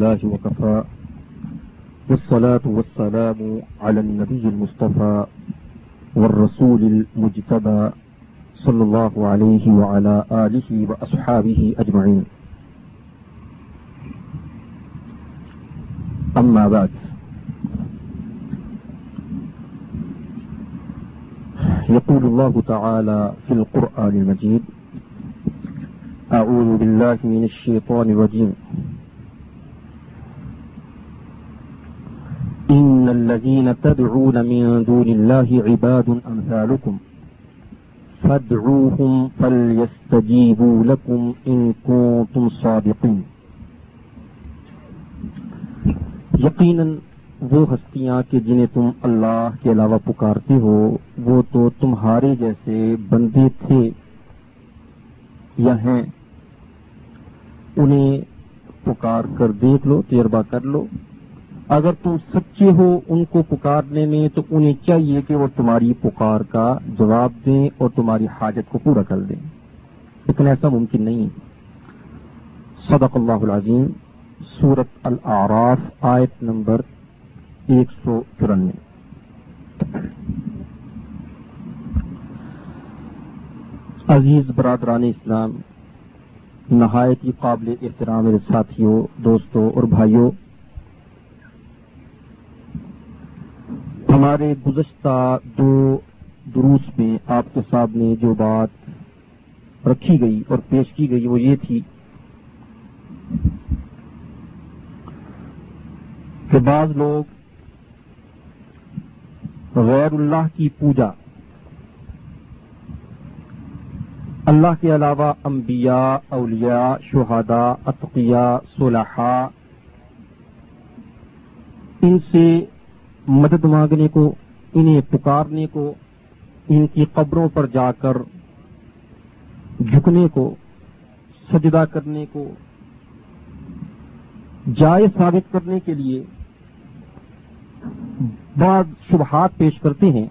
لله وكفى. والصلاة والسلام على النبي المصطفى والرسول المجتبى صلى الله عليه وعلى آله وأصحابه أجمعين. أما بعد. يقول الله تعالى في القرآن المجيد أعوذ بالله من الشيطان الرجيم إن الذين تدعون من دون الله عباد أمثالكم. فادعوهم فليستجيبوا لكم إن كنتم صادقين. یقیناً وہ ہستیاں کہ جنہیں تم اللہ کے علاوہ پکارتے ہو، وہ تو تمہارے جیسے بندے تھے یا ہیں؟ انہیں پکار کر دیکھ لو، تجربہ کر لو۔ اگر تم سچے ہو ان کو پکارنے میں، تو انہیں چاہیے کہ وہ تمہاری پکار کا جواب دیں اور تمہاری حاجت کو پورا کر دیں۔ لیکن ایسا ممکن نہیں۔ صدق اللہ العظیم سورت العراف آیت نمبر ایک سو چورانوے۔ عزیز برادران اسلام، نہایت ہی قابل احترام میرے ساتھیوں دوستوں اور بھائیوں ہمارے گزشتہ دو دروس میں آپ کے سامنے جو بات رکھی گئی اور پیش کی گئی وہ یہ تھی کہ بعض لوگ غیر اللہ کی پوجا، اللہ کے علاوہ انبیاء، اولیاء، شہداء، اتقیاء، صلحاء، ان سے مدد مانگنے کو، انہیں پکارنے کو، ان کی قبروں پر جا کر جھکنے کو، سجدہ کرنے کو جائز ثابت کرنے کے لیے بعض شبہات پیش کرتے ہیں۔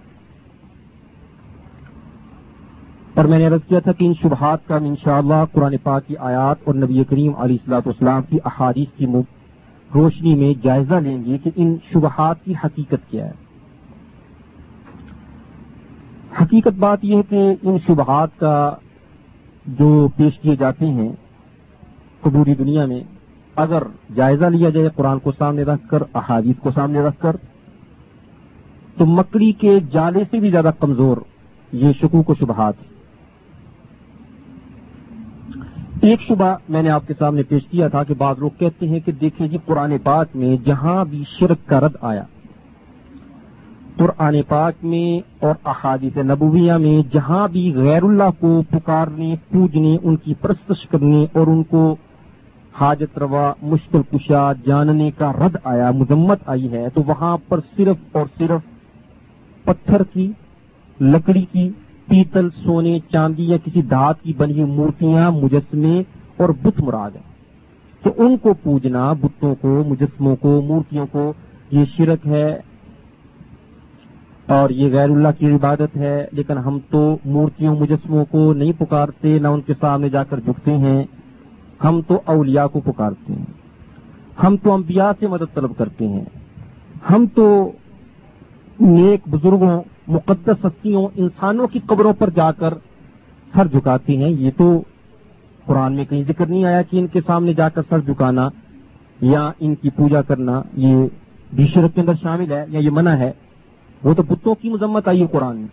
اور میں نے عرض کیا تھا کہ ان شبہات کا ہم انشاءاللہ قرآن پاک کی آیات اور نبی کریم علیہ السلاط اسلام کی احادیث کی روشنی میں جائزہ لیں گے کہ ان شبہات کی حقیقت کیا ہے۔ حقیقت بات یہ ہے کہ ان شبہات کا جو پیش کیے جاتے ہیں قبوری دنیا میں، اگر جائزہ لیا جائے قرآن کو سامنے رکھ کر، احادیث کو سامنے رکھ کر، تو مکڑی کے جالے سے بھی زیادہ کمزور یہ شکوک و شبہات ایک شبہ میں نے آپ کے سامنے پیش کیا تھا کہ بعض لوگ کہتے ہیں کہ دیکھیں جی قرآن پاک میں جہاں بھی شرک کا رد آیا، قرآن پاک میں اور احادیث نبویہ میں جہاں بھی غیر اللہ کو پکارنے، پوجنے، ان کی پرستش کرنے اور ان کو حاجت روا، مشکل کشا، جاننے کا رد آیا، مذمت آئی ہے، تو وہاں پر صرف اور صرف پتھر کی، لکڑی کی پیتل، سونے، چاندی یا کسی دھات کی بنی ہوئی مورتیاں مجسمے اور بت مراد ہیں۔ تو ان کو پوجنا، بتوں کو، مجسموں کو، مورتیوں کو، یہ شرک ہے اور یہ غیر اللہ کی عبادت ہے، لیکن ہم تو مورتیوں، مجسموں کو نہیں پکارتے، نہ ان کے سامنے جا کر جھکتے ہیں۔ ہم تو اولیاء کو پکارتے ہیں۔ ہم تو انبیاء سے مدد طلب کرتے ہیں۔ ہم تو نیک بزرگوں مقدس ہستیوں، انسانوں کی قبروں پر جا کر سر جھکاتے ہیں۔ یہ تو قرآن میں کہیں ذکر نہیں آیا کہ ان کے سامنے جا کر سر جھکانا یا ان کی پوجا کرنا، یہ بھی شرک کے اندر شامل ہے یا یہ منع ہے۔ وہ تو بتوں کی مذمت آئی ہے قرآن میں۔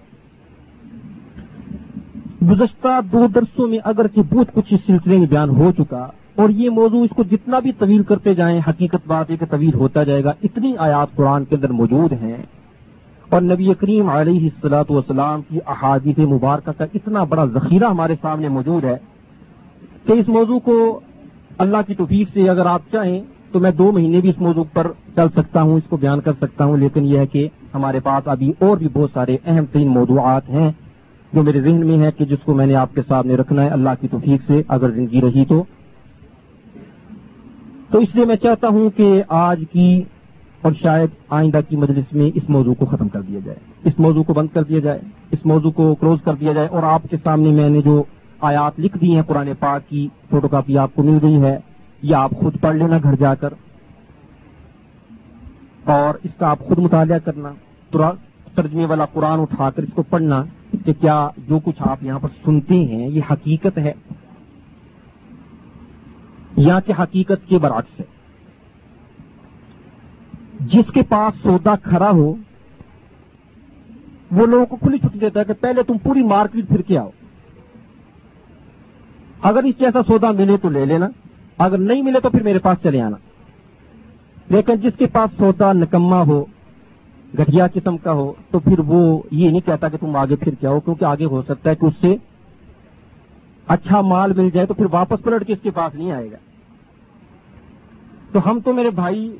گزشتہ دو درسوں میں اگرچہ بہت کچھ اس سلسلے میں بیان ہو چکا اور یہ موضوع اس کو جتنا بھی طویل کرتے جائیں، حقیقت بات ہے کہ طویل ہوتا جائے گا، اتنی آیات قرآن کے اندر موجود ہیں۔ اور نبی کریم علیہ السلاۃ والسلام کی احادیث مبارکہ کا اتنا بڑا ذخیرہ ہمارے سامنے موجود ہے کہ اس موضوع کو اللہ کی توفیق سے اگر آپ چاہیں تو میں دو مہینے بھی اس موضوع پر چل سکتا ہوں، اس کو بیان کر سکتا ہوں، لیکن یہ ہے کہ ہمارے پاس ابھی اور بھی بہت سارے اہم ترین موضوعات ہیں جو میرے ذہن میں ہے کہ جس کو میں نے آپ کے سامنے رکھنا ہے اللہ کی توفیق سے اگر زندگی رہی تو۔ تو اس لیے میں چاہتا ہوں کہ آج کی اور شاید آئندہ کی مجلس میں اس موضوع کو ختم کر دیا جائے۔ اس موضوع کو بند کر دیا جائے۔ اس موضوع کو کلوز کر دیا جائے۔ اور آپ کے سامنے میں نے جو آیات لکھ دی ہیں قرآن پاک کی، فوٹو کاپی آپ کو مل گئی ہے۔ یا آپ خود پڑھ لینا گھر جا کر۔ اور اس کا آپ خود مطالعہ کرنا ترجمے والا قرآن اٹھا کر اس کو پڑھنا کہ کیا جو کچھ آپ یہاں پر سنتے ہیں، یہ حقیقت ہے۔ یا کہ حقیقت کے برعکس ہے۔ جس کے پاس سودا کھڑا ہو، وہ لوگوں کو کھلی چھٹی دیتا ہے کہ پہلے تم پوری مارکیٹ پھر کے آؤ۔ اگر اس جیسا سودا ملے تو لے لینا، اگر نہیں ملے تو پھر میرے پاس چلے آنا۔ لیکن جس کے پاس سودا نکما ہو، گٹیا قسم کا ہو، تو پھر وہ یہ نہیں کہتا کہ تم آگے پھر کیا ہو کیونکہ آگے ہو سکتا ہے کہ اس سے اچھا مال مل جائے تو پھر واپس پلٹ کے اس کے پاس نہیں آئے گا۔ تو ہم تو میرے بھائی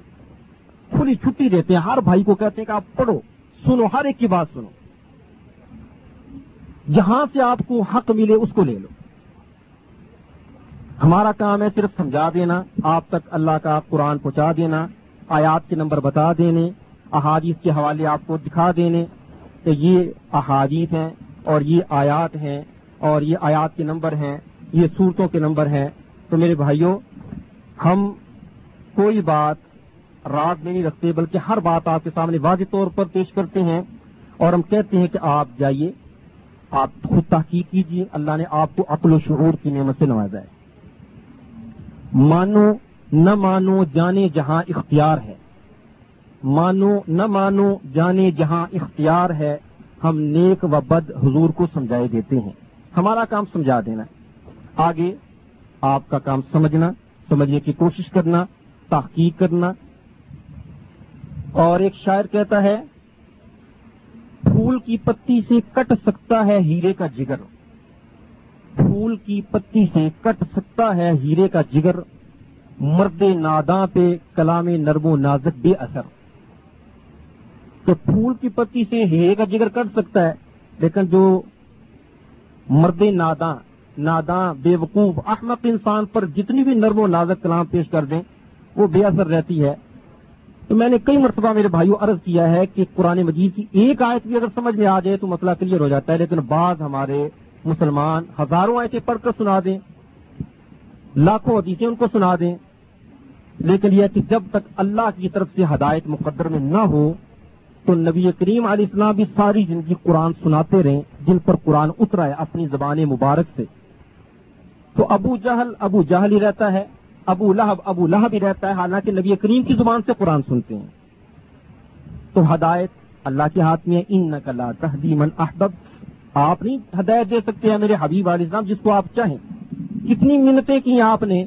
کھلی چھٹی دیتے ہیں، ہر بھائی کو کہتے ہیں کہ آپ پڑھو، سنو، ہر ایک کی بات سنو۔ جہاں سے آپ کو حق ملے اس کو لے لو۔ ہمارا کام ہے صرف سمجھا دینا، آپ تک اللہ کا قرآن پہنچا دینا، آیات کے نمبر بتا دینے، احادیث کے حوالے آپ کو دکھا دینے۔ کہ یہ احادیث ہیں اور یہ آیات ہیں اور یہ آیات کے نمبر ہیں، یہ صورتوں کے نمبر ہیں۔ تو میرے بھائیوں، ہم کوئی بات رات میں نہیں رکھتے، بلکہ ہر بات آپ کے سامنے واضح طور پر پیش کرتے ہیں اور ہم کہتے ہیں کہ آپ جائیے، آپ خود تحقیق کیجیے، اللہ نے آپ کو عقل و شعور کی نعمت سے نوازا ہے۔ مانو نہ مانو جانے جہاں اختیار ہے۔ مانو نہ مانو جانے جہاں اختیار ہے۔ ہم نیک و بد حضور کو سمجھائے دیتے ہیں۔ ہمارا کام سمجھا دینا آگے آپ کا کام سمجھنا، سمجھنے کی کوشش کرنا، تحقیق کرنا اور ایک شاعر کہتا ہے، پھول کی پتی سے کٹ سکتا ہے ہیرے کا جگر۔ پھول کی پتی سے کٹ سکتا ہے ہیرے کا جگر۔ مرد ناداں پہ کلام نرم و نازک بے اثر۔ تو پھول کی پتی سے ہیرے کا جگر کٹ سکتا ہے، لیکن جو مرد ناداں ناداں بے وقوف، احمق انسان پر جتنی بھی نرم و نازک کلام پیش کر دیں، وہ بے اثر رہتی ہے۔ تو میں نے کئی مرتبہ میرے بھائیوں عرض کیا ہے کہ قرآن مجید کی ایک آیت بھی اگر سمجھ میں آ جائے تو مسئلہ کلیئر ہو جاتا ہے، لیکن بعض ہمارے مسلمان ہزاروں آیتیں پڑھ کر سنا دیں، لاکھوں حدیثیں ان کو سنا دیں، لیکن یہ کہ جب تک اللہ کی طرف سے ہدایت مقدر میں نہ ہو، تو نبی کریم علیہ السلام بھی ساری زندگی قرآن سناتے رہیں، جن پر قرآن اترا ہے اپنی زبان مبارک سے۔ تو ابو جہل ابو جہل ہی رہتا ہے۔ ابو لہب ابو لہب ہی رہتا ہے، حالانکہ نبی کریم کی زبان سے قرآن سنتے ہیں۔ تو ہدایت اللہ کے ہاتھ میں ان نقلا تحدیمن احبب۔ آپ نہیں ہدایت دے سکتے ہیں میرے حبیب علیہ السلام، جس کو آپ چاہیں۔ کتنی منتیں کی آپ نے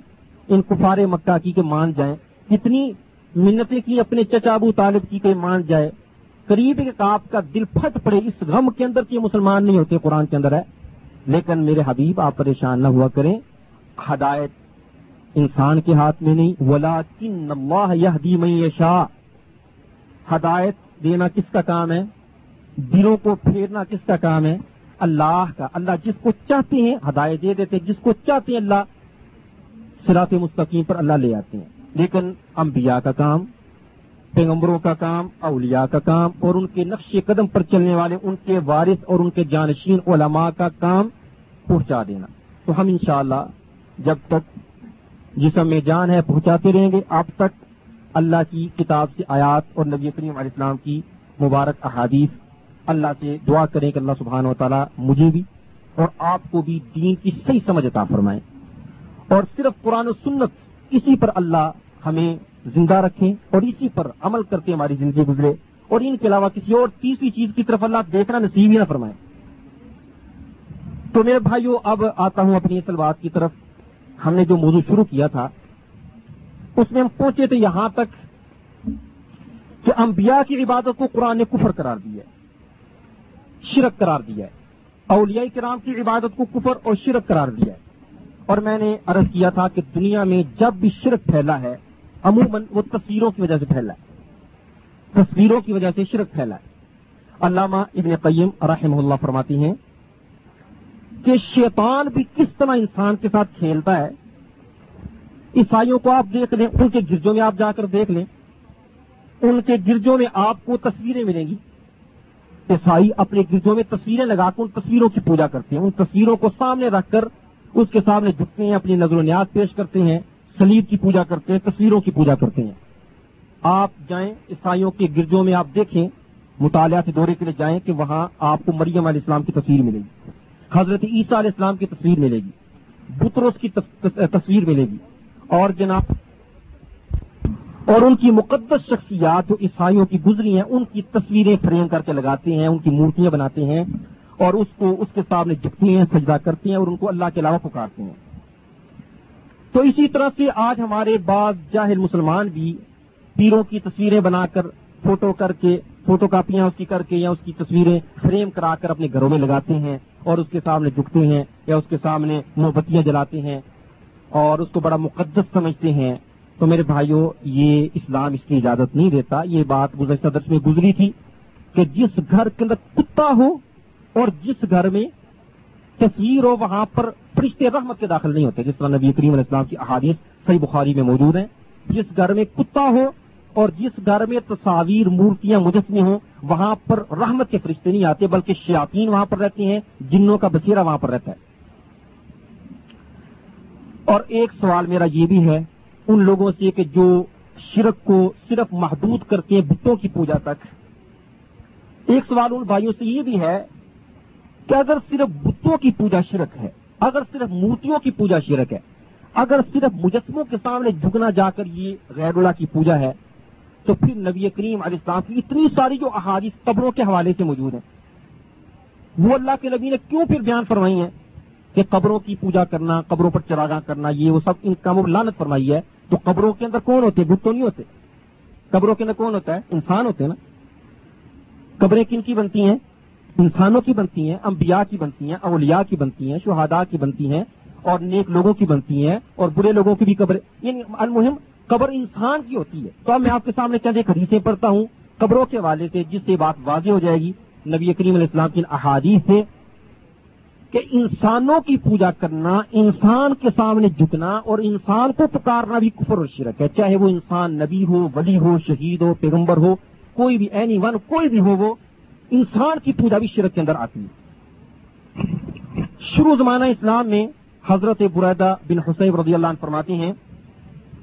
ان کفار مکہ کی کہ مان جائیں۔ کتنی منتیں کی اپنے چچا ابو طالب کی کہ مان جائے۔ قریب آپ کا دل پھٹ پڑے، اس غم کے اندر کہ مسلمان نہیں ہوتے، قرآن کے اندر ہے۔ لیکن میرے حبیب، آپ پریشان نہ ہوا کریں۔ ہدایت انسان کے ہاتھ میں نہیں۔ ولا کن اللہ یہ شاہ ہدایت دینا کس کا کام ہے؟ دلوں کو پھیرنا کس کا کام ہے؟ اللہ کا۔ اللہ جس کو چاہتے ہیں ہدایت دے دیتے جس کو چاہتے ہیں اللہ سراط مستقیم پر اللہ لے آتے ہیں۔ لیکن انبیاء کا کام، پیغمبروں کا کام، اولیاء کا کام اور ان کے نقش قدم پر چلنے والے، ان کے وارث اور ان کے جانشین علماء کا کام پہنچا دینا۔ تو ہم انشاءاللہ جب تک جسم میں جان ہے، پہنچاتے رہیں گے۔ آپ تک اللہ کی کتاب سے آیات اور نبی کریم علیہ السلام کی مبارک احادیث۔ اللہ سے دعا کریں کہ اللہ سبحانہ و تعالیٰ مجھے بھی اور آپ کو بھی دین کی صحیح سمجھ عطا فرمائیں اور صرف قرآن و سنت، اسی پر اللہ ہمیں زندہ رکھیں اور اسی پر عمل کرتے ہماری زندگی گزرے۔ اور ان کے علاوہ کسی اور تیسری چیز کی طرف اللہ دیکھنا نصیب ہی نہ فرمائے۔ تو میرے بھائیوں اب آتا ہوں اپنی اصل بات کی طرف۔ ہم نے جو موضوع شروع کیا تھا، اس میں ہم پہنچے تھے یہاں تک کہ انبیاء کی عبادت کو قرآن نے کفر قرار دیا ہے، شرک قرار دیا ہے۔ اولیاء کرام کی عبادت کو کفر اور شرک قرار دیا ہے۔ اور میں نے عرض کیا تھا کہ دنیا میں جب بھی شرک پھیلا ہے، عموماً وہ تصویروں کی وجہ سے پھیلا ہے۔ تصویروں کی وجہ سے شرک پھیلا ہے۔ علامہ ابن قیم رحم اللہ فرماتی ہیں کہ شیطان بھی کس طرح انسان کے ساتھ کھیلتا ہے؟ عیسائیوں کو آپ دیکھ لیں، ان کے گرجوں میں آپ جا کر دیکھ لیں، ان کے گرجوں میں آپ کو تصویریں ملیں گی۔ عیسائی اپنے گرجوں میں تصویریں لگا کر ان تصویروں کی پوجا کرتے ہیں۔ ان تصویروں کو سامنے رکھ کر اس کے سامنے جھکتے ہیں، اپنی نظر و نیاز پیش کرتے ہیں سلیب کی پوجا کرتے ہیں، تصویروں کی پوجا کرتے ہیں۔ آپ جائیں، عیسائیوں کے گرجوں میں آپ دیکھیں مطالعاتی دورے کے لیے جائیں کہ وہاں آپ کو مریم علیہ السلام کی تصویر ملے گی۔ حضرت عیسیٰ علیہ السلام کی تصویر ملے گی۔ بطرس کی تصویر ملے گی۔ اور جناب، اور ان کی مقدس شخصیات جو عیسائیوں کی گزری ہیں، ان کی تصویریں فریم کر کے لگاتے ہیں، ان کی مورتیاں بناتے ہیں اور اس کو، اس کے سامنے جھکتی ہیں، سجدہ کرتے ہیں اور ان کو اللہ کے علاوہ پکارتے ہیں۔ تو اسی طرح سے آج ہمارے بعض جاہل مسلمان بھی پیروں کی تصویریں بنا کر فوٹو کر کے، فوٹو کاپیاں اس کی کر کے یا اس کی تصویریں فریم کرا کر اپنے گھروں میں لگاتے ہیں۔ اور اس کے سامنے جھکتے ہیں یا اس کے سامنے موم بتیاں جلاتے ہیں اور اس کو بڑا مقدس سمجھتے ہیں، تو میرے بھائیوں یہ اسلام اس کی اجازت نہیں دیتا۔ یہ بات گزشتہ درس میں گزری تھی کہ جس گھر کے اندر کتا ہو اور جس گھر میں تصویر ہو، وہاں پر فرشتے رحمت کے داخل نہیں ہوتے، جس طرح نبی کریم علیہ السلام کی احادیث صحیح بخاری میں موجود ہیں۔ جس گھر میں کتا ہو اور جس گھر میں تصاویر، مورتیاں مجسمے ہوں، وہاں پر رحمت کے فرشتے نہیں آتے، بلکہ شیاطین وہاں پر رہتے ہیں، جنوں کا بسیرا وہاں پر رہتا ہے۔ اور ایک سوال میرا یہ بھی ہے، ان لوگوں سے کہ جو شرک کو صرف محدود کر کے بتوں کی پوجا تک۔ ایک سوال ان بھائیوں سے یہ بھی ہے کہ اگر صرف بتوں کی پوجا شرک ہے، اگر صرف مورتیوں کی پوجا شرک ہے، اگر صرف مجسموں کے سامنے جھکنا جا کر یہ غیر اللہ کی پوجا ہے تو پھر نبی کریم علیہ السلام کی اتنی ساری جو احادیث قبروں کے حوالے سے موجود ہیں، وہ اللہ کے نبی نے کیوں پھر بیان فرمائی ہیں کہ قبروں کی پوجا کرنا، قبروں پر چراغاں کرنا، یہ وہ سب ان کاموں لانت فرمائی ہے، تو قبروں کے اندر کون ہوتے؟ بت تو نہیں ہوتے؟ قبروں کے اندر کون ہوتا ہے؟ انسان ہوتے ہیں نا۔ قبریں کن کی بنتی ہیں؟ انسانوں کی بنتی ہیں، انبیاء کی بنتی ہیں، اولیاء کی بنتی ہیں، شہداء کی بنتی ہیں، اور نیک لوگوں کی بنتی ہیں، اور برے لوگوں کی بھی قبریں۔ یعنی المہم قبر انسان کی ہوتی ہے۔ تو اب میں آپ کے سامنے چند ایک حدیثیں پڑھتا ہوں۔ قبروں کے حوالے سے جس سے بات واضح ہو جائے گی، نبی کریم علیہ السلام کی احادیث سے کہ انسانوں کی پوجا کرنا، انسان کے سامنے جھکنا اور انسان کو پکارنا بھی کفر و شرک ہے۔ چاہے وہ انسان نبی ہو، ولی ہو، شہید ہو، پیغمبر ہو، کوئی بھی اینی ون کوئی بھی ہو، وہ انسان کی پوجا بھی شرک کے اندر آتی ہے۔ شروع زمانہ اسلام میں حضرت برادہ بن حسین رضی اللہ عنہ فرماتے ہیں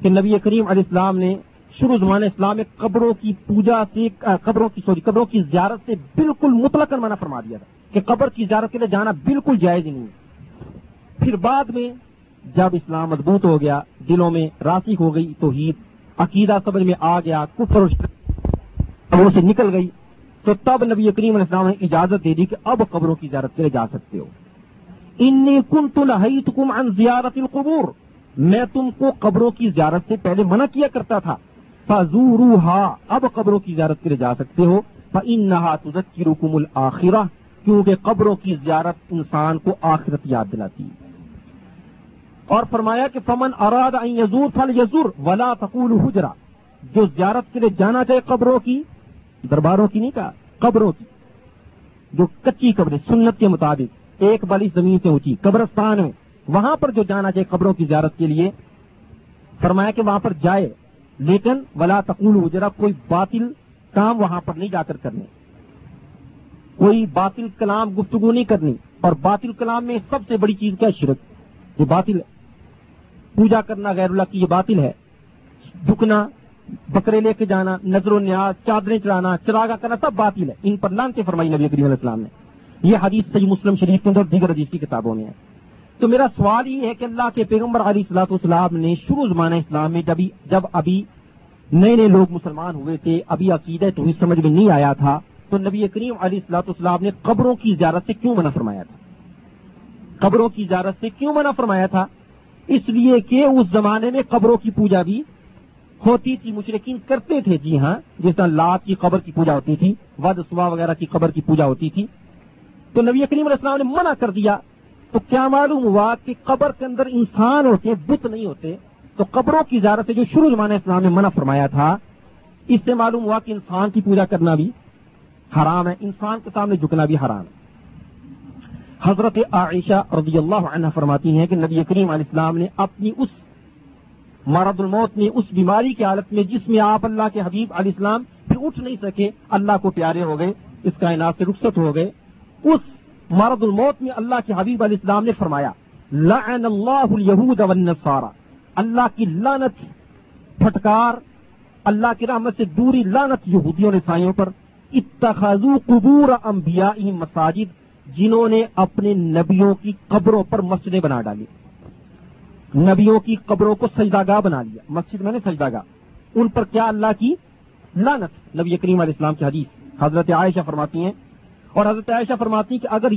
کہ نبی کریم علیہ السلام نے شروع زمانہ اسلام میں قبروں کی پوجا سے قبروں کی، سوری، قبروں کی زیارت سے بالکل مطلق منع فرما دیا تھا کہ قبر کی زیارت کے لیے جانا بالکل جائز ہی نہیں ہے۔ پھر بعد میں جب اسلام مضبوط ہو گیا، دلوں میں راسک ہو گئی تو عقیدہ سمجھ میں آ گیا، کفر سے نکل گئی، تو تب نبی کریم علیہ السلام نے اجازت دے دی کہ اب قبروں کی زیارت کے لیے جا سکتے ہو۔ انی کن تم عن زیارت القبور۔ میں تم کو قبروں کی زیارت سے پہلے منع کیا کرتا تھا۔ اب قبروں کی زیارت کے لیے جا سکتے ہو۔ فإنها تذکرکم الآخرہ کیونکہ قبروں کی زیارت انسان کو آخرت یاد دلاتی ہے۔ اور فرمایا کہ فمن اراد ان یزور فل یزور ولا تقول حجرا جو زیارت کے لیے جانا چاہے قبروں کی، درباروں کی نہیں کہا، قبروں کی۔ جو کچی قبریں، سنت کے مطابق، ایک بالی زمین سے اونچی، قبرستان میں۔ وہاں پر جو جانا چاہے قبروں کی زیارت کے لیے، فرمایا کہ وہاں پر جائے، لیکن ولا تقول حجرا کوئی باطل کام وہاں پر نہیں جا کر کرنے۔ کوئی باطل کلام گفتگو نہیں کرنی، اور باطل کلام میں سب سے بڑی چیز کیا شرک۔ یہ باطل ہے۔ پوجا کرنا غیر اللہ کی یہ باطل ہے۔ جھکنا بکرے لے کے جانا، نظر و نیاز، چادریں چڑھانا، چراغا کرنا، سب باطل ہے۔ ان پر لانتے فرمائی نبی کریم علیہ السلام نے۔ یہ حدیث صحیح مسلم شریف کے اندر دیگر حدیث کی کتابوں میں ہے۔ تو میرا سوال یہ ہے کہ اللہ کے پیغمبر علی صلاح السلام نے شروع زمانہ اسلام میں جب جب ابھی نئے نئے لوگ مسلمان ہوئے تھے، ابھی عقیدہ تو سمجھ میں نہیں آیا تھا، تو نبی کریم علی السلاط اسلام نے قبروں کی زیارت سے کیوں منع فرمایا تھا؟ قبروں کی زیارت سے کیوں منع فرمایا تھا؟ اس لیے کہ اس زمانے میں قبروں کی پوجا بھی ہوتی تھی مشرقین کرتے تھے۔ جی ہاں جس طرح لات کی قبر کی پوجا ہوتی تھی، ود سوا وغیرہ کی قبر کی پوجا ہوتی تھی۔ تو نبی کریم علیہ السلام نے منع کر دیا تو کیا معلوم ہوا کہ قبر کے اندر انسان ہوتے، بت نہیں ہوتے؟ تو قبروں کی زیارت سے جو شروع زمانہ اسلام نے منع فرمایا تھا، اس سے معلوم ہوا کہ انسان کی پوجا کرنا بھی حرام ہے، انسان کے سامنے جھکنا بھی حرام ہے۔ حضرت عائشہ رضی اللہ عنہ فرماتی ہیں کہ نبی کریم علیہ السلام نے اپنی اس مرد الموت میں اس بیماری کی حالت میں جس میں آپ اللہ کے حبیب علیہ السلام پھر اٹھ نہیں سکے، اللہ کو پیارے ہو گئے، اس کائنات سے رخصت ہو گئے، اس مرد الموت میں اللہ کے حبیب علیہ السلام نے فرمایا، لعن اللہ الہود والنصارى۔ اللہ کی لعنت، پھٹکار، اللہ کی رحمت سے دوری لانت یہودیوں نے سائیوں پر۔ اتخذو قبور انبیاء مساجد، جنہوں نے اپنے نبیوں کی قبروں پر مسجدیں بنا ڈالی۔ نبیوں کی قبروں کو سجداگاہ بنا لیا۔ مسجد میں نے سجداگاہ ان پر کیا اللہ کی لانت نبی کریم علیہ السلام کی حدیث۔ حضرت عائشہ فرماتی ہیں اور حضرت عائشہ فرماتی کہ اگر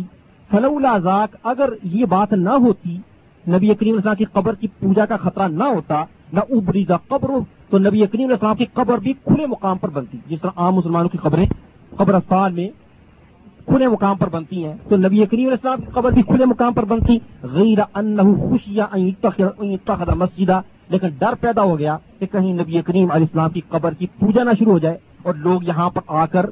ذاک، اگر یہ بات نہ ہوتی، نبی کریم السلام کی قبر کی پوجا کا خطرہ نہ ہوتا، نہ ابری قبر تو نبی کریم السلام کی قبر بھی کھلے مقام پر بنتی۔ جس طرح عام مسلمانوں کی قبریں قبرستان میں کھلے مقام پر بنتی ہیں، تو نبی کریم علیہ السلام کی قبر بھی کھلے مقام پر بنتی۔ غیر خوشیاں مسجدہ لیکن ڈر پیدا ہو گیا کہ کہیں نبی کریم علیہ السلام کی قبر کی پوجا نہ شروع ہو جائے اور لوگ یہاں پر آ کر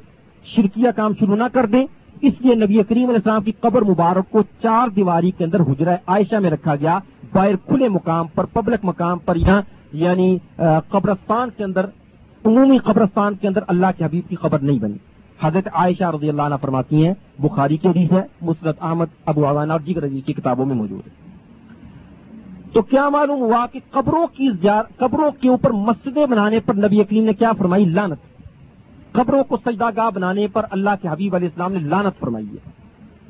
شرکیہ کام شروع نہ کر دیں۔ اس لیے نبی کریم علیہ السلام کی قبر مبارک کو چار دیواری کے اندر حجرہ عائشہ میں رکھا گیا، باہر کھلے مقام پر پبلک مقام پر یہاں یعنی قبرستان کے اندر، عمومی قبرستان کے اندر اللہ کے حبیب کی قبر نہیں بنی۔ حضرت عائشہ رضی اللہ عنہ فرماتی ہیں، بخاری کی حدیث ہے مسرت احمد، ابو عوانہ اور دیگر عزیز کی کتابوں میں موجود ہے۔ تو کیا معلوم ہوا کہ قبروں کی قبروں کے اوپر مسجدیں بنانے پر نبی اکلیم نے کیا فرمائی؟ لانت قبروں کو سجدہ گاہ بنانے پر اللہ کے حبیب علیہ السلام نے لانت فرمائی ہے۔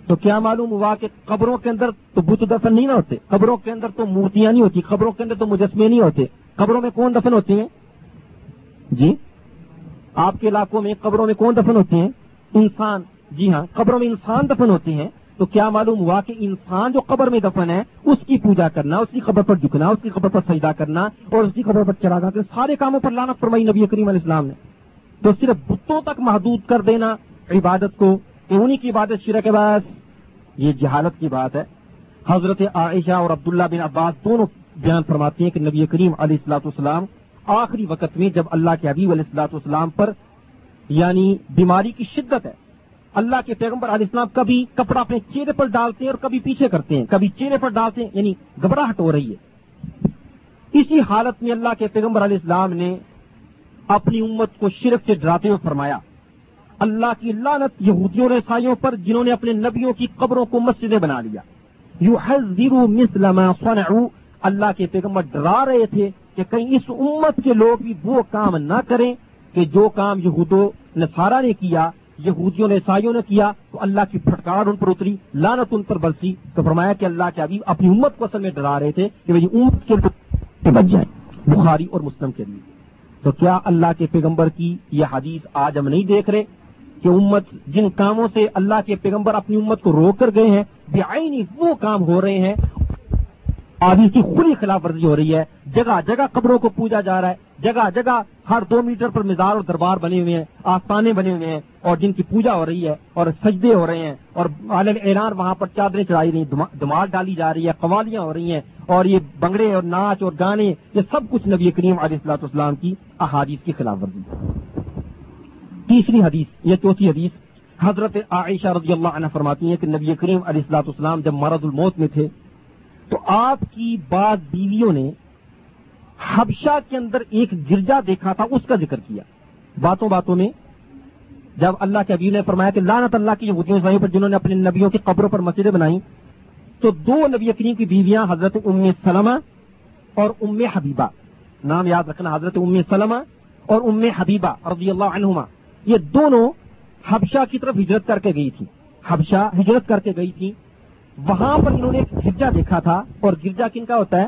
تو کیا معلوم ہوا کہ قبروں کے اندر تو بت دفن نہیں نہ ہوتے؟ قبروں کے اندر تو مورتیاں نہیں ہوتی، قبروں کے اندر تو مجسمے نہیں ہوتے۔ قبروں میں کون دفن ہوتے ہیں؟ جی؟ آپ کے علاقوں میں قبروں میں کون دفن ہوتے ہیں؟ انسان۔ جی ہاں قبروں میں انسان دفن ہوتے ہیں۔ تو کیا معلوم ہوا کہ انسان جو قبر میں دفن ہے، اس کی پوجا کرنا، اس کی قبر پر جھکنا، اس کی قبر پر سجدہ کرنا اور اس کی قبر پر چڑھا کرنا سارے کاموں پر لانا فرمائی نبی کریم علیہ السلام نے۔ تو صرف بتوں تک محدود کر دینا عبادت کو کہ انہیں کی عبادت شرک کے باعث، یہ جہالت کی بات ہے۔ حضرت عائشہ اور عبداللہ بن عباس دونوں بیان فرماتے ہیں کہ نبی کریم علیہ السلاۃ والسلام آخری وقت میں جب اللہ کے حبیب علیہ السلاۃ والسلام پر یعنی بیماری کی شدت ہے، اللہ کے پیغمبر علیہ السلام کبھی کپڑا اپنے چہرے پر ڈالتے ہیں اور کبھی پیچھے کرتے ہیں، کبھی چہرے پر ڈالتے ہیں یعنی گھبراہٹ ہو رہی ہے۔ اسی حالت میں اللہ کے پیغمبر علیہ السلام نے اپنی امت کو شرف سے ڈراتے ہوئے فرمایا، اللہ کی لانت یہودیوں نے سائیوں پر جنہوں نے اپنے نبیوں کی قبروں کو مسجدیں بنا لیا۔ یو صنعوا۔ اللہ کے پیغمبر ڈرا رہے تھے کہ کہیں اس امت کے لوگ بھی وہ کام نہ کریں کہ جو کام یہود و نصارہ نے کیا، یہودیوں نے عیسائیوں نے کیا، تو اللہ کی پھٹکار ان پر اتری لانت ان پر برسی۔ تو فرمایا کہ اللہ کے ابھی اپنی امت کو اصل میں ڈرا رہے تھے کہ امت کے بچ جائیں۔ بخاری اور مسلم کے لیے۔ تو کیا اللہ کے پیغمبر کی یہ حدیث آج ہم نہیں دیکھ رہے کہ امت جن کاموں سے اللہ کے پیغمبر اپنی امت کو روک کر گئے ہیں، بے وہ کام ہو رہے ہیں۔ آج اس کی کھلی خلاف ورزی ہو رہی ہے۔ جگہ جگہ قبروں کو پوجا جا رہا ہے۔ جگہ جگہ ہر دو میٹر پر مزار اور دربار بنے ہوئے ہیں، آستانے بنے ہوئے ہیں اور جن کی پوجا ہو رہی ہے اور سجدے ہو رہے ہیں اور عالم اعلان وہاں پر چادریں چڑھائی رہی ہیں دماغ ڈالی جا رہی ہے، قوالیاں ہو رہی ہیں۔ اور یہ بنگڑے اور ناچ اور گانے، یہ سب کچھ نبی کریم علیہ السلاط اسلام کی احادیث کی خلاف ورزی تیسری حدیث یا چوتھی حدیث، حضرت عائشہ رضی اللہ عنہ فرماتی ہیں کہ نبی کریم علیہ السلاط اسلام جب مرد الموت میں تھے، تو آپ کی بعض بیویوں نے حبشہ کے اندر ایک گرجا دیکھا تھا، اس کا ذکر کیا۔ باتوں باتوں میں جب اللہ کے ابھی نے فرمایا کہ لانت اللہ کی پر، جنہوں نے اپنے نبیوں کی قبروں پر مسجدیں بنائی تو دو نبی کریم کی بیویاں حضرت ام سلمہ اور ام حبیبہ۔ نام یاد رکھنا، حضرت ام سلمہ اور ام حبیبہ رضی اللہ عنہما۔ یہ دونوں حبشہ کی طرف ہجرت کر کے گئی تھی حبشہ ہجرت کر کے گئی تھی وہاں پر انہوں نے ایک گرجا دیکھا تھا اور گرجا کن کا ہوتا ہے؟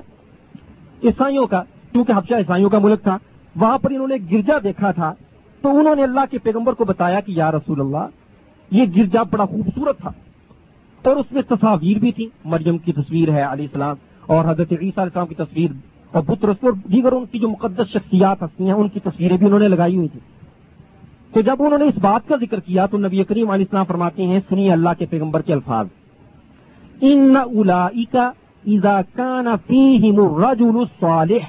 عیسائیوں کا، کیونکہ حبشہ عیسائیوں کا ملک تھا۔ وہاں پر انہوں نے گرجا دیکھا تھا۔ تو انہوں نے اللہ کے پیغمبر کو بتایا کہ یا رسول اللہ، یہ گرجا بڑا خوبصورت تھا۔ اور اس میں تصاویر بھی تھی مریم کی تصویر ہے علیہ السلام اور حضرت عیسیٰ علیہ السلام کی تصویر اور بت رسول اور دیگر ان کی جو مقدس شخصیات ہستی ہیں، ان کی تصویریں بھی انہوں نے لگائی ہوئی تھی تو جب انہوں نے اس بات کا ذکر کیا تو نبی کریم علیہ السلام فرماتے ہیں سنی اللہ کے پیغمبر کے الفاظ۔ ان اذا كان فيهم الرجل الصالح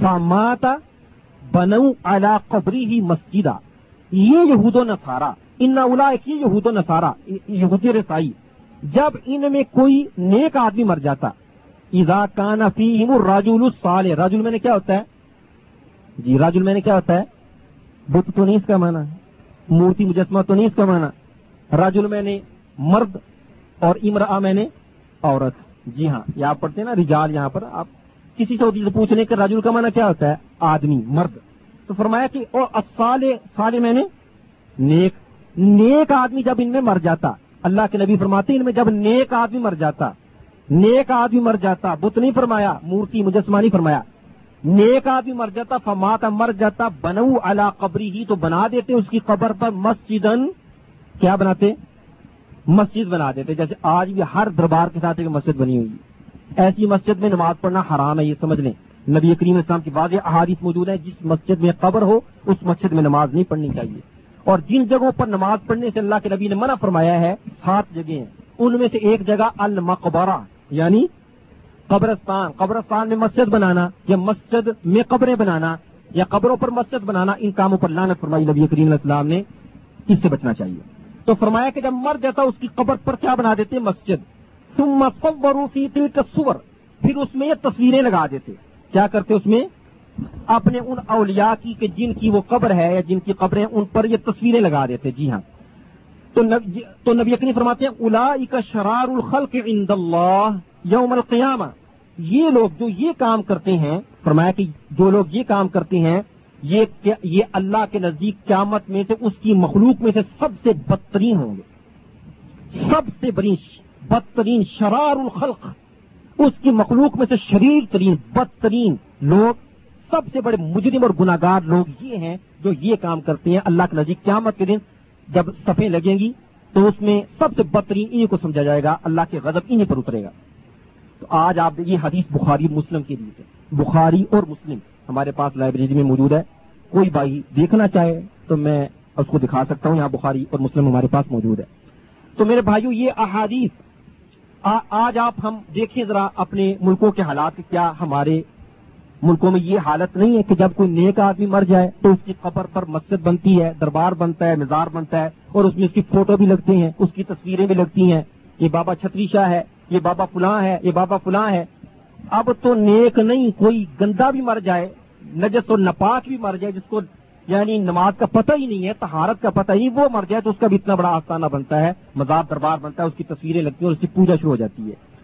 فمات بنوا على قبره مسجدا یہ یہود و نصارا ان اولا یہ یہود و نصارا یہودی رسائی۔ جب ان میں کوئی نیک آدمی مر جاتا۔ اذا كان فيهم الرجل الصالح، رجل میں نے کیا ہوتا ہے؟ جی راجل میں نے کیا ہوتا ہے؟ بت تو نہیں اس کا مانا مورتی مجسمہ تو نہیں اس کا مانا راجل میں نے مرد اور امرا میں نے عورت۔ جی ہاں یہ آپ پڑھتے ہیں نا رجال یہاں پر۔ آپ کسی سعودی سے پوچھنے کے راجول کا مانا کیا ہوتا ہے؟ آدمی، مرد۔ تو فرمایا کہ اور سال میں نے نیک نیک آدمی جب ان میں مر جاتا اللہ کے نبی فرماتے ان میں جب نیک آدمی مر جاتا، نیک آدمی مر جاتا، بت نہیں فرمایا، مورتی مجسمہ نہیں فرمایا، نیک آدمی مر جاتا، فماتا مر جاتا، بنو اللہ قبری ہی تو بنا دیتے اس کی قبر پر مسجد کیا بناتے، مسجد بنا دیتے، جیسے آج بھی ہر دربار کے ساتھ ایک مسجد بنی ہوئی ایسی مسجد میں نماز پڑھنا حرام ہے، یہ سمجھ لیں۔ نبی کریم اسلام کی واضح احادیث موجود ہے جس مسجد میں قبر ہو، اس مسجد میں نماز نہیں پڑھنی چاہیے۔ اور جن جگہوں پر نماز پڑھنے سے اللہ کے نبی نے منع فرمایا ہے، سات جگہیں ان میں سے ایک جگہ المقبرہ یعنی قبرستان۔ قبرستان میں مسجد بنانا یا مسجد میں قبریں بنانا یا قبروں پر مسجد بنانا، ان کاموں پر لانت فرمائی نبی کریم علیہ السلام نے۔ اس سے بچنا چاہیے۔ تو فرمایا کہ جب مر جاتا اس کی قبر پر کیا بنا دیتے مسجد تم مصوروفی کا سور پھر اس میں یہ تصویریں لگا دیتے۔ کیا کرتے اس میں؟ اپنے ان اولیاء کی کہ جن کی وہ قبر ہے یا جن کی قبریں ان پر یہ تصویریں لگا دیتے جی ہاں۔ تو جی، نبی اکنی فرماتے ہیں الا کا شرار الخل کے اللہ یوم القیامہ. یہ لوگ جو یہ کام کرتے ہیں، فرمایا کہ جو لوگ یہ کام کرتے ہیں، یہ یہ اللہ کے نزدیک قیامت میں سے، اس کی مخلوق میں سے سب سے بدترین ہوں گے۔ سب سے بڑی بدترین شرار الخلق، اس کی مخلوق میں سے شریر ترین، بدترین لوگ سب سے بڑے مجرم اور گناگار لوگ یہ ہیں جو یہ کام کرتے ہیں۔ اللہ کے نزدیک قیامت کے دن جب صفیں لگیں گی تو اس میں سب سے بدترین انہیں کو سمجھا جائے گا۔ اللہ کے غضب انہیں پر اترے گا۔ تو آج آپ دیکھیے حدیث بخاری مسلم کے لیے بخاری اور مسلم ہمارے پاس لائبریری میں موجود ہے۔ کوئی بھائی دیکھنا چاہے تو میں اس کو دکھا سکتا ہوں۔ یہاں بخاری اور مسلم ہمارے پاس موجود ہے۔ تو میرے بھائیوں یہ احادیث آج آپ ہم دیکھیں ذرا اپنے ملکوں کے حالات کیا، ہمارے ملکوں میں یہ حالت نہیں ہے کہ جب کوئی نیک آدمی مر جائے تو اس کی قبر پر مسجد بنتی ہے، دربار بنتا ہے، مزار بنتا ہے اور اس میں اس کی فوٹو بھی لگتے ہیں، اس کی تصویریں بھی لگتی ہیں۔ یہ بابا چھتری شاہ ہے، یہ بابا فلاں ہے، یہ بابا فلاں ہے۔ اب تو نیک نہیں، کوئی گندا بھی مر جائے، نجس و نپاک بھی مر جائے، جس کو یعنی نماز کا پتہ ہی نہیں ہے تہارت کا پتہ ہی وہ مر جائے تو اس کا بھی اتنا بڑا آستانہ بنتا ہے، مزار دربار بنتا ہے، اس کی تصویریں لگتی ہیں اور اس کی پوجا شروع ہو جاتی ہے۔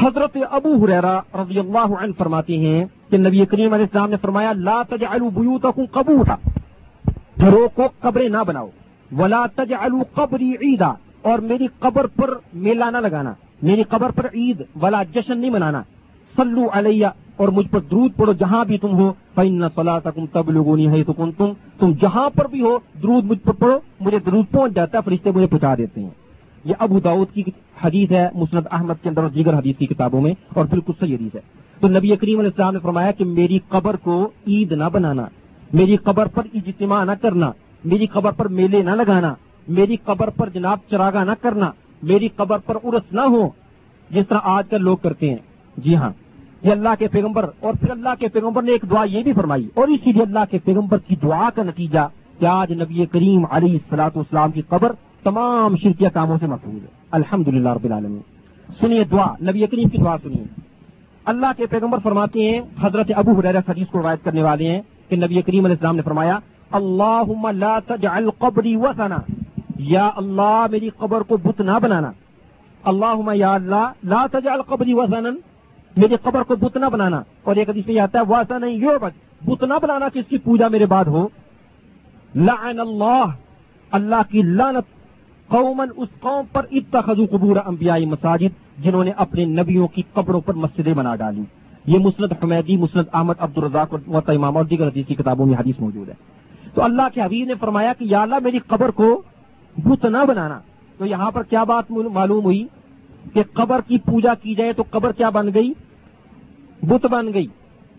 حضرت ابو حریرا رضی اللہ عنہ فرماتے ہیں کہ نبی کریم علیہ السلام نے فرمایا، لا تجعلوا بیوتکم قبورا گھروں کو قبریں نہ بناؤ۔ ولا تجعلوا قبری عیدا۔ اور میری قبر پر میلہ نہ لگانا۔ میری قبر پر عید والا جشن نہیں منانا۔ سلو علیہ، اور مجھ پر درود پڑھو جہاں بھی تم ہو۔ فن صلاح تم تب لوگونی ہے تم تم جہاں پر بھی ہو، درود مجھ پر پڑھو، مجھے درود پہنچ جاتا ہے، فرشتے مجھے پہنچا دیتے ہیں۔ یہ ابو داود کی حدیث ہے، مسند احمد کے اندر اور دیگر حدیث کی کتابوں میں اور بالکل صحیح حدیث ہے۔ تو نبی کریم علیہ السلام نے فرمایا کہ میری قبر کو عید نہ بنانا، میری قبر پر اجتماع نہ کرنا، میری قبر پر میلے نہ لگانا، میری قبر پر جناب چراغا نہ کرنا، میری قبر پر ارس نہ ہو، جس طرح آج کل لوگ کرتے ہیں۔ جی ہاں یہ اللہ کے پیغمبر اور پھر اللہ کے پیغمبر نے ایک دعا یہ بھی فرمائی۔ اور اسی لیے اللہ کے پیغمبر کی دعا کا نتیجہ کہ آج نبی کریم علی السلاط اسلام کی قبر تمام شرکیہ کاموں سے محفوظ ہے۔ الحمد للہ رب العالمین۔ سنیے دعا، نبی کریم کی دعا سنیے۔ اللہ کے پیغمبر فرماتے ہیں، حضرت ابو حریر حدیث کو روایت کرنے والے ہیں کہ نبی کریم علیہ السلام نے فرمایا اللہ تجعل قبری وسنا یا اللہ، میری قبر کو بت نہ بنانا۔ اللہ یا اللہ، لا تجعل قبری وزن میری قبر کو بت نہ بنانا۔ اور ایک حدیث میں آتا ہے واسا نہیں یو بس بت نہ بنانا کہ اس کی پوجا میرے بعد ہو۔ لعن اللہ۔ اللہ کی لعنت قومن اس قوم پر اتخذوا قبور انبیائی مساجد جنہوں نے اپنے نبیوں کی قبروں پر مسجدیں بنا ڈالی۔ یہ مسند حمیدی، مسند احمد عبد الرزاق اور امام اور دیگر حدیث کی کتابوں میں حدیث موجود ہے۔ تو اللہ کے حبیب نے فرمایا کہ یا اللہ میری قبر کو بت نہ بنانا۔ تو یہاں پر کیا بات معلوم ہوئی کہ قبر کی پوجا کی جائے تو قبر کیا بن گئی؟ بت بن گئی۔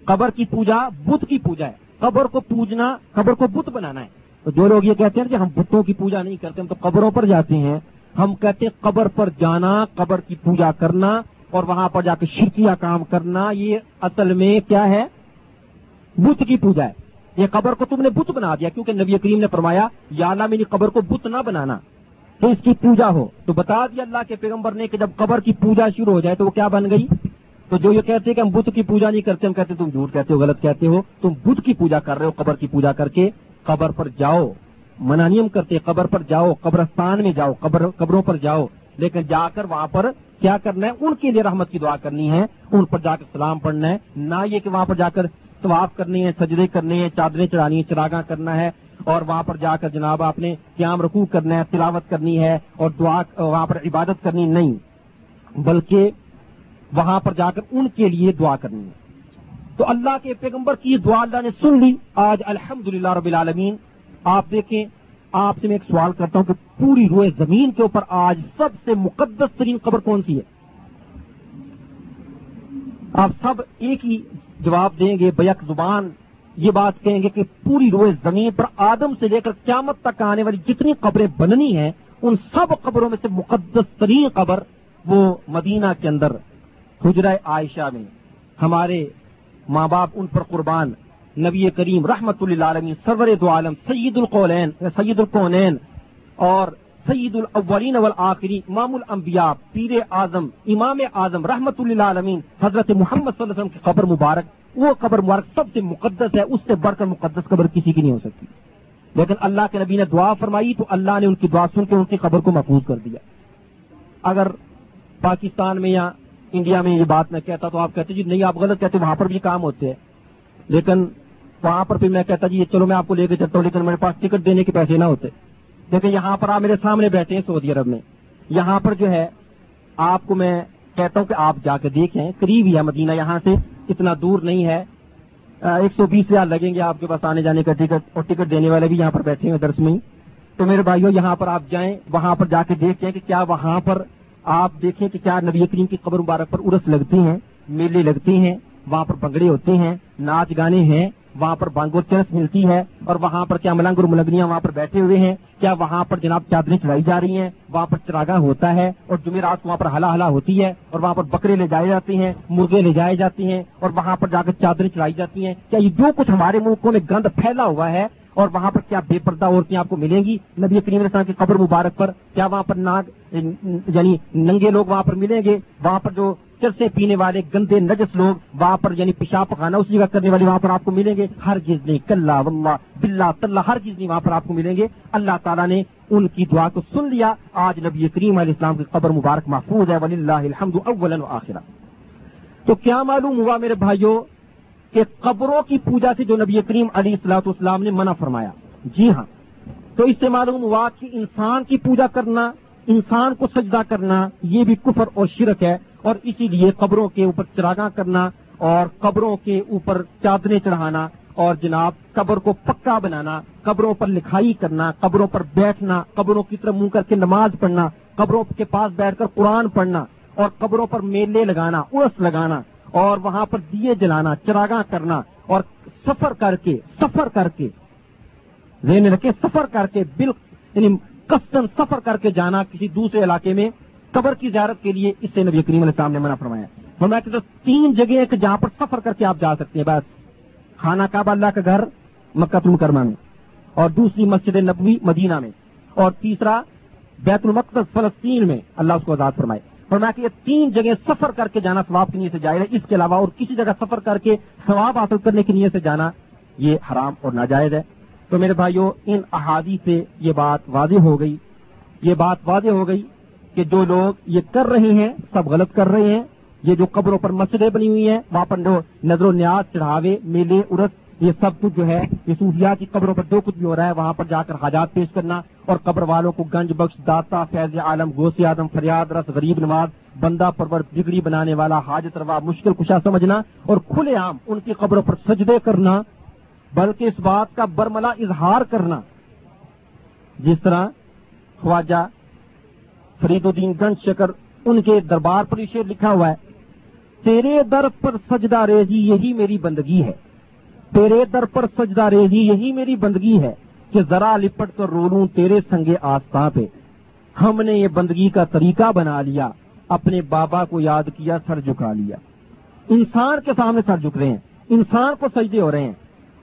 قبر کی پوجا بت کی پوجا ہے۔ قبر کو پوجنا، قبر کو بت بنانا ہے۔ تو جو لوگ یہ کہتے ہیں کہ ہم بتوں کی پوجا نہیں کرتے، ہم تو قبروں پر جاتے ہیں۔ ہم کہتے ہیں قبر پر جانا، قبر کی پوجا کرنا اور وہاں پر جا کے شرکیہ کام کرنا، یہ اصل میں کیا ہے؟ بت کی پوجا ہے۔ یہ قبر کو تم نے بت بنا دیا، کیونکہ نبی کریم نے فرمایا، یا اللہ میری قبر کو بت نہ بنانا۔ تو اس کی پوجا ہو۔ تو بتا دیا اللہ کے پیغمبر نے کہ جب قبر کی پوجا شروع ہو جائے تو وہ کیا بن گئی؟ تو جو یہ کہتے ہیں کہ ہم بت کی پوجا نہیں کرتے، ہم کہتے تم جھوٹ کہتے ہو، غلط کہتے ہو۔ تم بت کی پوجا کر رہے ہو، قبر کی پوجا کر کے۔ قبر پر جاؤ۔ منانیم کرتے قبر پر جاؤ، قبرستان میں جاؤ، قبر قبروں پر جاؤ۔ لیکن جا کر وہاں پر کیا کرنا ہے؟ ان کے لیے رحمت کی دعا کرنی ہے، ان پر جا کر سلام پڑھنا ہے۔ نہ یہ کہ وہاں پر جا کر طواف کرنے ہیں سجدے کرنے ہیں، چادریں چڑھانی ہیں، چراغاں کرنا ہے۔ اور وہاں پر جا کر جناب آپ نے قیام رکوع کرنا ہے، تلاوت کرنی ہے اور دعا وہاں پر عبادت کرنی نہیں، بلکہ وہاں پر جا کر ان کے لیے دعا کرنی ہے۔ تو اللہ کے پیغمبر کی دعا اللہ نے سن لی۔ آج الحمد رب العالمین، آپ دیکھیں، آپ سے میں ایک سوال کرتا ہوں کہ پوری روئے زمین کے اوپر آج سب سے مقدس ترین قبر کون سی ہے؟ آپ سب ایک ہی جواب دیں گے، بیک زبان یہ بات کہیں گے کہ پوری روئے زمین پر آدم سے لے کر قیامت تک آنے والی جتنی قبریں بننی ہیں، ان سب قبروں میں سے مقدس ترین قبر وہ مدینہ کے اندر، حجرہ عائشہ میں، ہمارے ماں باپ ان پر قربان۔ نبی کریم رحمت اللہ عالمی سرور دو عالم، سید القولین، سید القونین اور سید الاولین والآخرین، امام الانبیاء، پیر اعظم، امام اعظم، رحمت اللہ عالمین حضرت محمد صلی اللہ علیہ وسلم کی قبر مبارک۔ وہ قبر مبارک سب سے مقدس ہے، اس سے بڑھ کر مقدس قبر کسی کی نہیں ہو سکتی۔ لیکن اللہ کے نبی نے دعا فرمائی تو اللہ نے ان کی دعا سن کے ان کی قبر کو محفوظ کر دیا۔ اگر پاکستان میں یا انڈیا میں یہ بات میں کہتا تو آپ کہتے جی نہیں، آپ غلط کہتے، وہاں پر بھی کام ہوتے ہیں۔ لیکن وہاں پر بھی میں کہتا جی چلو میں آپ کو لے کے چلتا ہوں، لیکن میرے پاس ٹکٹ دینے کے پیسے نہ ہوتے۔ لیکن یہاں پر آپ میرے سامنے بیٹھے ہیں سعودی عرب میں۔ یہاں پر جو ہے، آپ کو میں کہتا ہوں کہ آپ جا کے دیکھیں، قریب ہی ہے مدینہ، یہاں سے اتنا دور نہیں ہے۔ ایک سو بیس ہزار لگیں گے آپ کے پاس آنے جانے کا ٹکٹ، اور ٹکٹ دینے والے بھی یہاں پر بیٹھے ہیں درس میں تو میرے بھائیوں یہاں پر آپ جائیں، وہاں پر جا کے دیکھیں کہ کیا وہاں پر آپ دیکھیں کہ کیا نبی کریم کی قبر مبارک پر ارس لگتی ہیں، میلے لگتی ہیں، وہاں پر بنگڑے ہوتے ہیں، ناچ گانے ہیں، وہاں پر بانگو چرس ملتی ہے اور وہاں پر کیا ملنگ اور ملنگنیاں وہاں پر بیٹھے ہوئے ہیں، کیا وہاں پر جناب چادریں چڑھائی جا رہی ہیں، وہاں پر چراغا ہوتا ہے اور جمعرات وہاں پر ہلا ہلا ہوتی ہے اور وہاں پر بکرے لے جائے جاتے ہیں، مرغے لے جائے جاتے ہیں اور وہاں پر جا کر چادریں چڑھائی جاتی ہیں۔ کیا یہ جو کچھ ہمارے ملکوں میں گند پھیلا ہوا ہے اور وہاں پر کیا بے پردہ عورتیں آپ کو ملیں گی؟ نبی کریم علیہ السلام کی قبر مبارک پر کیا وہاں پر ناگ یعنی ننگے لوگ وہاں پر ملیں گے؟ وہاں پر جو چرسے پینے والے گندے نجس لوگ وہاں پر یعنی پیشاب پکانا اس جگہ کرنے والے وہاں پر آپ کو ملیں گے؟ ہر چیز نہیں، کلّا ولہ بلّہ طلّہ ہر چیز نہیں وہاں پر آپ کو ملیں گے۔ اللہ تعالیٰ نے ان کی دعا کو سن لیا۔ آج نبی کریم علیہ السلام کی قبر مبارک محفوظ ہے۔ ولی اللہ الحمد اول آخرہ تو کیا معلوم ہوا میرے بھائیوں کہ قبروں کی پوجا سے جو نبی کریم علی السلاط اسلام نے منع فرمایا۔ جی ہاں تو اس سے معلوم ہوا کہ انسان کی پوجا کرنا، انسان کو سجدہ کرنا، یہ بھی کفر اور شرک ہے اور اسی لیے قبروں کے اوپر چراغاں کرنا اور قبروں کے اوپر چادریں چڑھانا اور جناب قبر کو پکا بنانا، قبروں پر لکھائی کرنا، قبروں پر بیٹھنا، قبروں کی طرف منہ کر کے نماز پڑھنا، قبروں کے پاس بیٹھ کر قرآن پڑھنا اور قبروں پر میلے لگانا ارس لگانا۔ اور وہاں پر دیے جلانا، چراغاں کرنا اور سفر کر کے، سفر کر کے، ذہن رکھے سفر کر کے بل یعنی کسٹم سفر کر کے جانا کسی دوسرے علاقے میں، قبر کی زیارت کے لیے اس سے نبی کریم علیہ السلام نے منع فرمایا۔ فرمایا کہ تین جگہ جہاں پر سفر کر کے آپ جا سکتے ہیں، بس۔ خانہ کعبہ اللہ کا گھر، مکہ المکرمہ میں۔ اور دوسری مسجد نبوی مدینہ میں۔ اور تیسرا بیت المقدس فلسطین میں، اللہ اس کو آزاد فرمائے۔ فرمایا کہ یہ تین جگہ سفر کر کے جانا ثواب کی نیت سے جائز ہے۔ اس کے علاوہ اور کسی جگہ سفر کر کے ثواب حاصل کرنے کی نیت سے جانا یہ حرام اور ناجائز ہے۔ تو میرے بھائیوں ان احادی سے یہ بات واضح ہو گئی۔ یہ بات واضح ہو گئی کہ جو لوگ یہ کر رہے ہیں، سب غلط کر رہے ہیں۔ یہ جو قبروں پر مسجدیں بنی ہوئی ہیں، وہاں پر جو نظر و نیاز، چڑھاوے، میلے ارس یہ سب کچھ جو ہے یہ صوفیات کی قبروں پر جو کچھ بھی ہو رہا ہے، وہاں پر جا کر حاجات پیش کرنا اور قبر والوں کو گنج، بخش، داتا، فیض عالم گوس آدم فریاد، رس، غریب نواز، بندہ، پرور، بگڑی بنانے والا، حاجت روا، مشکل کشا سمجھنا اور کھلے عام ان کی قبروں پر سجدے کرنا، بلکہ اس بات کا برملا اظہار کرنا۔ جس طرح خواجہ فرید الدین گنج شکر ان کے دربار پر شیر لکھا ہوا ہے، تیرے در پر سجدہ ریزی یہی میری بندگی ہے۔ تیرے در پر سجدہ ریزی، یہی میری بندگی ہے کہ ذرا لپٹ کر رولوں تیرے سنگے آستہ پہ۔ ہم نے یہ بندگی کا طریقہ بنا لیا، اپنے بابا کو یاد کیا، سر جھکا لیا۔ انسان کے سامنے سر جھک رہے ہیں، انسان کو سجدے ہو رہے ہیں۔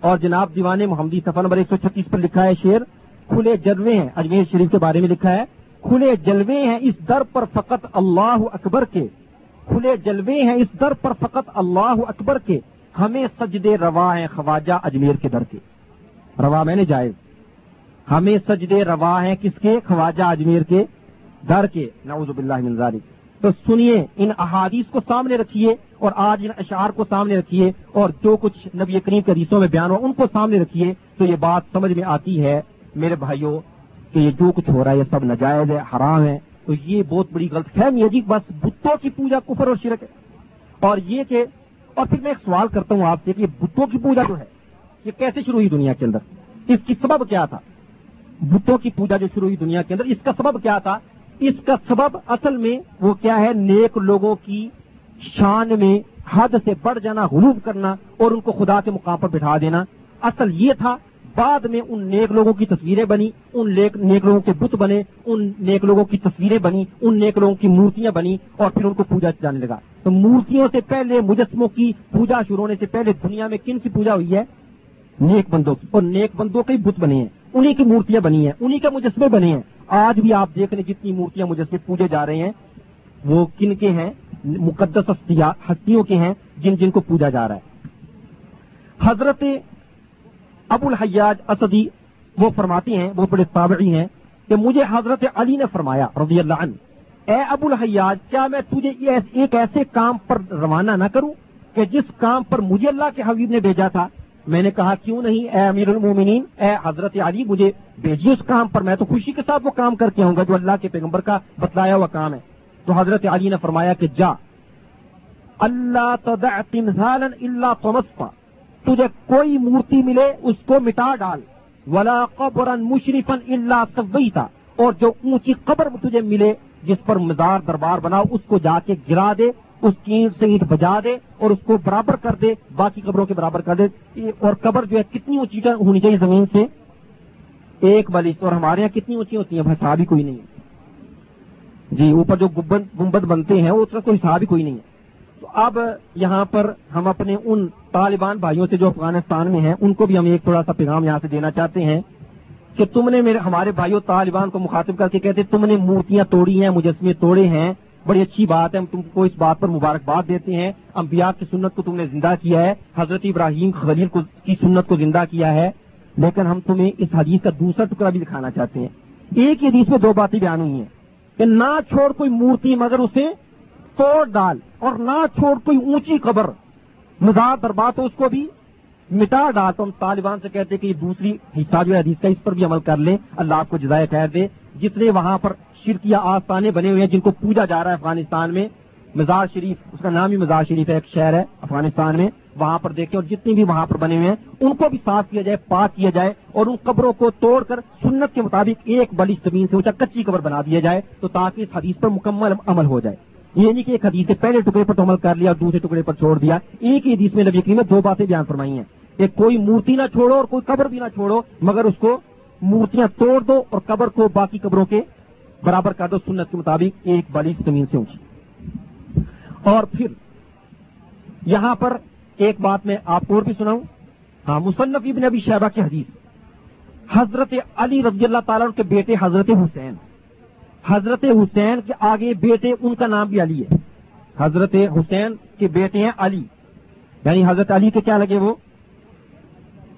اور جناب دیوانے محمدی سفر نمبر ایک سو چھتیس پر لکھا ہے شیر کھلے جلوے ہیں۔ اجمیر شریف کے بارے میں لکھا ہے، کھلے جلوے ہیں اس در پر فقط اللہ اکبر کے۔ کھلے جلوے ہیں اس در پر فقط اللہ اکبر کے۔ ہمیں سجدے روا ہیں خواجہ اجمیر کے در کے۔ روا میں نے جائز۔ ہمیں سجدے روا ہیں کس کے؟ خواجہ اجمیر کے در کے۔ نعوذ باللہ من ذالک۔ تو سنیے، ان احادیث کو سامنے رکھیے اور آج ان اشعار کو سامنے رکھیے اور جو کچھ نبی کریم کے حدیثوں میں بیان ہوا ان کو سامنے رکھیے تو یہ بات سمجھ میں آتی ہے۔ میرے بھائیوں، کہ یہ جو کچھ ہو رہا ہے، یہ سب ناجائز ہے، حرام ہے۔ تو یہ بہت بڑی غلط فہمی ہے جی بس بتوں کی پوجا کفر اور شرک ہے۔ اور یہ کہ اور پھر میں ایک سوال کرتا ہوں آپ سے کہ بتوں کی پوجا جو ہے، یہ کیسے شروع ہوئی دنیا کے اندر؟ اس کی سبب کیا تھا؟ بتوں کی پوجا جو شروع ہوئی دنیا کے اندر، اس کا سبب کیا تھا؟ اس کا سبب اصل میں وہ کیا ہے؟ نیک لوگوں کی شان میں حد سے بڑھ جانا، غلوب کرنا اور ان کو خدا کے مقام پر بٹھا دینا۔ اصل یہ تھا بعد میں ان نیک لوگوں کی تصویریں بنی ان نیک لوگوں کے بت بنے، ان نیک لوگوں کی تصویریں بنی ان نیک لوگوں کی مورتیاں بنی اور پھر ان کو پوجا جانے لگا۔ تو مورتیوں سے پہلے، مجسموں کی پوجا شروع ہونے سے پہلے دنیا میں کن کی پوجا ہوئی ہے؟ نیک بندوں کی۔ اور نیک بندوں کے بت بنے ہیں۔ انہیں کی مورتیاں بنی ہیں انہیں کے مجسمے بنے ہیں۔ آج بھی آپ دیکھ رہے جتنی مورتیاں مجسمے پوجے جا رہے ہیں، وہ کن کے ہیں؟ مقدس ہستیوں کے ہیں، جن جن کو پوجا جا رہا ہے۔ حضرت ابو الحیاج اسدی وہ فرماتی ہیں، وہ بڑے تابعی ہیں کہ مجھے حضرت علی نے فرمایا رضی اللہ عنہ، اے ابو الحیاج، کیا میں تجھے ایک ایسے کام پر روانہ نہ کروں کہ جس کام پر مجھے اللہ کے حبیب نے بھیجا تھا؟ میں نے کہا، کیوں نہیں؟ اے امیر المومنین، اے حضرت علی، مجھے بھیجیے اس کام پر، میں تو خوشی کے ساتھ وہ کام کر کے آؤں گا جو اللہ کے پیغمبر کا بتلایا ہوا کام ہے۔ تو حضرت علی نے فرمایا کہ جا۔ اللہ تدع تمثالا الا طمستا تجھے کوئی مورتی ملے اس کو مٹا ڈال۔ ولا قبرا مشرفا الا سویتا اور جو اونچی قبر تجھے ملے، جس پر مزار دربار بناؤ، اس کو جا کے گرا دے، اس کی سے اینٹ بجا دے اور اس کو برابر کر دے، باقی قبروں کے برابر کر دے۔ اور قبر جو ہے کتنی اونچی ہونی چاہیے زمین سے؟ ایک بلش اور ہمارے یہاں کتنی اونچی ہوتی ہیں حساب ہی کوئی نہیں ہے۔ جی اوپر جو گمبد بنتے ہیں اس کا کوئی حساب ہی کوئی نہیں ہے۔ تو اب یہاں پر ہم اپنے ان طالبان بھائیوں سے جو افغانستان میں ہیں، ان کو بھی ہم ایک تھوڑا سا پیغام یہاں سے دینا چاہتے ہیں کہ تم نے میرے، ہمارے بھائیوں طالبان کو مخاطب کر کے کہتے، تم نے مورتیاں توڑی ہیں، مجسمے توڑے ہیں، بڑی اچھی بات ہے، ہم تم کو اس بات پر مبارکباد دیتے ہیں۔ انبیاء کی سنت کو تم نے زندہ کیا ہے، حضرت ابراہیم خلیل کی سنت کو زندہ کیا ہے۔ لیکن ہم تمہیں اس حدیث کا دوسرا ٹکڑا بھی دکھانا چاہتے ہیں۔ ایک حدیث میں دو باتیں بیان ہوئی ہیں کہ نہ چھوڑ کوئی مورتی مگر اسے توڑ ڈال اور نہ چھوڑ کوئی اونچی قبر۔ مزار در بات ہو اس کو بھی مٹا ڈال تو ہم طالبان سے کہتے کہ یہ دوسری حصہ جو ہے حدیث کا اس پر بھی عمل کر لیں۔ اللہ آپ کو جزائے خیر دے۔ جتنے وہاں پر شرکیہ آستانے بنے ہوئے ہیں، جن کو پوجا جا رہا ہے افغانستان میں، مزار شریف، اس کا نام ہی مزار شریف ہے، ایک شہر ہے افغانستان میں، وہاں پر دیکھیں اور جتنی بھی وہاں پر بنے ہوئے ہیں، ان کو بھی صاف کیا جائے، پاک کیا جائے اور ان قبروں کو توڑ کر سنت کے مطابق ایک بڑی زمین سے اونچا کچی قبر بنا دیا جائے تو تاکہ اس حدیث پر مکمل عمل ہو جائے۔ یہ نہیں کہ ایک حدیث کے پہلے ٹکڑے پر تو عمل کر لیا اور دوسرے ٹکڑے پر چھوڑ دیا، ایک ہی حدیث میں نبی کریم نے دو باتیں بیان فرمائی ہیں۔ کہ کوئی مورتی نہ چھوڑو اور کوئی قبر بھی نہ چھوڑو، مگر اس کو مورتیاں توڑ دو اور قبر کو باقی قبروں کے برابر کر دو، سنت کے مطابق ایک بالی زمین سے اونچی۔ اور پھر، یہاں پر ایک بات میں آپ کو اور بھی سناؤں۔ ہاں مصنف ابن ابی شہبہ کی حدیث۔ حضرت علی رضی اللہ تعالیٰ کے بیٹے حضرت حسین۔ حضرت حسین کے آگے بیٹے، ان کا نام بھی علی ہے۔ حضرت حسین کے بیٹے ہیں علی۔ یعنی حضرت علی کے کیا لگے وہ؟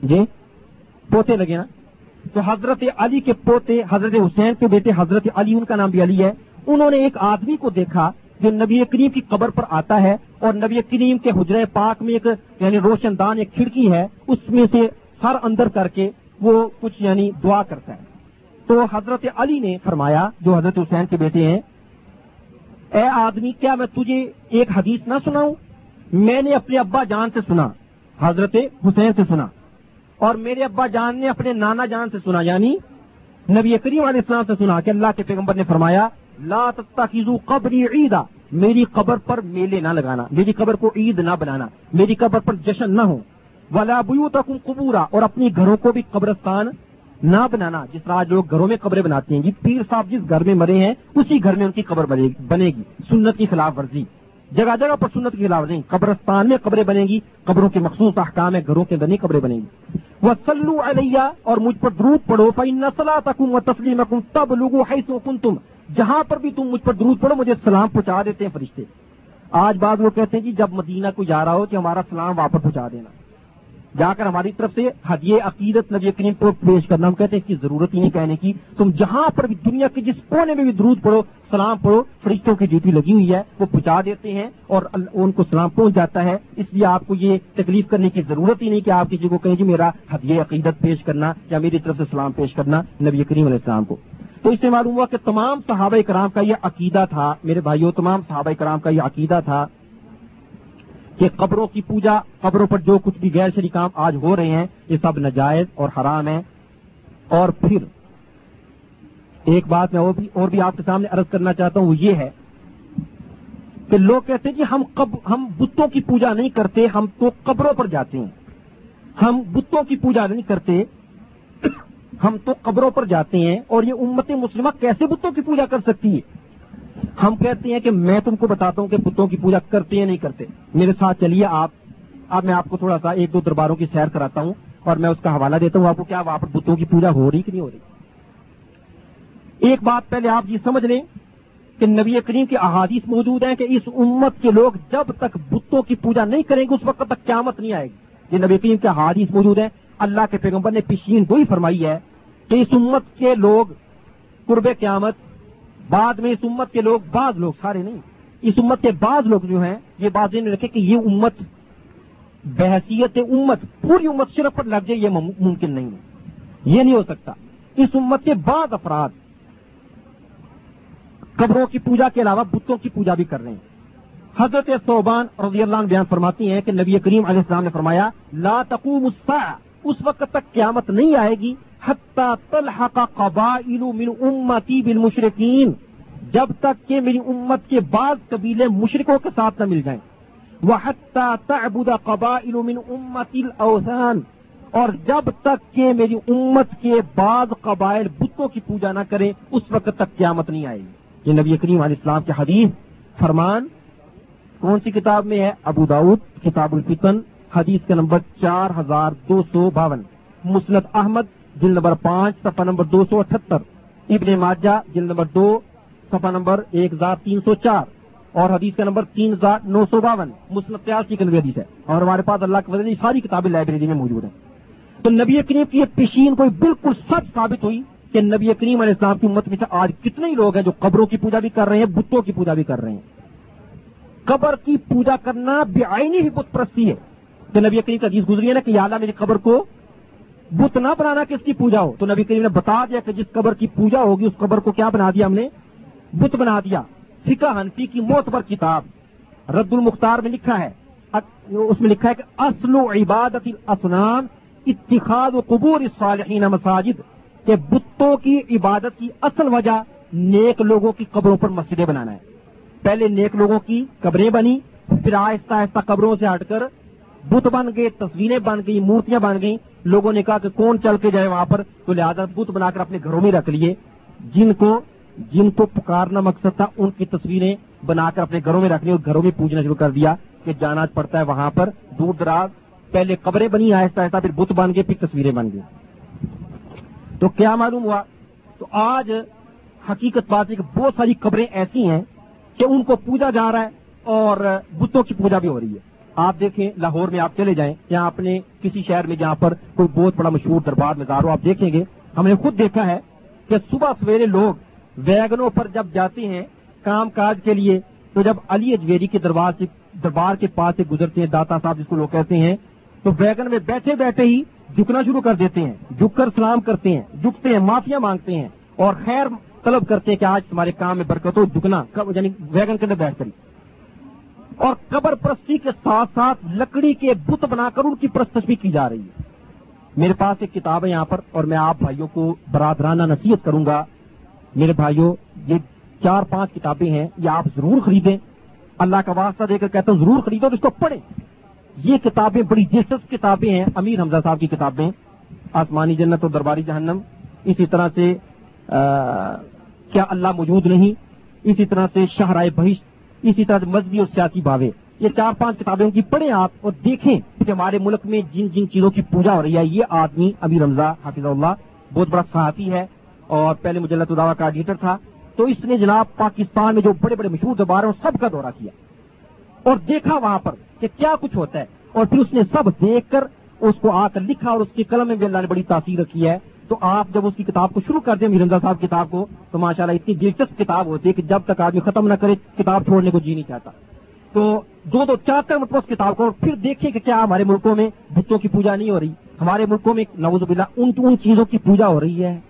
جی پوتے لگے نا۔ تو حضرت علی کے پوتے، حضرت حسین کے بیٹے، حضرت علی، ان کا نام بھی علی ہے۔ انہوں نے ایک آدمی کو دیکھا جو نبی کریم کی قبر پر آتا ہے اور نبی کریم کے حجر پاک میں ایک یعنی روشن دان، ایک کھڑکی ہے، اس میں سے سر اندر کر کے وہ کچھ یعنی دعا کرتا ہے۔ تو حضرت علی نے فرمایا، جو حضرت حسین کے بیٹے ہیں، اے آدمی، کیا میں تجھے ایک حدیث نہ سناؤں؟ میں نے اپنے ابا جان سے سنا، حضرت حسین سے سنا، اور میرے ابا جان نے اپنے نانا جان سے سنا یعنی نبی کریم علیہ السلام سے سنا کہ اللہ کے پیغمبر نے فرمایا، لا تتخذوا قبری عیدا، میری قبر پر میلے نہ لگانا، میری قبر کو عید نہ بنانا، میری قبر پر جشن نہ ہو، ولا بیوتکم قبورا، اور اپنی گھروں کو بھی قبرستان نہ بنانا، جس طرح آج لوگ گھروں میں قبریں بناتے ہیں جی پیر صاحب جس گھر میں مرے ہیں، اسی گھر میں ان کی قبر بنے گی سنت کی خلاف ورزی۔ جگہ جگہ پر سنت کے خلاف نہیں قبرستان میں قبریں بنے گی، قبروں کے مخصوص احکام ہے گھروں کے اندر نہیں قبریں بنے گی۔ وہ سلو علیہ اور مجھ پر درود پڑھو پائی نسلا تکوں تسلیم تب لوگوں کن تم جہاں پر بھی تم مجھ پر درود پڑھو، مجھے سلام پہنچا دیتے ہیں فرشتے۔ آج بعد وہ کہتے ہیں کہ جب مدینہ کو جا رہا ہو کہ ہمارا سلام واپس پہنچا دینا۔ جا کر ہماری طرف سے حدیے عقیدت، نبی کریم کو پیش کرنا۔ ہم کہتے ہیں اس کی ضرورت ہی نہیں کہنے کی۔ تم جہاں پر بھی دنیا کے جس کونے میں بھی درود پڑھو، سلام پڑھو، فرشتوں کی ڈیوٹی لگی ہوئی ہے، وہ پہنچا دیتے ہیں اور ان کو سلام پہنچ جاتا ہے۔ اس لیے آپ کو یہ تکلیف کرنے کی ضرورت ہی نہیں کہ آپ کسی کو کہیں جی میرا حدیہ عقیدت پیش کرنا یا میری طرف سے سلام پیش کرنا نبی کریم علیہ السلام کو۔ تو اس سے معلوم ہوا کہ تمام صحابہ کرام کا یہ عقیدہ تھا۔ میرے بھائیوں تمام صحابہ کرام کا یہ عقیدہ تھا۔ کہ قبروں کی پوجا، قبروں پر جو کچھ بھی غیر شری کام آج ہو رہے ہیں، یہ سب نجائز اور حرام ہے اور پھر ایک بات میں اور بھی آپ کے سامنے عرض کرنا چاہتا ہوں، وہ یہ ہے کہ لوگ کہتے ہیں کہ ہم ہم بتوں کی پوجا نہیں کرتے، ہم تو قبروں پر جاتے ہیں۔ ہم بتوں کی پوجا نہیں کرتے، ہم تو قبروں پر جاتے ہیں۔ اور یہ امت مسلمہ کیسے بتوں کی پوجا کر سکتی ہے؟ ہم کہتے ہیں کہ میں تم کو بتاتا ہوں کہ بتوں کی پوجا کرتے یا نہیں کرتے۔ میرے ساتھ چلیے آپ۔ اب میں آپ کو تھوڑا سا ایک دو درباروں کی سیر کراتا ہوں اور میں اس کا حوالہ دیتا ہوں۔ آپ کو کیا وہاں پر بتوں کی پوجا ہو رہی کہ نہیں ہو رہی؟ ایک بات پہلے آپ یہ سمجھ لیں کہ نبی کریم کی احادیث موجود ہیں کہ اس امت کے لوگ جب تک بتوں کی پوجا نہیں کریں گے، اس وقت تک قیامت نہیں آئے گی۔ یہ نبی کریم کی احادیث موجود ہیں۔ اللہ کے پیغمبر نے پیشین وہی فرمائی ہے کہ اس امت کے لوگ قرب قیامت بعد میں اس امت کے لوگ بعض لوگ، سارے نہیں، اس امت کے بعض لوگ جو ہیں، یہ بات نے رکھے کہ یہ امت، بحثیت امت، پوری امت صرف پر لگ جائے، یہ ممکن نہیں ہے۔ یہ نہیں ہو سکتا۔ اس امت کے بعض افراد قبروں کی پوجا کے علاوہ بتوں کی پوجا بھی کر رہے ہیں۔ حضرت صوبان رضی اللہ عنہ بیان فرماتی ہیں کہ نبی کریم علیہ السلام نے فرمایا، لا تقوم الساعة، اس وقت تک قیامت نہیں آئے گی۔ تلحق قبائل من امتی بالمشرقین جب تک کہ میری امت کے بعض قبیلے مشرقوں کے ساتھ نہ مل جائیں۔ وہ تعبد قبائل من امتی الاوثان، اور جب تک کہ میری امت کے بعض قبائل بتوں کی پوجا نہ کریں، اس وقت تک قیامت نہیں آئے گی۔ یہ نبی کریم علیہ السلام کے حدیث، فرمان، کون سی کتاب میں ہے؟ ابو داود، کتاب الفتن، حدیث کا نمبر چار ہزار دو سو باون۔ مسلط احمد جلد نمبر پانچ سفا نمبر دو سو اٹھہتر ابن ماجہ، جلد نمبر دو سفا نمبر ایک ہزار تین سو چار۔ اور حدیث کا نمبر تین ہزار نو سو باون۔ مسلم تیاسی کی حدیث ہے۔ اور ہمارے پاس اللہ کی وجہ ساری کتابیں لائبریری میں موجود ہیں۔ تو نبی کریم کی یہ پیشین کوئی بالکل سچ ثابت ہوئی کہ نبی کریم علیہ السلام کی امت میں سے آج کتنے ہی لوگ ہیں جو قبروں کی پوجا بھی کر رہے ہیں، بتوں کی پوجا بھی کر رہے ہیں۔ قبر کی پوجا کرنا بے آئینی ہی بت پرستی ہے۔ کہ نبی کریم کا حدیث گزری ہے نا کہ یا اللہ میری قبر کو بت نہ بنانا کس کی پوجا ہو۔ تو نبی کریم نے بتا دیا کہ جس قبر کی پوجا ہوگی، اس قبر کو کیا بنا دیا ہم نے؟ بت بنا دیا۔ فکا حنفی کی موت پر کتاب۔ رد المختار میں لکھا ہے۔ اس میں لکھا ہے کہ اصل و عبادت الاسنان اتخاذ و قبور الصالحین مساجد، کہ بتوں کی عبادت کی اصل وجہ نیک لوگوں کی قبروں پر مسجدیں بنانا ہے۔ پہلے نیک لوگوں کی قبریں بنی پھر آہستہ آہستہ قبروں سے ہٹ کر بت بن گئے، تصویریں بن گئی مورتیاں بن گئی لوگوں نے کہا کہ کون چل کے جائے وہاں پر؟ تو لہٰذا بت بنا کر اپنے گھروں میں رکھ لیے۔ جن کو جن کو پکارنا مقصد تھا، ان کی تصویریں بنا کر اپنے گھروں میں رکھنی اور گھروں میں پوجنا شروع کر دیا کہ جانا پڑتا ہے وہاں پر۔ دور دراز، پہلے قبریں بنی، آہستہ آہستہ پھر بت بن گئے، پھر تصویریں بن گئی تو کیا معلوم ہوا؟ تو آج حقیقت بات ہے کہ بہت ساری قبریں ایسی ہیں کہ ان کو پوجا جا رہا ہے اور بتوں کی پوجا بھی ہو رہی ہے۔ آپ دیکھیں لاہور میں آپ چلے جائیں یا اپنے کسی شہر میں جہاں پر کوئی بہت بڑا مشہور دربار مزار ہو آپ دیکھیں گے، ہم نے خود دیکھا ہے کہ صبح سویرے لوگ ویگنوں پر جب جاتے ہیں کام کاج کے لیے، تو جب علی اجویری کے دربار سے دربار کے پاس سے گزرتے ہیں، داتا صاحب جس کو لوگ کہتے ہیں، تو ویگن میں بیٹھے بیٹھے ہی جھکنا شروع کر دیتے ہیں، جھک کر سلام کرتے ہیں، جھکتے ہیں معافیا مانگتے ہیں اور خیر طلب کرتے ہیں کہ آج تمہارے کام میں برکت ہو جھکنا یعنی ویگن کے اندر بیٹھ کر اور قبر پرستی کے ساتھ ساتھ لکڑی کے بت بنا کر ان کی پرست بھی کی جا رہی ہے۔ میرے پاس ایک کتاب ہے یہاں پر اور میں آپ بھائیوں کو برادرانہ نصیحت کروں گا۔ میرے بھائیوں، یہ چار پانچ کتابیں ہیں، یہ آپ ضرور خریدیں۔ اللہ کا واسطہ دے کر کہتا ہوں، ضرور خریدو اور اس کو پڑھیں۔ یہ کتابیں بڑی دلچسپ کتابیں ہیں، امیر حمزہ صاحب کی کتابیں۔ آسمانی جنت اور درباری جہنم۔ اسی طرح سے کیا اللہ موجود نہیں؟ اسی طرح سے شاہراہ بہشت اسی طرح مذہبی اور سیاسی باوے۔ یہ چار پانچ کتابیں ان کی پڑھیں آپ اور دیکھیں کہ ہمارے ملک میں جن جن چیزوں کی پوجا ہو رہی ہے، یہ آدمی امیر رمضا، حافظ اللہ، بہت بڑا صحافی ہے اور پہلے مجلت الدعوا کا ایڈیٹر تھا۔ تو اس نے جناب پاکستان میں جو بڑے بڑے مشہور دربار ہیں سب کا دورہ کیا۔ اور دیکھا وہاں پر کہ کیا کچھ ہوتا ہے۔ اور پھر اس نے سب دیکھ کر اس کو آ کر لکھا اور اس کی قلم میں بھی اللہ نے بڑی تاثیر رکھی ہے۔ تو آپ جب اس کی کتاب کو شروع کر دیں میرندا صاحب کتاب کو، تو ماشاءاللہ اتنی دلچسپ کتاب ہوتی ہے کہ جب تک آدمی ختم نہ کرے، کتاب چھوڑنے کو جی نہیں چاہتا۔ تو دو دو چار چار مرتبہ اس کتاب کو پھر دیکھیں کہ کیا ہمارے ملکوں میں بتوں کی پوجا نہیں ہو رہی۔ ہمارے ملکوں میں نوز باللہ ان ان چیزوں کی پوجا ہو رہی ہے۔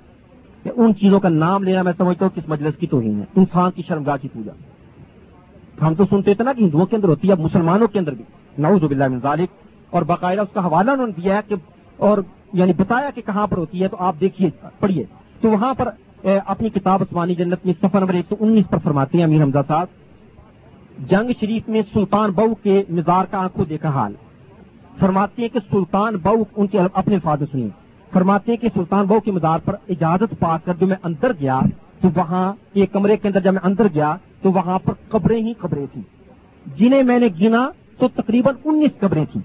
کہ ان چیزوں کا نام لینا میں سمجھتا ہوں کس مجلس کی توہین ہے۔ انسان کی شرمگاہ کی پوجا۔ ہم تو سنتے تھے نا کہ ہندوؤں کے اندر ہوتی ہے، اب مسلمانوں کے اندر بھی۔ نوز باللہ من ذالک۔ اور باقاعدہ اس کا حوالہ انہوں نے دیا ہے کہ اور یعنی بتایا کہ کہاں پر ہوتی ہے تو آپ دیکھیے، پڑھیے۔ تو وہاں پر اپنی کتاب عثمانی جنت میں سفر نمبر ایک سو انیس پر فرماتے ہیں امیر حمزہ صاحب، جنگ شریف میں سلطان بہو کے مزار کا آنکھوں دیکھا حال۔ فرماتے ہیں کہ سلطان بہو ان کے اپنے الفاظ سنیے فرماتے ہیں کہ سلطان بہو کے مزار پر اجازت پا کر جو میں اندر گیا، تو وہاں ایک کمرے کے اندر جب میں اندر گیا، تو وہاں پر قبریں ہی قبریں تھیں۔ جنہیں میں نے گنا تو تقریباً انیس قبریں تھیں۔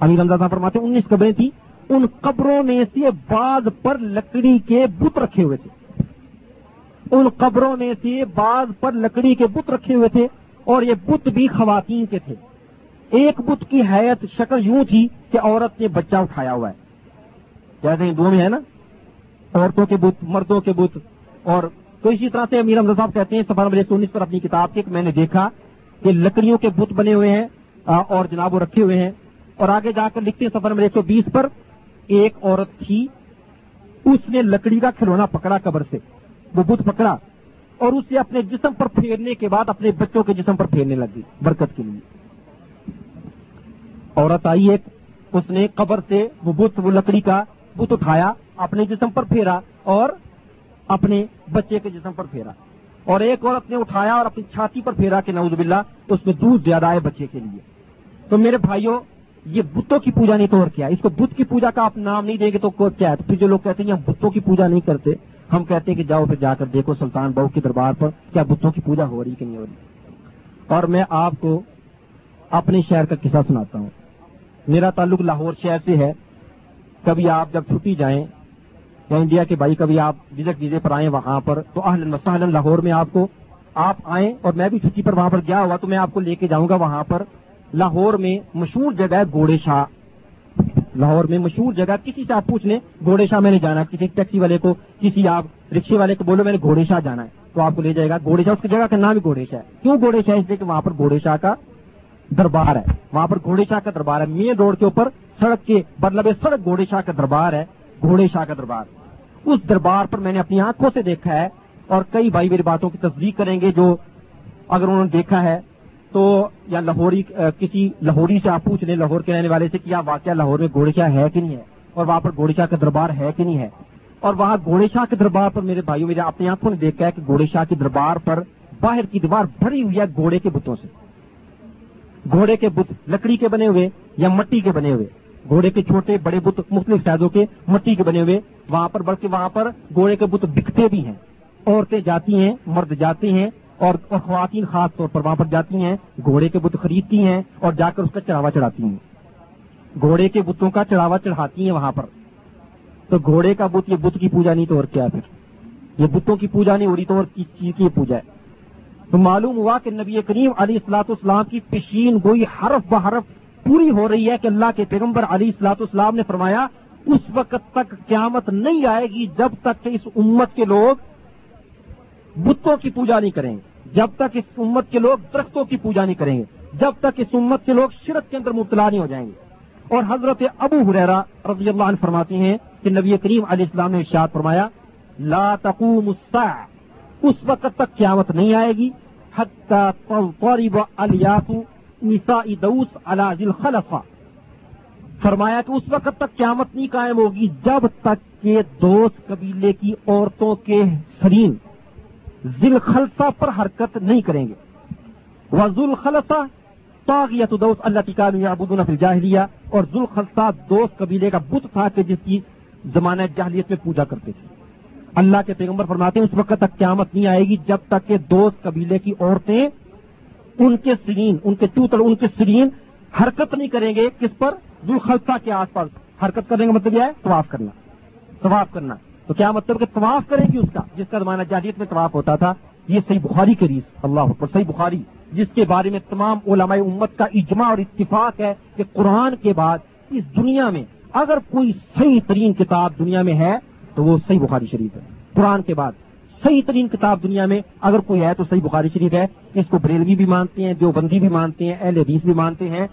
امیر حمزہ صاحب فرماتے انیس قبریں تھیں۔ ان قبروں میں سے بعض پر لکڑی کے بت رکھے ہوئے تھے۔ ان قبروں میں سے بعض پر لکڑی کے بت رکھے ہوئے تھے اور یہ بت بھی خواتین کے تھے۔ ایک بت کی حیت شکل یوں تھی کہ عورت نے بچہ اٹھایا ہوا ہے۔ جیسے ہندوؤں میں ہے نا، عورتوں کے بت، مردوں کے بت، اور تو اسی طرح سے امیر صاحب کہتے ہیں، سفر نمبر انیس پر اپنی کتاب کے میں نے دیکھا کہ لکڑیوں کے بت بنے ہوئے ہیں اور جناب وہ رکھے ہوئے ہیں۔ اور آگے جا کر لکھتے ہیں سفر نمبر ایک سو بیس پر ایک عورت تھی، اس نے لکڑی کا کھلونا پکڑا قبر سے، وہ بت پکڑا اور اسے اپنے جسم پر پھیرنے کے بعد اپنے بچوں کے جسم پر پھیرنے لگی برکت کے لیے۔ عورت آئی ایک، اس نے قبر سے وہ بت، وہ لکڑی کا بت اٹھایا، اپنے جسم پر پھیرا اور اپنے بچے کے جسم پر پھیرا۔ اور ایک عورت نے اٹھایا اور اپنی چھاتی پر پھیرا کہ نوز باللہ تو اس میں دودھ زیادہ ہے بچے کے لیے۔ تو میرے بھائیوں یہ بتوں کی پوجا نہیں تو اور کیا اس کو بت کی پوجا کا آپ نام نہیں دیں گے تو کیا ہے؟ پھر جو لوگ کہتے ہیں ہم بتوں کی پوجا نہیں کرتے، ہم کہتے ہیں کہ جاؤ پھر جا کر دیکھو سلطان بہو کے دربار پر کیا بتوں کی پوجا ہو رہی کہ نہیں ہو رہی؟ اور میں آپ کو اپنے شہر کا قصہ سناتا ہوں۔ میرا تعلق لاہور شہر سے ہے۔ کبھی آپ جب چھٹی جائیں یا انڈیا کے بھائی، کبھی آپ وزٹ ویزے پر آئیں وہاں پر، تو اہل لاہور میں آپ کو، آپ آئیں اور میں بھی چھٹی پر وہاں پر گیا ہوا تو میں آپ کو لے کے جاؤں گا وہاں پر۔ لاہور میں مشہور جگہ ہے گوڑے شاہ۔ لاہور میں مشہور جگہ کسی سے آپ پوچھ لیں، گھوڑے شاہ میں نے جانا، کسی ٹیکسی والے کو، کسی آپ رکشے والے کو بولو میں نے گھوڑے شاہ جانا ہے، تو آپ کو لے جائے گا۔ گھوڑے شاہ، اس کی جگہ کا نام ہی گھوڑے شاہ ہے۔ کیوں گھوڑے شاہ؟ اس لیے کہ وہاں پر گھوڑے شاہ کا دربار ہے۔ وہاں پر گھوڑے شاہ کا دربار ہے۔ مین روڈ کے اوپر سڑک کے مطلب سڑک گھوڑے شاہ کا دربار ہے، گھوڑے شاہ کا دربار۔ اس دربار پر میں نے اپنی آنکھوں سے دیکھا ہے اور کئی بھائی میری باتوں کی تصدیق کریں گے جو اگر انہوں نے دیکھا ہے تو یا لاہوری کسی لاہوری سے آپ پوچھ لیں، لاہور کے رہنے والے سے کیا واقعہ لاہور میں گھوڑے شاہ ہے کہ نہیں ہے؟ اور وہاں پر گھوڑے شاہ کا دربار ہے کہ نہیں ہے؟ اور وہاں گھوڑے شاہ کے دربار پر میرے بھائیوں، میرے اپنی آنکھوں نے دیکھا ہے کہ گھوڑے شاہ کے دربار پر باہر کی دیوار بھری ہوئی ہے گھوڑے کے بتوں سے۔ گھوڑے کے بت لکڑی کے بنے ہوئے یا مٹی کے بنے ہوئے؟ گھوڑے کے چھوٹے بڑے بت مختلف سائزوں کے مٹی کے بنے ہوئے۔ وہاں پر، بلکہ وہاں پر گھوڑے کے بت بکتے بھی ہیں۔ عورتیں جاتی ہیں، مرد جاتے ہیں اور خواتین خاص طور پر وہاں پر جاتی ہیں، گھوڑے کے بت خریدتی ہیں اور جا کر اس کا چڑھاوا چڑھاتی ہیں۔ گھوڑے کے بتوں کا چڑھاوا چڑھاتی ہیں وہاں پر۔ تو گھوڑے کا بت، یہ بت کی پوجا نہیں تو اور کیا پھر؟ یہ بتوں کی پوجا نہیں ہو رہی تو اور کس چیز کی پوجا ہے؟ تو معلوم ہوا کہ نبی کریم علی اصلاۃ اسلام کی پشین گوئی حرف بحرف پوری ہو رہی ہے کہ اللہ کے پیغمبر علی اصلاۃ اسلام نے فرمایا، اس وقت تک قیامت نہیں آئے گی جب تک کہ اس امت کے لوگ بتوں کی پوجا نہیں کریں گے۔ جب تک اس امت کے لوگ درختوں کی پوجا نہیں کریں گے، جب تک اس امت کے لوگ شرک کے اندر مبتلا نہیں ہو جائیں گے۔ اور حضرت ابو حریرا رضی اللہ عنہ فرماتی ہیں کہ نبی کریم علیہ السلام نے ارشاد فرمایا، لا تقوم الساعة، اس وقت تک قیامت نہیں آئے گی نساء دوس على ذی الخلفہ فرمایا کہ اس وقت تک قیامت نہیں قائم ہوگی جب تک کہ دوست قبیلے کی عورتوں کے سرین ذیل خلصہ پر حرکت نہیں کریں گے۔ وہ ذوال خلصہ طاغیت دوست اللہ ٹکان یعبدون فی الجاہلیہ اور ذوال خلصہ دوست قبیلے کا بت تھا کہ جس کی زمانہ جاہلیت میں پوجا کرتے تھے۔ اللہ کے پیغمبر فرماتے ہیں، اس وقت تک قیامت نہیں آئے گی جب تک کہ دوست قبیلے کی عورتیں ان کے سرین، ان کے ٹوتر ان کے سرین حرکت نہیں کریں گے کس پر؟ ذوال خلصہ کے آس پاس۔ حرکت کرنے کا مطلب یہ ہے طواف کرنا۔ طواف کرنا۔ تو کیا مطلب کہ طواف کرے گی اس کا؟ جس کا زمانہ جادیت میں طواف ہوتا تھا، یہ صحیح بخاری کے ریس اللہ پر صحیح بخاری، جس کے بارے میں تمام علماء امت کا اجماع اور اتفاق ہے کہ قرآن کے بعد اس دنیا میں اگر کوئی صحیح ترین کتاب دنیا میں ہے تو وہ صحیح بخاری شریف ہے۔ قرآن کے بعد صحیح ترین کتاب دنیا میں اگر کوئی ہے تو صحیح بخاری شریف ہے۔ اس کو بریلوی بھی مانتے ہیں جو بندی بھی مانتے ہیں، اہل حدیث بھی مانتے ہیں۔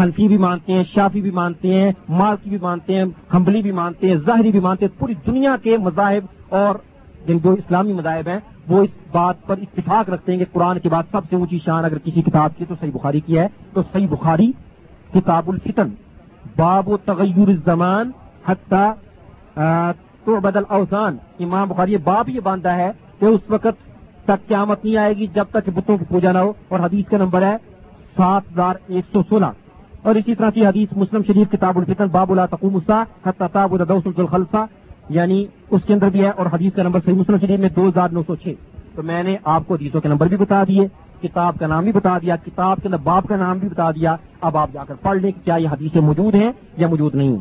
حنفی بھی مانتے ہیں، شافی بھی مانتے ہیں، مالکی بھی مانتے ہیں، ہمبلی بھی مانتے ہیں ظاہری بھی مانتے ہیں، پوری دنیا کے مذاہب اور جو اسلامی مذاہب ہیں، وہ اس بات پر اتفاق رکھتے ہیں کہ قرآن کے بعد سب سے اونچی شان اگر کسی کتاب کی تو صحیح بخاری کی ہے۔ تو صحیح بخاری کتاب الفتن، باب و تغیر الزمان حتیٰ تو بدل اوسان امام بخاری باب یہ باندھا ہے کہ اس وقت تک قیامت نہیں آئے گی جب تک بتوں کی پوجا نہ ہو۔ اور حدیث کا نمبر ہے سات ہزار ایک سو سولہ۔ اور اسی طرح کی حدیث مسلم شریف کتاب الفتن، باب اللہ تقوم الخلصہ یعنی اس کے اندر بھی ہے اور حدیث کا نمبر صحیح مسلم شریف میں دو ہزار نو سو چھ۔ تو میں نے آپ کو حدیثوں کے نمبر بھی بتا دیے، کتاب کا نام بھی بتا دیا، کتاب کے اندر باپ کا نام بھی بتا دیا۔ اب آپ جا کر پڑھ لیں کہ کیا یہ حدیثیں موجود ہیں یا موجود نہیں۔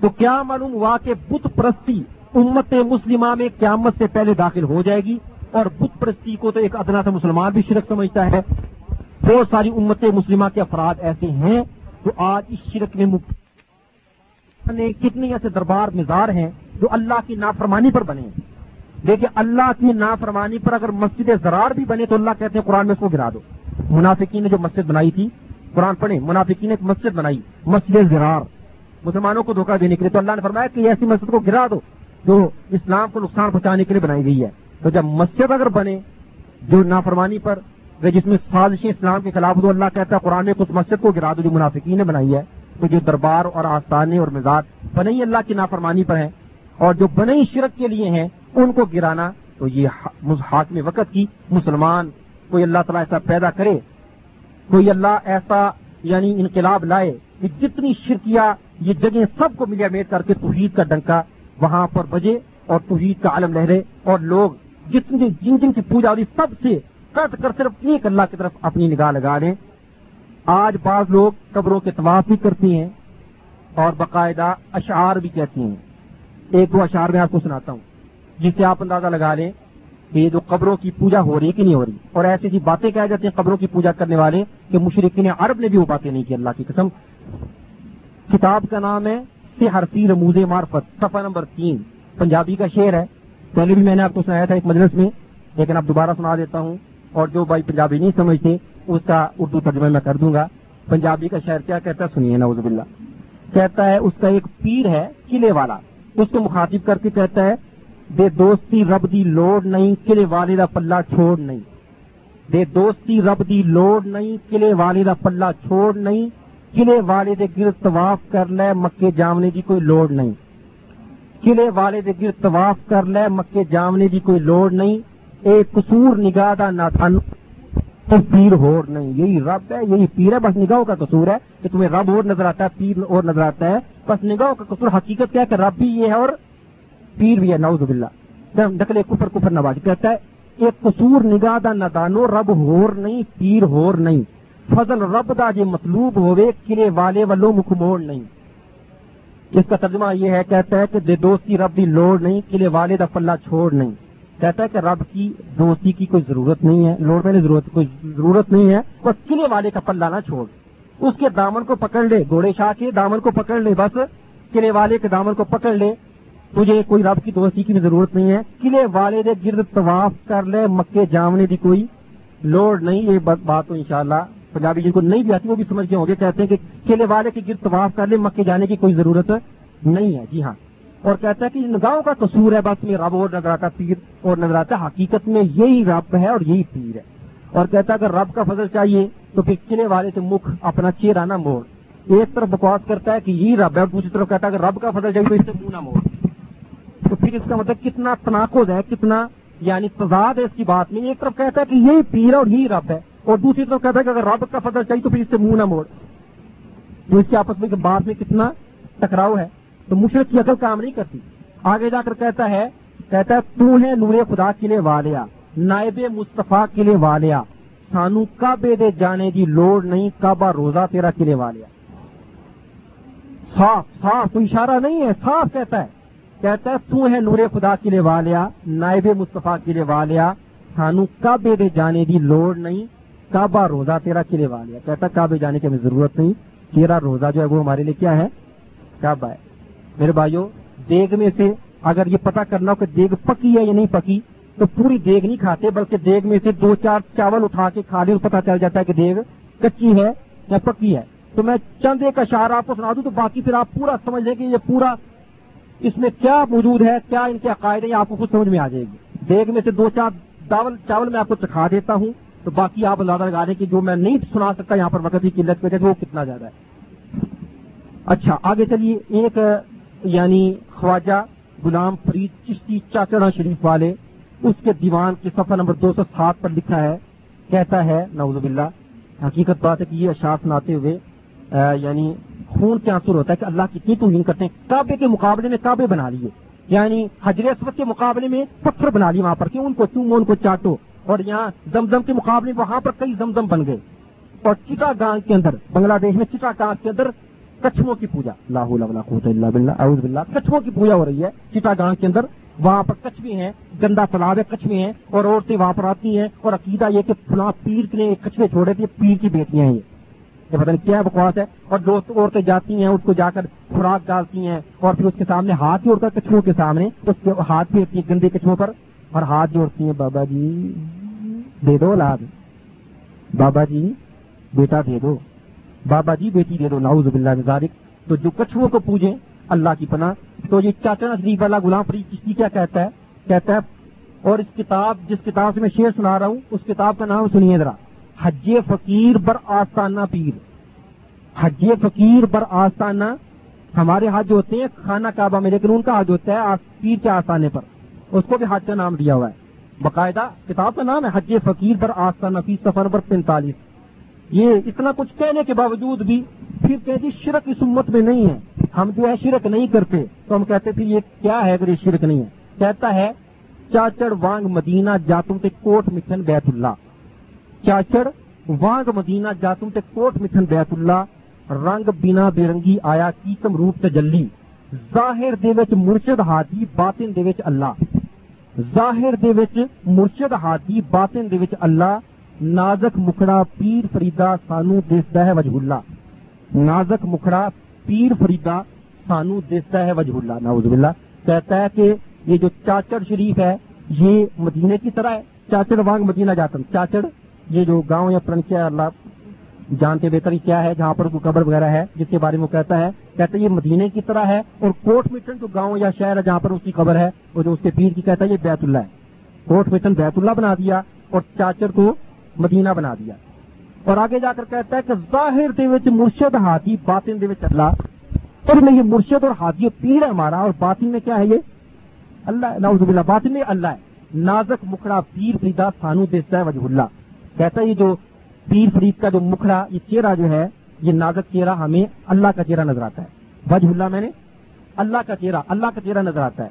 تو کیا معلوم ہوا کہ بت پرستی امت مسلمہ میں قیامت سے پہلے داخل ہو جائے گی؟ اور بت پرستی کو تو ایک ادنا سے مسلمان بھی شرک سمجھتا ہے۔ بہت ساری امت مسلمہ کے افراد ایسے ہیں جو آج اس شرک میں یعنی کتنے ایسے دربار مزار ہیں جو اللہ کی نافرمانی پر بنے دیکھیں اللہ کی نافرمانی پر اگر مسجد زرار بھی بنے تو اللہ کہتے ہیں قرآن میں اس کو گرا دو۔ منافقین نے جو مسجد بنائی تھی، قرآن پڑھیں، منافقین نے ایک مسجد بنائی، مسجد زرار۔ مسلمانوں کو دھوکہ دینے کے لیے تو اللہ نے فرمایا کہ ایسی مسجد کو گرا دو جو اسلام کو نقصان پہنچانے کے لیے بنائی گئی ہے۔ تو جب مسجد اگر بنے، جو نافرمانی پر جس میں سازشیں اسلام کے خلاف دو اللہ کہتا ہے قرآن اس مسجد کو گرا دو جو منافقین نے بنائی ہے، تو جو دربار اور آستانے اور مزاج بنے ہی اللہ کی نافرمانی پر ہیں اور جو بنے شرک کے لیے ہیں، ان کو گرانا، تو یہ حاکم وقت کی مسلمان کوئی اللہ تعالیٰ ایسا پیدا کرے، کوئی اللہ ایسا یعنی انقلاب لائے کہ جتنی شرکیاں یہ جگہیں سب کو ملیا میٹ کر کے توحید کا ڈنکا وہاں پر بجے اور توحید کا عالم لہرے اور لوگ جتنی جن جن کی پوجا ہو رہی، سب سے کٹ کر صرف ایک اللہ کی طرف اپنی نگاہ لگا لیں۔ آج بعض لوگ قبروں کے طواف بھی کرتی ہیں اور باقاعدہ اشعار بھی کہتی ہیں۔ ایک دو اشعار میں آپ کو سناتا ہوں۔ جس سے آپ اندازہ لگا لیں کہ یہ جو قبروں کی پوجا ہو رہی ہے کہ نہیں ہو رہی؟ اور ایسی ایسی باتیں کہہ جاتی ہیں قبروں کی پوجا کرنے والے کہ مشرقین عرب نے بھی وہ باتیں نہیں کی، اللہ کی قسم۔ کتاب کا نام ہے حرفی رموز مارفت صفحہ نمبر تین۔ پنجابی کا شعر ہے۔ پہلے بھی میں نے آپ کو سنایا تھا ایک مجلس میں، لیکن اب دوبارہ سنا دیتا ہوں۔ اور جو بھائی پنجابی نہیں سمجھتے، اس کا اردو ترجمہ میں کر دوں گا۔ پنجابی کا شعر کیا کہتا ہے؟ سنیے نوز باللہ۔ کہتا ہے، اس کا ایک پیر ہے، قلعے والا۔ اس کو مخاطب کر کے کہتا ہے، دے دوستی رب دی لوڑ نہیں، قلعے والے دا پلہ چھوڑ نہیں۔ دے دوستی رب دی لوڑ نہیں، قلعے والے دا پلہ چھوڑ نہیں۔ قلعے والے دے گر طواف کر لے، مکے جامنے کی کوئی لوڑ نہیں۔ قلعے والے دے گر طواف کر لے، مکے جامنے کی کوئی لوڑ نہیں۔ اے قصور نگاہ دا نہ تھن، تو پیر ہور نہیں۔ یہی رب ہے، یہی پیر ہے، بس نگاہوں کا قصور ہے کہ تمہیں رب اور نظر آتا ہے، پیر اور نظر آتا ہے۔ بس نگاہوں کا قصور، حقیقت کیا ہے کہ رب بھی یہ ہے اور پیر بھی ہے۔ نوز باللہ۔ ڈکلے کفر کفر نواز کہتا ہے ایک قصور نگاہ دا نہ رب ہور نہیں، پیر ہور نہیں۔ فضل رب دا جے مطلوب ہوئے قلعے والے والوں مکھ نہیں۔ اس کا ترجمہ یہ ہے، کہتا ہے کہ دے دوستی رب دی لوڑ نہیں قلعے والے دا پلہ چھوڑ نہیں۔ کہتا ہے کہ رب کی دوستی کی کوئی ضرورت نہیں ہے لوڑ پہلے ضرورت کوئی ضرورت نہیں ہے، بس قلعے والے کا پلہ نہ چھوڑ۔ اس کے دامن کو پکڑ لے، گھوڑے شاہ کے دامن کو پکڑ لے، بس قلعے والے کے دامن کو پکڑ لے۔ تجھے کوئی رب کی دوستی کی بھی ضرورت نہیں ہے۔ قلعے والے دے گرد طواف کر لے، مکے جامنے کی کوئی لوڑ نہیں۔ یہ بات تو انشاءاللہ پنجابی جن کو نہیں بھی آتی وہ بھی سمجھ کے ہوں گے، کہتے ہیں کہ کیلے والے کے گرد طواف کر لے، مکے جانے کی کوئی ضرورت نہیں ہے۔ جی ہاں۔ اور کہتا ہے کہ نگاہوں کا قصور ہے، بس میں رب اور نظر آتا پیر اور نظر آتا حقیقت میں یہی رب ہے اور یہی پیر ہے۔ اور کہتا ہے اگر رب کا فضل چاہیے تو پھر والے سے مکھ اپنا چہرہ نہ موڑ۔ ایک طرف بکواس کرتا ہے کہ یہی رب ہے اور دوسری طرف کہتا ہے کہ رب کا فضل چاہیے تو اس سے منہ نہ موڑ۔ تو پھر اس کا مطلب کتنا تناقض ہے، کتنا یعنی تضاد ہے اس کی بات میں۔ ایک طرف کہتا ہے کہ یہی پیر ہے اور یہی رب ہے اور دوسری طرف کہتا ہے کہ اگر رابط کا فضل چاہیے تو پھر اس سے منہ نہ موڑ۔ تو اس کے آپس میں بات میں کتنا ٹکراؤ ہے۔ تو مشرق کی عقل کام نہیں کرتی۔ آگے جا کر کہتا ہے کہتا ہے، تو ہے نور خدا قلعے والیا نائب مصطفیٰ قلعے والیا سانو کعبے دے جانے دی لوڑ نہیں، کعبہ روزہ تیرا قلعے والیا صاف صاف کوئی اشارہ نہیں ہے، صاف کہتا ہے۔ کہتا ہے، تو ہے نور خدا قلعے والیا نائب مصطفیٰ قلعے والیا سانو کعبے دے جانے دی لوڑ نہیں، کعبہ روزہ تیرا قلعے والیا کہتا کعبے جانے کی ہمیں ضرورت نہیں، تیرا روزہ جو ہے وہ ہمارے لیے کیا ہے؟ کعبہ ہے۔ میرے بھائیوں دیگ میں سے اگر یہ پتا کرنا ہو کہ دیگ پکی ہے یا نہیں پکی، تو پوری دیگ نہیں کھاتے، بلکہ دیگ میں سے دو چار چاول اٹھا کے کھا لیں پتا چل جاتا ہے کہ دیگ کچی ہے یا پکی ہے۔ تو میں چند ایک اشار آپ کو سنا دوں، تو باقی پھر آپ پورا سمجھ لیں کہ یہ پورا اس میں کیا موجود ہے، کیا ان کے عقائد ہیں آپ کو خود سمجھ میں آ جائے گی۔ دیگ میں سے دو چار چاول چاول میں آپ کو چکھا دیتا ہوں، تو باقی آپ زیادہ لگا دیں کہ جو میں نہیں سنا سکتا یہاں پر وقت کی قلت پہ وہ کتنا زیادہ ہے۔ اچھا آگے چلیے، ایک یعنی خواجہ غلام فرید چشتی چاچڑا شریف والے، اس کے دیوان کے صفحہ نمبر دو سو سات پر لکھا ہے، کہتا ہے نوز باللہ، حقیقت بات ہے کہ یہ اشاعت سناتے ہوئے یعنی خون کے آنسر ہوتا ہے کہ اللہ کتنی توہین کرتے ہیں، کعبے کے مقابلے میں کعبے بنا لیے یعنی حجر اسود کے مقابلے میں پتھر بنا لیے وہاں پر کہ ان کو چومو ان کو چاٹو، اور یہاں زمزم کے مقابلے میں وہاں پر کئی زمزم بن گئے، اور چٹا گانگ کے اندر، بنگلہ دیش میں چٹا گانگ کے اندر کچھووں کی پوجا۔ اللہ بلّہ کچھووں کی پوجا ہو رہی ہے۔ چٹا گانگ کے اندر وہاں پر کچھ بھی ہیں، گندا تالاب ہے، کچھ بھی ہیں، اور عورتیں وہاں پر آتی ہیں، اور عقیدہ یہ کہ فلاں پیر نے کچھوے چھوڑے تھے پیر کی بیٹیاں ہیں یہ۔ پتہ نہیں کیا بکواس ہے۔ اور دوست عورتیں جاتی ہیں، اس کو جا کر خوراک ڈالتی ہیں، اور پھر اس کے سامنے ہاتھ جوڑ کر کچھووں کے سامنے اس کے ہاتھ بھی ہوتی ہیں گندے کچھووں پر اور ہاتھ جوڑتی ہیں، بابا جی دے دو اولاد۔ بابا جی بیٹا دے دو۔ بابا جی بیٹی دے دو ناؤز باللہ ذالک۔ تو جو کچھووں کو پوجیں اللہ کی پناہ۔ تو یہ چاچا شریف والا غلام فرید چشتی کیا کہتا ہے؟ کہتا ہے، اور اس کتاب، جس کتاب سے میں شعر سنا رہا ہوں، اس کتاب کا نام سنیے ذرا۔ حج فقیر بر آستانہ پیر۔ حج فقیر بر آستانہ۔ ہمارے حج ہوتے ہیں، خانہ کعبہ میں، لیکن ان کا حج ہوتا ہے پیر کے آستانے پر۔ اس کو بھی حج کا نام دیا ہوا ہے۔ باقاعدہ کتاب کا نام ہے، حج فقیر بر آستانہ، فی سفر نمبر پینتالیس۔ یہ اتنا کچھ کہنے کے باوجود بھی پھر کہتی شرک اس امت میں نہیں ہے۔ ہم جو ہے شرک نہیں کرتے، تو ہم کہتے پھر یہ کیا ہے اگر یہ شرک نہیں ہے؟ کہتا ہے، چاچڑ وانگ مدینہ جاتوں تے کوٹ مٹھن بیت اللہ۔ چاچڑ وانگ مدینہ جاتوں تے کوٹ مٹھن بیت اللہ۔ رنگ بنا بے رنگی آیا کیتم روپ تجلی۔ ظاہر دے وچ مرشد ہادی، باطن دے وچ اللہ۔ ظاہر دے وچ مرشد ہادی، باطن دے وچ اللہ۔ نازک مکھڑا پیر فریدا سانو دستا ہے وجہ اللہ۔ نازک مکھڑا پیر فریدا سانو دستا ہے وجہ اللہ۔ ناؤز باللہ۔ کہتا ہے کہ یہ جو چاچڑ شریف ہے، یہ مدینے کی طرح ہے۔ چاچڑ وانگ مدینہ جاتا چاچڑ، یہ جو گاؤں یا پرنچیا اللہ جانتے بہتر کیا ہے، جہاں پر قبر وغیرہ ہے، جس کے بارے میں کہتا ہے کہتا ہے یہ مدینے کی طرح ہے اور کوٹ مٹن جو گاؤں یا شہر ہے، جہاں پر اس کی قبر ہے، وہ جو اس کے پیر کی کہتا ہے، یہ بیت اللہ ہے۔ کوٹ مٹن بیت اللہ بنا دیا اور چاچڑ کو مدینہ بنا دیا۔ اور آگے جا کر کہتا ہے کہ ظاہر دے وچ مرشد ہاتھی باطن دے وچ اللہ۔ اور میں یہ مرشد اور ہاتھی پیر ہے ہمارا، اور باطن میں کیا ہے یہ؟ اللہ، نعوذ باللہ، باطن میں اللہ ہے۔ نازک مکھڑا پیر فریدا سانو دیتا ہے وجہ اللہ۔ کہتا ہے یہ جو پیر فرید کا جو مکھڑا، یہ چہرہ جو ہے، یہ نازک چہرہ ہمیں اللہ کا چہرہ نظر آتا ہے۔ وجہ اللہ میں نے اللہ کا چہرہ، اللہ کا چہرہ نظر آتا ہے۔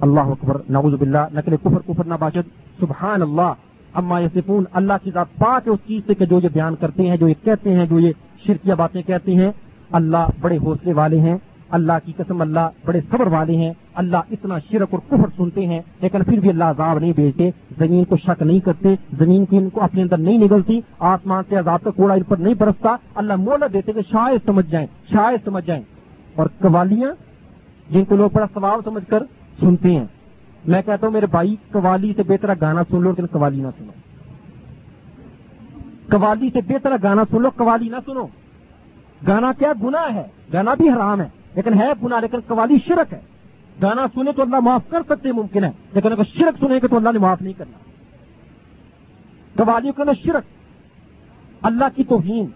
اللہ اکبر، نعوذ باللہ، نقل کفر کفر نہ باشد۔ سبحان اللہ اما یسفون اللہ کی ذات پاک ہے اس چیز سے کہ جو یہ بیان کرتے ہیں، جو یہ کہتے ہیں، جو یہ شرکیہ باتیں کہتے ہیں، اللہ بڑے حوصلے والے ہیں، اللہ کی قسم اللہ بڑے صبر والے ہیں، اللہ اتنا شرک اور کفر سنتے ہیں، لیکن پھر بھی اللہ عذاب نہیں بھیجتے زمین کو شک نہیں کرتے، زمین کی ان کو اپنے اندر نہیں نگلتی، آسمان سے عذاب کا کوڑا ان پر نہیں برستا، اللہ مولت دیتے کہ شاید سمجھ جائیں، شاید سمجھ جائیں۔ اور قوالیاں جن کو لوگ بڑا ثواب سمجھ کر سنتے ہیں۔ میں کہتا ہوں میرے بھائی قوالی سے بہتر گانا سن لو لیکن قوالی نہ سنو۔ قوالی سے بہتر گانا سن لو، قوالی نہ سنو۔ گانا کیا گنا ہے؟ گانا بھی حرام ہے، لیکن ہے گنا لیکن قوالی شرک ہے۔ گانا سنے تو اللہ معاف کر سکتے ممکن ہے، لیکن اگر شرک سنے گے تو اللہ نے معاف نہیں کرنا۔ قوالیوں کے اندر شرک، اللہ کی توہین۔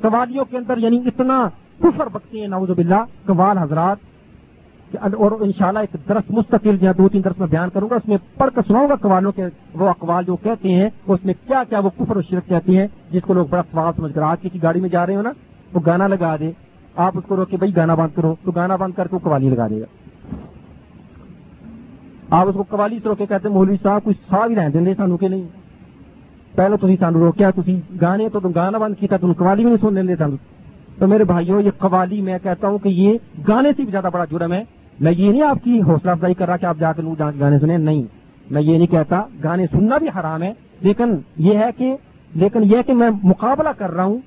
قوالیوں کے اندر یعنی اتنا کفر بکتے ہیں، نعوذ باللہ۔ قوال حضرات اور انشاءاللہ ایک درس مستقل جہاں دو تین درس میں بیان کروں گا، اس میں پڑھ کر سناؤں گا قوالوں کے وہ اقوال جو کہتے ہیں، اس میں کیا کیا وہ کفر و شرک کہتے ہیں، جس کو لوگ بڑا سوال سمجھ کر، آج کسی گاڑی میں جا رہے ہو نا، وہ گانا لگا دے، آپ اس کو روکے، بھائی گانا بند کرو، تو گانا بند کر کے وہ قوالی لگا دے گا۔ آپ اس کو قوالی سے روکے، کہتے ہیں، مولوی صاحب کچھ سا بھی رہنے دیں سانو کے نہیں؟ پہلے تو سانو روکیا تھی گانے تو گانا بند کیا تم قوالی بھی نہیں سن دیں سانو۔ تو میرے بھائیوں یہ قوالی میں کہتا ہوں کہ یہ گانے سے بھی زیادہ بڑا جرم ہے۔ میں یہ نہیں آپ کی حوصلہ افزائی کر رہا کہ آپ جا کے گانے سنیں؟ نہیں. میں یہ نہیں کہتا، گانے سننا بھی حرام ہے، لیکن یہ ہے کہ لیکن یہ کہ میں مقابلہ کر رہا ہوں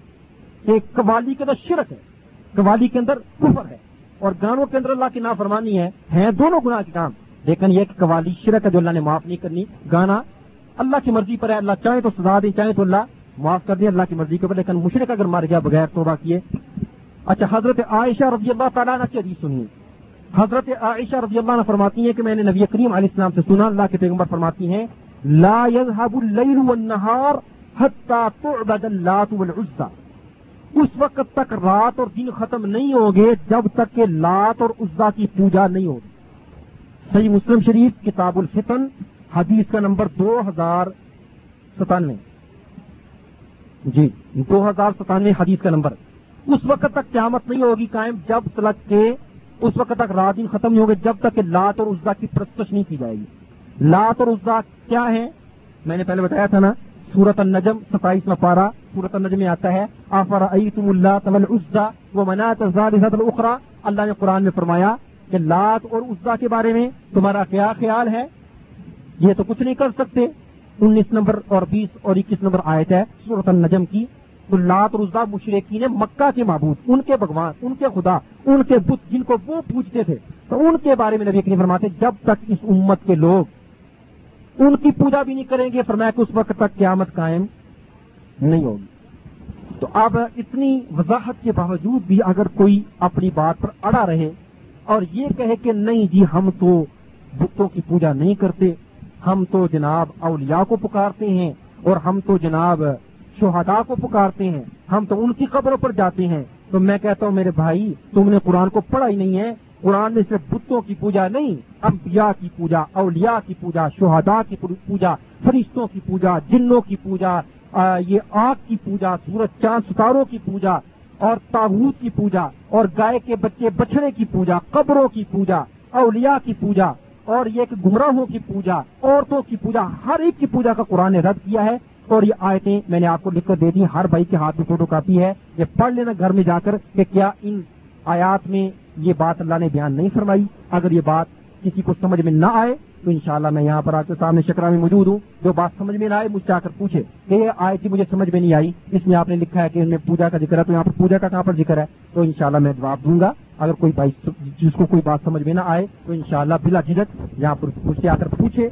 کہ قوالی کے اندر شرک ہے، قوالی کے اندر کفر ہے، اور گانوں کے اندر اللہ کی نافرمانی ہے، ہیں دونوں گناہ کے کام۔ لیکن یہ کہ قوالی شرک ہے جو اللہ نے معاف نہیں کرنی۔ گانا اللہ کی مرضی پر ہے، اللہ چاہے تو سزا دے، چاہے تو اللہ معاف کر دے، اللہ کی مرضی کے اوپر۔ لیکن مشرق اگر مر گیا بغیر توبہ کیے اچھا حضرت عائشہ رضی اللہ تعالیٰ کی حدیث سنیے۔ حضرت عائشہ رضی اللہ عنہ فرماتی ہیں کہ میں نے نبی کریم علیہ السلام سے سنا، اللہ کے پیغمبر فرماتی ہیں، لا يذهب الليل والنهار حتى تعبد اللات والعزى اس وقت تک رات اور دن ختم نہیں ہوں گے جب تک کہ لات اور عزا کی پوجا نہیں ہوگی صحیح مسلم شریف، کتاب الفتن، حدیث کا نمبر دو ہزار ستانوے۔ جی دو ہزار ستانوے حدیث کا نمبر۔ اس وقت تک قیامت نہیں ہوگی قائم جب تک کہ اس وقت تک رات دن ختم نہیں ہوگے جب تک کہ لات اور عزا کی پرستش نہیں کی جائے گی۔ لات اور عزا کیا ہے میں نے پہلے بتایا تھا نا سورت النجم، ستائیس میں پارا سورت النجم میں آتا ہے آفر تم اللہ تمل عزا وہ منات الخرا اللہ نے قرآن میں فرمایا کہ لات اور عزا کے بارے میں تمہارا کیا خیال ہے؟ یہ تو کچھ نہیں کر سکتے۔ انیس نمبر اور بیس اور اکیس نمبر آیت ہے سورت النجم کی۔ تو لات رزا مشرقین مکہ کے معبود، ان کے بھگوان، ان کے خدا، ان کے بت جن کو وہ پوچھتے تھے۔ تو ان کے بارے میں نبی کریم فرماتے، جب تک اس امت کے لوگ ان کی پوجا بھی نہیں کریں گے، فرمایا کہ اس وقت تک قیامت قائم نہیں ہوگی۔ تو اب اتنی وضاحت کے باوجود بھی اگر کوئی اپنی بات پر اڑا رہے اور یہ کہے کہ نہیں جی ہم تو بتوں کی پوجا نہیں کرتے، ہم تو جناب اولیاء کو پکارتے ہیں اور ہم تو جناب شہداء کو پکارتے ہیں ہم تو ان کی قبروں پر جاتے ہیں تو میں کہتا ہوں میرے بھائی تم نے قرآن کو پڑھا ہی نہیں ہے قرآن میں صرف بتوں کی پوجا نہیں انبیاء کی پوجا اولیاء کی پوجا شہداء کی پوجا فرشتوں کی پوجا جنوں کی پوجا یہ آگ کی پوجا سورج چاند ستاروں کی پوجا اور تابوت کی پوجا اور گائے کے بچے بچڑے کی پوجا قبروں کی پوجا اولیاء کی پوجا اور یہ کہ گمراہوں کی پوجا عورتوں کی پوجا ہر ایک کی پوجا کا قرآن نے رد کیا ہے اور یہ آیتیں میں نے آپ کو لکھ کر دے دی ہر بھائی کے ہاتھ میں فوٹو کاپی ہے۔ یہ پڑھ لینا گھر میں جا کر کہ کیا ان آیات میں یہ بات اللہ نے بیان نہیں فرمائی۔ اگر یہ بات کسی کو سمجھ میں نہ آئے تو انشاءاللہ میں یہاں پر آپ کے سامنے شکرا میں موجود ہوں۔ جو بات سمجھ میں نہ آئے، مجھ سے آ کر پوچھے کہ یہ آئے تھی مجھے سمجھ میں نہیں آئی۔ اس میں آپ نے لکھا ہے کہ ان میں پوجا کا ذکر ہے، تو یہاں پر پوجا کا کہاں پر ذکر ہے؟ تو انشاءاللہ میں جواب دوں گا۔ اگر کوئی بھائی جس کو کوئی بات سمجھ میں نہ آئے تو انشاءاللہ بلا جھجک یہاں پر مجھ سے آ کر پوچھے۔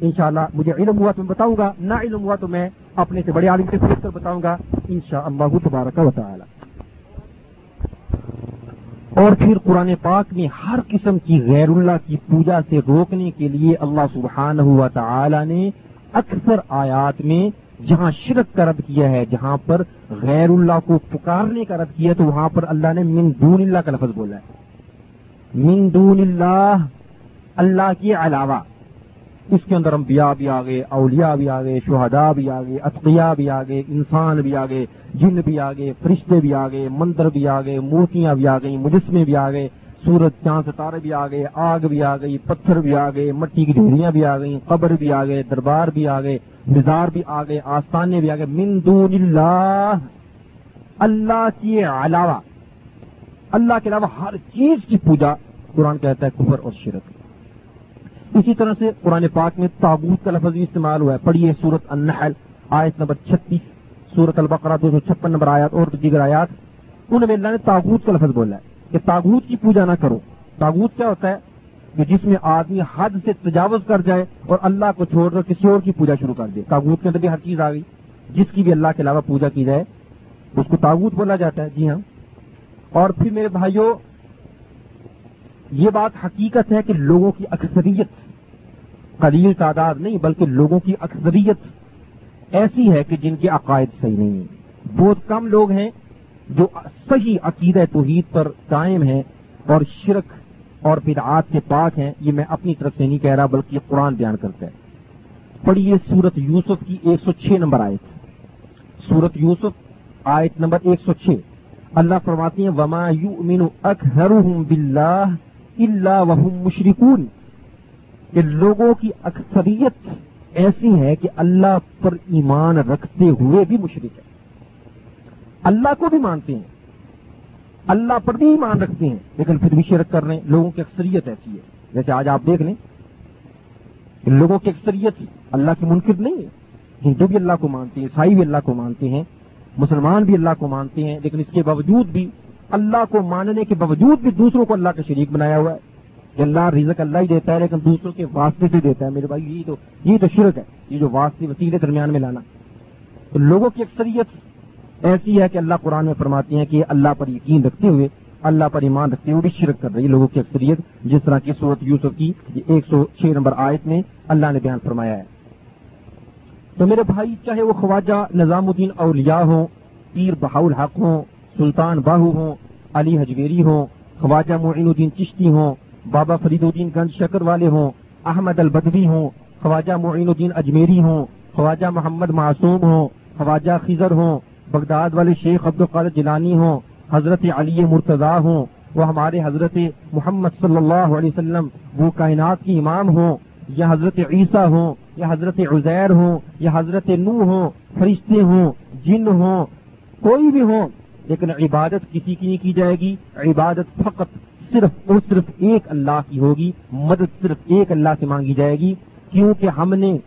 انشاءاللہ مجھے علم ہوا تو میں بتاؤں گا نہ علم ہوا تو میں اپنے سے بڑے عالم سے پوچھ کر بتاؤں گا ان شاء اللہ تبارک و تعالی۔ اور پھر قرآن پاک میں ہر قسم کی غیر اللہ کی پوجا سے روکنے کے لیے اللہ سبحانہ ہوا تعالی نے اکثر آیات میں جہاں شرک کا رد کیا ہے، جہاں پر غیر اللہ کو پکارنے کا رد کیا تو وہاں پر اللہ نے من دون اللہ کا لفظ بولا ہے۔ من دون اللہ اللہ کے علاوہ۔ اس کے اندر انبیاء بھی آ گئے اولیاء بھی آ گئے شہداء بھی آ گئے اطقیاء بھی آ گئے انسان بھی آ گئے جن بھی آ گئے فرشتے بھی آ گئے مندر بھی آ گئے مورتیاں بھی آ گئی مجسمے بھی آ گئے سورج چاند ستارے بھی آ گئے آگ بھی آ گئی پتھر بھی آ گئے مٹی کی ڈھیریاں بھی آ گئی قبر بھی آ گئے دربار بھی آ گئے مزار بھی آ گئے آستانے بھی آ گئے من دون اللہ اللہ کے علاوہ اللہ کے علاوہ ہر چیز کی پوجا قرآن کہتا ہے کفر اور شرک اسی طرح سے قرآن پاک میں تابوت کا لفظ بھی استعمال ہوا ہے۔ پڑھیے سورت النحل، آیت نمبر چھتیس سورت البقرہ، دو سو چھپن نمبر آیات اور دیگر آیات۔ ان میں اللہ نے تابوت کا لفظ بولا ہے کہ تابوت کی پوجا نہ کرو۔ تابوت کیا ہوتا ہے؟ کہ جس میں آدمی حد سے تجاوز کر جائے اور اللہ کو چھوڑ کر کسی اور کی پوجا شروع کر دے۔ تابوت کے اندر بھی ہر چیز آ گئی۔ جس کی بھی اللہ کے علاوہ پوجا کی جائے، اس کو تابوت بولا جاتا ہے۔ جی ہاں۔ اور پھر میرے بھائیوں یہ بات حقیقت ہے کہ لوگوں کی اکثریت قلیل تعداد نہیں، بلکہ لوگوں کی اکثریت ایسی ہے کہ جن کے عقائد صحیح نہیں ہیں۔ بہت کم لوگ ہیں جو صحیح عقیدہ توحید پر قائم ہیں اور شرک اور بدعات سے پاک ہیں۔ یہ میں اپنی طرف سے نہیں کہہ رہا، بلکہ یہ قرآن بیان کرتا ہے۔ پڑھیے سورت یوسف کی ایک سو چھ نمبر آیت۔ سورت یوسف آیت نمبر ایک سو چھ۔ اللہ فرماتی ہیں، وما یؤمن اکثرهم باللہ الا وهم مشرکون کہ لوگوں کی اکثریت ایسی ہے کہ اللہ پر ایمان رکھتے ہوئے بھی مشرق ہے اللہ کو بھی مانتے ہیں۔ اللہ پر بھی ایمان رکھتے ہیں، لیکن پھر بھی شرک کر رہے ہیں۔ لوگوں کی اکثریت ایسی ہے۔ جیسے آج آپ دیکھ لیں لوگوں کی اکثریت اللہ کی منکر نہیں ہے۔ ہندو بھی اللہ کو مانتے ہیں، عیسائی بھی اللہ کو مانتے ہیں، مسلمان بھی اللہ کو مانتے ہیں، لیکن اس کے باوجود بھی اللہ کو ماننے کے باوجود بھی دوسروں کو اللہ کا شریک بنایا ہوا ہے۔ کہ اللہ رزق اللہ ہی دیتا ہے، لیکن دوسروں کے واسطے سے دیتا ہے۔ میرے بھائی، یہ تو یہ تو شرک ہے۔ یہ جو واسطے وسیلے درمیان میں لانا۔ تو لوگوں کی اکثریت ایسی ہے کہ اللہ قرآن میں فرماتی ہیں کہ اللہ پر یقین رکھتے ہوئے، اللہ پر ایمان رکھتے ہوئے بھی شرک کر رہی ہے لوگوں کی اکثریت۔ جس طرح کی صورت یوسف کی ایک سو چھ نمبر آیت میں اللہ نے بیان فرمایا ہے۔ تو میرے بھائی، چاہے وہ خواجہ نظام الدین اولیاء ہوں، پیر بہاؤل حق ہوں، سلطان باہو ہوں، علی حجویری ہوں، خواجہ معین الدین چشتی ہوں بابا فرید الدین گنج شکر والے ہوں، احمد البدوی ہوں، خواجہ معین الدین اجمیری ہوں، خواجہ محمد معصوم ہوں، خواجہ خزر ہوں، بغداد والے شیخ عبد القادر جیلانی ہوں، حضرت علی مرتضی ہوں، وہ ہمارے حضرت محمد صلی اللہ علیہ وسلم، وہ کائنات کی امام ہوں، یا حضرت عیسیٰ ہوں، یا حضرت عزیر ہوں، یا حضرت نو ہوں، فرشتے ہوں، جن ہوں، کوئی بھی ہوں، لیکن عبادت کسی کی نہیں کی جائے گی، عبادت فقط صرف اور صرف ایک اللہ کی ہوگی، مدد صرف ایک اللہ سے مانگی جائے گی۔ کیونکہ ہم نے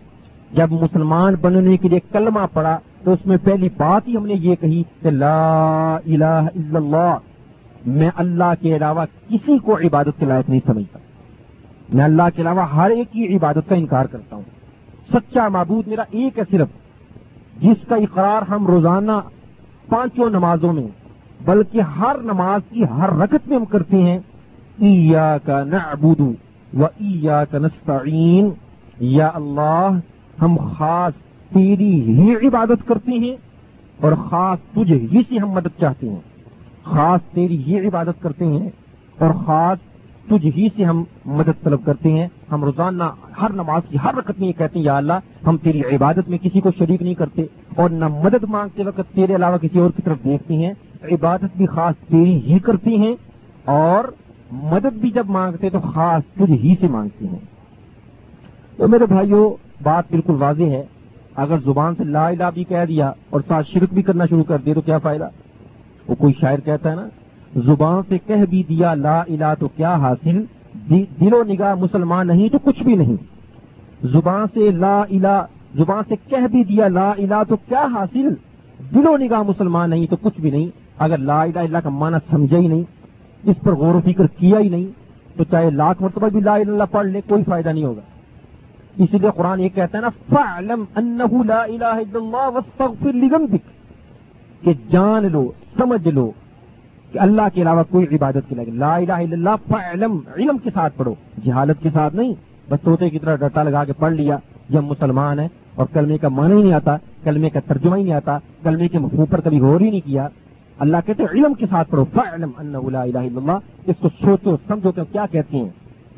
جب مسلمان بننے کے لیے کلمہ پڑا تو اس میں پہلی بات ہی ہم نے یہ کہی کہ لا الہ الا اللہ، میں اللہ کے علاوہ کسی کو عبادت کے لائق نہیں سمجھتا۔ میں اللہ کے علاوہ ہر ایک کی عبادت کا انکار کرتا ہوں۔ سچا معبود میرا ایک ہے صرف، جس کا اقرار ہم روزانہ پانچوں نمازوں میں، بلکہ ہر نماز کی ہر رکت میں ہم کرتے ہیں۔ ایا کا نعبد و ایا کا نستعین یا اللہ، ہم خاص تیری ہی عبادت کرتے ہیں اور خاص تجھے ہی سے ہم مدد چاہتے ہیں۔ خاص تیری ہی عبادت کرتے ہیں اور خاص تجھ ہی سے ہم مدد طلب کرتے ہیں۔ ہم روزانہ ہر نماز کی ہر رقط میں یہ کہتے ہیں، یا اللہ، ہم تیری عبادت میں کسی کو شریک نہیں کرتے اور نہ مدد مانگتے وقت تیرے علاوہ کسی اور کی طرف دیکھتے ہیں۔ عبادت بھی خاص تیری ہی کرتی ہیں اور مدد بھی جب مانگتے تو خاص تجھ ہی سے مانگتے ہیں۔ تو میرے بھائیوں بات بالکل واضح ہے۔ اگر زبان سے لا الہ بھی کہہ دیا اور ساتھ شرک بھی کرنا شروع کر دیا تو کیا فائدہ؟ وہ کوئی شاعر کہتا ہے نا، زبان سے کہہ بھی دیا لا الہ تو کیا حاصل؟ دل و نگاہ مسلمان نہیں تو کچھ بھی نہیں۔ زبان سے لا الہ، زبان سے کہہ بھی دیا لا الہ تو کیا حاصل؟ دل و نگاہ مسلمان نہیں تو کچھ بھی نہیں۔ اگر لا الہ اللہ کا معنی سمجھا ہی نہیں اس پر غور و فکر کیا ہی نہیں تو چاہے لاکھ مرتبہ بھی لا اللہ پڑھ لے، کوئی فائدہ نہیں ہوگا۔ اسی لیے قرآن یہ کہتا ہے نا فعلم انہ لا الہ الا اللہ واستغفر لذنبک کہ جان لو، سمجھ لو کہ اللہ کے علاوہ کوئی عبادت کی لگے لا الہ الا اللہ فعلم علم کے ساتھ پڑھو۔ جہالت کے ساتھ نہیں، بس طوطے کی طرح ڈٹا لگا کے پڑھ لیا۔ جب مسلمان ہے اور کلمے کا معنی ہی نہیں آتا، کلمے کا ترجمہ ہی نہیں آتا، کلمے کے مفہوم پر کبھی غور ہی نہیں کیا۔ اللہ کہتے علم کے ساتھ پڑھو فعلم انہ لا الہ الا اللہ۔ اس کو سوچو، سمجھو کہ کیا کہتے ہیں۔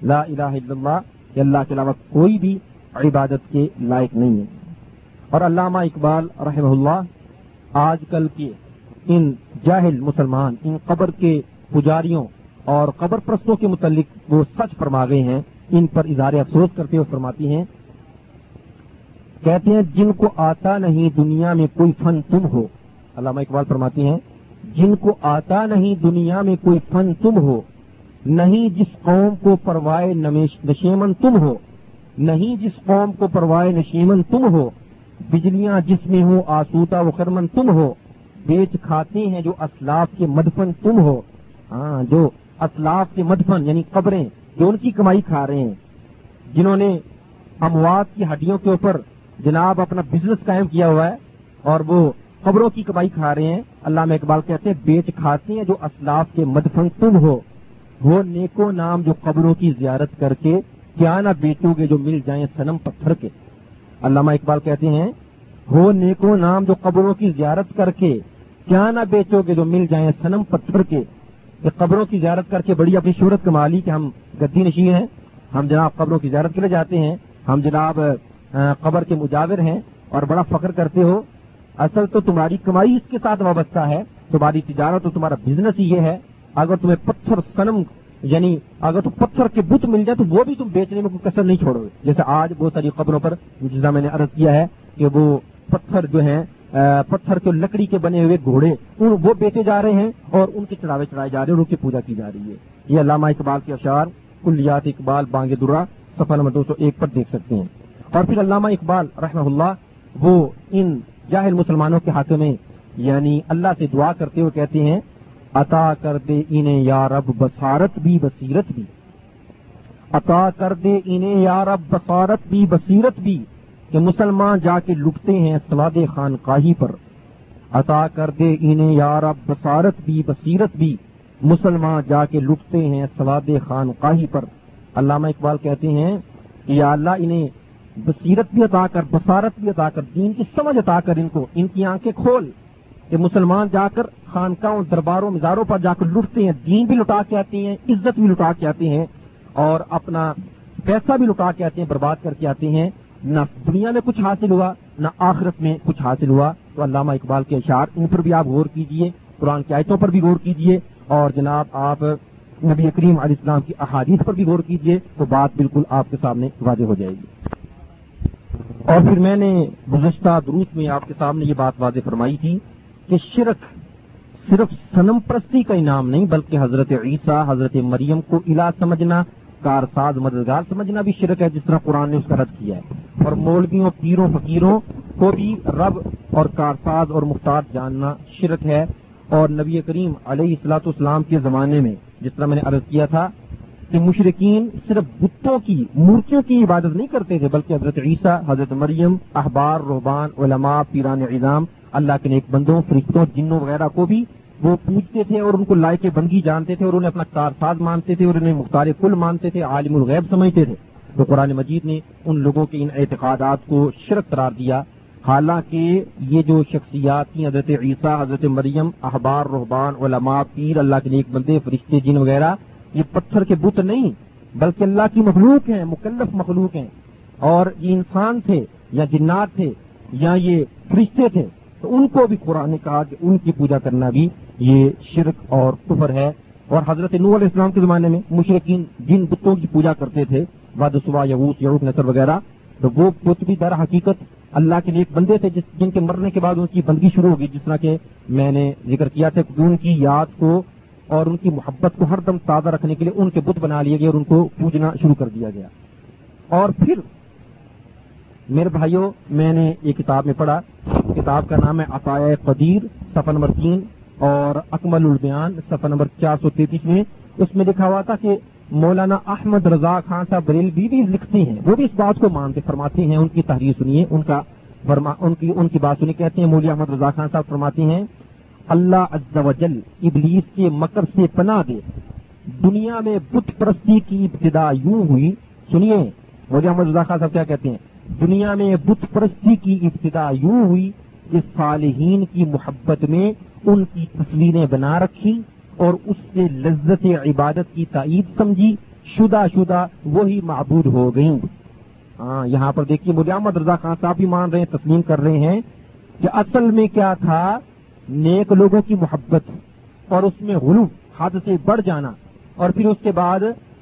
لا الہ الا اللہ، کہ اللہ کے علاوہ کوئی بھی عبادت کے لائق نہیں ہے۔ اور علامہ اقبال رحمہ اللہ، آج کل کے ان جاہل مسلمان، ان قبر کے پجاریوں اور قبر پرستوں کے متعلق وہ سچ فرما گئے ہیں، ان پر اظہار افسوس کرتے ہوئے فرماتی ہیں، کہتے ہیں، جن کو آتا نہیں دنیا میں کوئی فن تم ہو۔ علامہ اقبال فرماتی ہیں جن کو آتا نہیں دنیا میں کوئی فن تم ہو، نہیں جس قوم کو پروائے نشیمن تم ہو، نہیں جس قوم کو پروائے نشیمن تم ہو، بجلیاں جس میں ہو آسوتا و خرمن تم ہو، بیچ کھاتے ہیں جو اسلاف کے مدفن تم ہو۔ ہاں جو اسلاف کے مدفن یعنی قبریں جو ان کی کمائی کھا رہے ہیں، جنہوں نے اموات کی ہڈیوں کے اوپر جناب اپنا بزنس قائم کیا ہوا ہے اور وہ قبروں کی کمائی کھا رہے ہیں۔ اللہ میں اقبال کہتے ہیں، بیچ کھاتے ہیں جو اسلاف کے مدفن تم ہو۔ وہ نیکو نام جو قبروں کی زیارت کر کے، کیا نہ بیچو گے جو مل جائیں سنم پتھر کے۔ علامہ اقبال کہتے ہیں ہو نیکو نام جو قبروں کی زیارت کر کے، کیا نہ بیچو گے جو مل جائیں سنم پتھر کے۔ کہ قبروں کی زیارت کر کے بڑی اپنی شہرت کما لی کہ ہم گدی نشین ہیں۔ ہم جناب قبروں کی زیارت کے لیے جاتے ہیں۔ ہم جناب قبر کے مجاور ہیں۔ اور بڑا فخر کرتے ہو اصل تو تمہاری کمائی اس کے ساتھ وابستہ ہے، تمہاری تجارت اور تمہارا بزنس ہی یہ ہے۔ اگر تمہیں پتھر سنم یعنی اگر تم پتھر کے بت مل جائے تو وہ بھی تم بیچنے میں کوئی کسر نہیں چھوڑو گے۔ جیسے آج بہت ساری قبروں پر جس میں نے عرض کیا ہے کہ وہ پتھر جو ہیں پتھر کے لکڑی کے بنے ہوئے گھوڑے وہ بیچے جا رہے ہیں اور ان کے چڑھاوے چڑھائے جا رہے ہیں اور ان کی پوجا کی جا رہی ہے۔ یہ علامہ اقبال کے اشعار، کلیات اقبال، بانگ درا سفر نمبر دو سو ایک پر دیکھ سکتے ہیں۔ اور پھر علامہ اقبال رحمہ اللہ، وہ ان جاہل مسلمانوں کے ہاتھوں میں یعنی اللہ سے دعا کرتے ہوئے کہتے ہیں، عطا کر دے انہیں یا رب بصارت بھی، بصیرت بھی۔ عطا کر دے انہیں یا رب بصارت بھی، بصیرت بھی۔ کہ مسلمان جا کے لٹتے ہیں سواد خان قاہی پر۔ عطا کر دے انہیں یا رب بصارت بھی، بصیرت بھی۔ مسلمان جا کے لٹتے ہیں سواد خان قاہی پر۔ علامہ اقبال کہتے ہیں کہ یا اللہ، انہیں بصیرت بھی عطا کر، بصارت بھی عطا کر، دین کی سمجھ عطا کر ان کو، ان کی آنکھیں کھول کہ مسلمان جا کر خانقاہوں، درباروں، مزاروں پر جا کر لٹتے ہیں، دین بھی لٹا کے آتے ہیں، عزت بھی لٹا کے آتے ہیں اور اپنا پیسہ بھی لٹا کے آتے ہیں، برباد کر کے آتے ہیں۔ نہ دنیا میں کچھ حاصل ہوا، نہ آخرت میں کچھ حاصل ہوا۔ تو علامہ اقبال کے اشعار ان پر بھی آپ غور کیجیے، قرآن کی آیتوں پر بھی غور کیجیے اور جناب آپ نبی کریم علیہ السلام کی احادیث پر بھی غور کیجیے تو بات بالکل آپ کے سامنے واضح ہو جائے گی۔ اور پھر میں نے گزشتہ دروس میں آپ کے سامنے یہ بات واضح فرمائی تھی کہ شرک صرف سنم پرستی کا انعام نہیں، بلکہ حضرت عیسیٰ، حضرت مریم کو الہ سمجھنا، کارساز مددگار سمجھنا بھی شرک ہے، جس طرح قرآن نے اس کا رد کیا ہے۔ اور مولویوں، پیروں، فقیروں کو بھی رب اور کارساز اور مختار جاننا شرک ہے۔ اور نبی کریم علیہ السلاط اسلام کے زمانے میں، جس طرح میں نے عرض کیا تھا کہ مشرقین صرف بتوں کی مورتیوں کی عبادت نہیں کرتے تھے، بلکہ حضرت عیسیٰ، حضرت مریم، احبار روحبان علماء، پیران اعظام اللہ کے نیک بندوں، فرشتوں، جنوں وغیرہ کو بھی وہ پوچھتے تھے اور ان کو لائے کے بندگی جانتے تھے اور انہیں اپنا کارساز مانتے تھے اور انہیں مختار کل مانتے تھے، عالم الغیب سمجھتے تھے۔ تو قرآن مجید نے ان لوگوں کے ان اعتقادات کو شرک قرار دیا۔ حالانکہ یہ جو شخصیات تھیں، حضرت عیسیٰ، حضرت مریم، احبار رحبان علماء، پیر، اللہ کے نیک بندے، فرشتے، جن وغیرہ یہ پتھر کے بت نہیں، بلکہ اللہ کی مخلوق ہیں، مکلف مخلوق ہیں۔ اور یہ انسان تھے یا جنات تھے یا یہ فرشتے تھے، تو ان کو بھی قرآن نے کہا کہ ان کی پوجا کرنا بھی یہ شرک اور کفر ہے۔ اور حضرت نور علیہ السلام کے زمانے میں مشرقین جن بتوں کی پوجا کرتے تھے واد صبح یوس یعوق نصر وغیرہ، تو وہ بت بھی در حقیقت اللہ کے لیے ایک بندے تھے، جس جن کے مرنے کے بعد ان کی بندگی شروع ہوگی، جس طرح کہ میں نے ذکر کیا تھا کہ ان کی یاد کو اور ان کی محبت کو ہر دم تازہ رکھنے کے لیے ان کے بت بنا لیے گئے اور ان کو پوجنا شروع کر دیا گیا۔ اور پھر میرے بھائیوں میں نے ایک کتاب میں پڑھا۔ کتاب کا نام ہے عطایا قدیر صفحہ نمبر تین اور اکمل البیان صفحہ نمبر چار سو تینتیس میں اس میں لکھا ہوا تھا کہ مولانا احمد رضا خان صاحب بریل بھی, بھی لکھتے ہیں۔ وہ بھی اس بات کو مانتے فرماتے ہیں ان کی تحریر سنیے ان کا فرما ان کی ان کی بات سنی کہتے ہیں مولی احمد رضا خان صاحب فرماتے ہیں اللہ عز و جل ابلیس کے مکر سے پناہ دے۔ دنیا میں بت پرستی کی ابتدا یوں ہوئی۔ سنیے مولی احمد رضا خان صاحب کیا کہتے ہیں؟ دنیا میں بت پرستی کی ابتدا یوں ہوئی کہ صالحین کی محبت میں ان کی تصویریں بنا رکھی اور اس سے لذت عبادت کی تائید سمجھی۔ شدہ شدہ وہی معبود ہو گئیں۔ ہاں یہاں پر دیکھیے، مجھے احمد رضا خان صاحب بھی مان رہے ہیں، تسلیم کر رہے ہیں کہ اصل میں کیا تھا؟ نیک لوگوں کی محبت اور اس میں غلو، حد سے بڑھ جانا۔ اور پھر اس کے بعد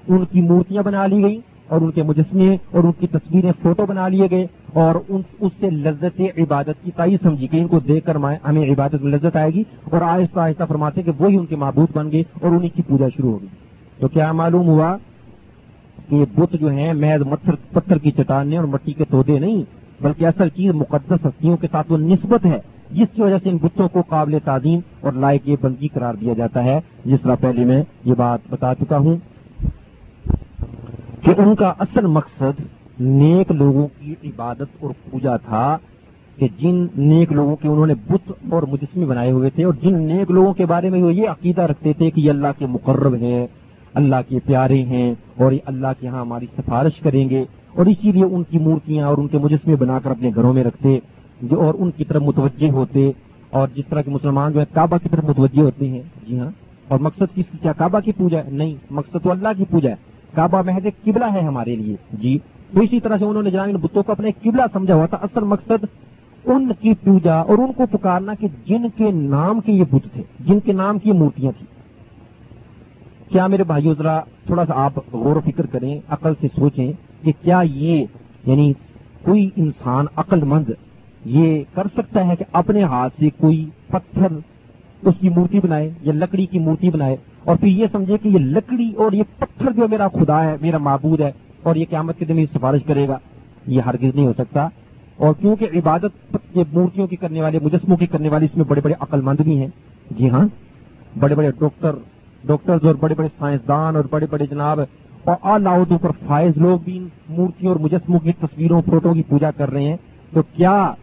ان کی مورتیاں بنا لی گئی اور ان کے مجسمے اور ان کی تصویریں فوٹو بنا لیے گئے اور اس سے لذت عبادت کی تعیب سمجھی کہ ان کو دیکھ کر ہمیں عبادت میں لذت آئے گی اور آہستہ آہستہ فرماتے کہ وہی ان کے معبود بن گئے اور انہیں کی پوجا شروع ہوگی تو کیا معلوم ہوا کہ بت جو ہیں محض پتھر کی چٹانیں اور مٹی کے تودے نہیں، بلکہ اصل چیز مقدس ہستیوں کے ساتھ وہ نسبت ہے۔ جس کی وجہ سے ان بتوں کو قابل تعظیم اور لائق بندگی قرار دیا جاتا ہے۔ جس طرح پہلے میں یہ بات بتا چکا ہوں کہ ان کا اصل مقصد نیک لوگوں کی عبادت اور پوجا تھا کہ جن نیک لوگوں کے انہوں نے بت اور مجسمے بنائے ہوئے تھے اور جن نیک لوگوں کے بارے میں وہ یہ عقیدہ رکھتے تھے کہ یہ اللہ کے مقرب ہیں، اللہ کے پیارے ہیں اور یہ اللہ کے ہاں ہماری سفارش کریں گے اور اسی لیے ان کی مورتیاں اور ان کے مجسمے بنا کر اپنے گھروں میں رکھتے۔ جو اور ان کی طرف متوجہ ہوتے اور جس طرح کے مسلمان جو ہے کعبہ کی طرف متوجہ ہوتے ہیں جی ہاں اور مقصد کس کی؟ کیا کعبہ کی پوجا ہے؟ نہیں، مقصد تو اللہ کی پوجا ہے۔ کعبہ محض ایک قبلہ ہے ہمارے لیے جی۔ تو اسی طرح سے انہوں نے جناب بتوں کو اپنے قبلہ سمجھا ہوا تھا۔ اصل مقصد ان کی پوجا اور ان کو پکارنا کہ جن کے نام کے یہ بت تھے، جن کے نام کی مورتیاں تھیں۔ کیا میرے بھائیو، ذرا تھوڑا سا آپ غور و فکر کریں، عقل سے سوچیں کہ کیا یہ یعنی کوئی انسان عقل مند یہ کر سکتا ہے کہ اپنے ہاتھ سے کوئی پتھر اس کی مورتی بنائے یا لکڑی کی مورتی بنائے اور پھر یہ سمجھے کہ یہ لکڑی اور یہ پتھر جو میرا خدا ہے، میرا معبود ہے اور یہ قیامت کے دن سفارش کرے گا، یہ ہرگز نہیں ہو سکتا۔ اور کیونکہ عبادت یہ مورتیوں کی کرنے والے، مجسموں کی کرنے والے اس میں بڑے بڑے عقل مند بھی ہیں۔ جی ہاں بڑے بڑے ڈاکٹر، ڈاکٹرز اور بڑے بڑے سائنسدان اور بڑے بڑے جناب اور عہدوں پر فائز لوگ بھی مورتیوں اور مجسموں کی تصویروں، فوٹو کی پوجا کر رہے ہیں۔ تو کیا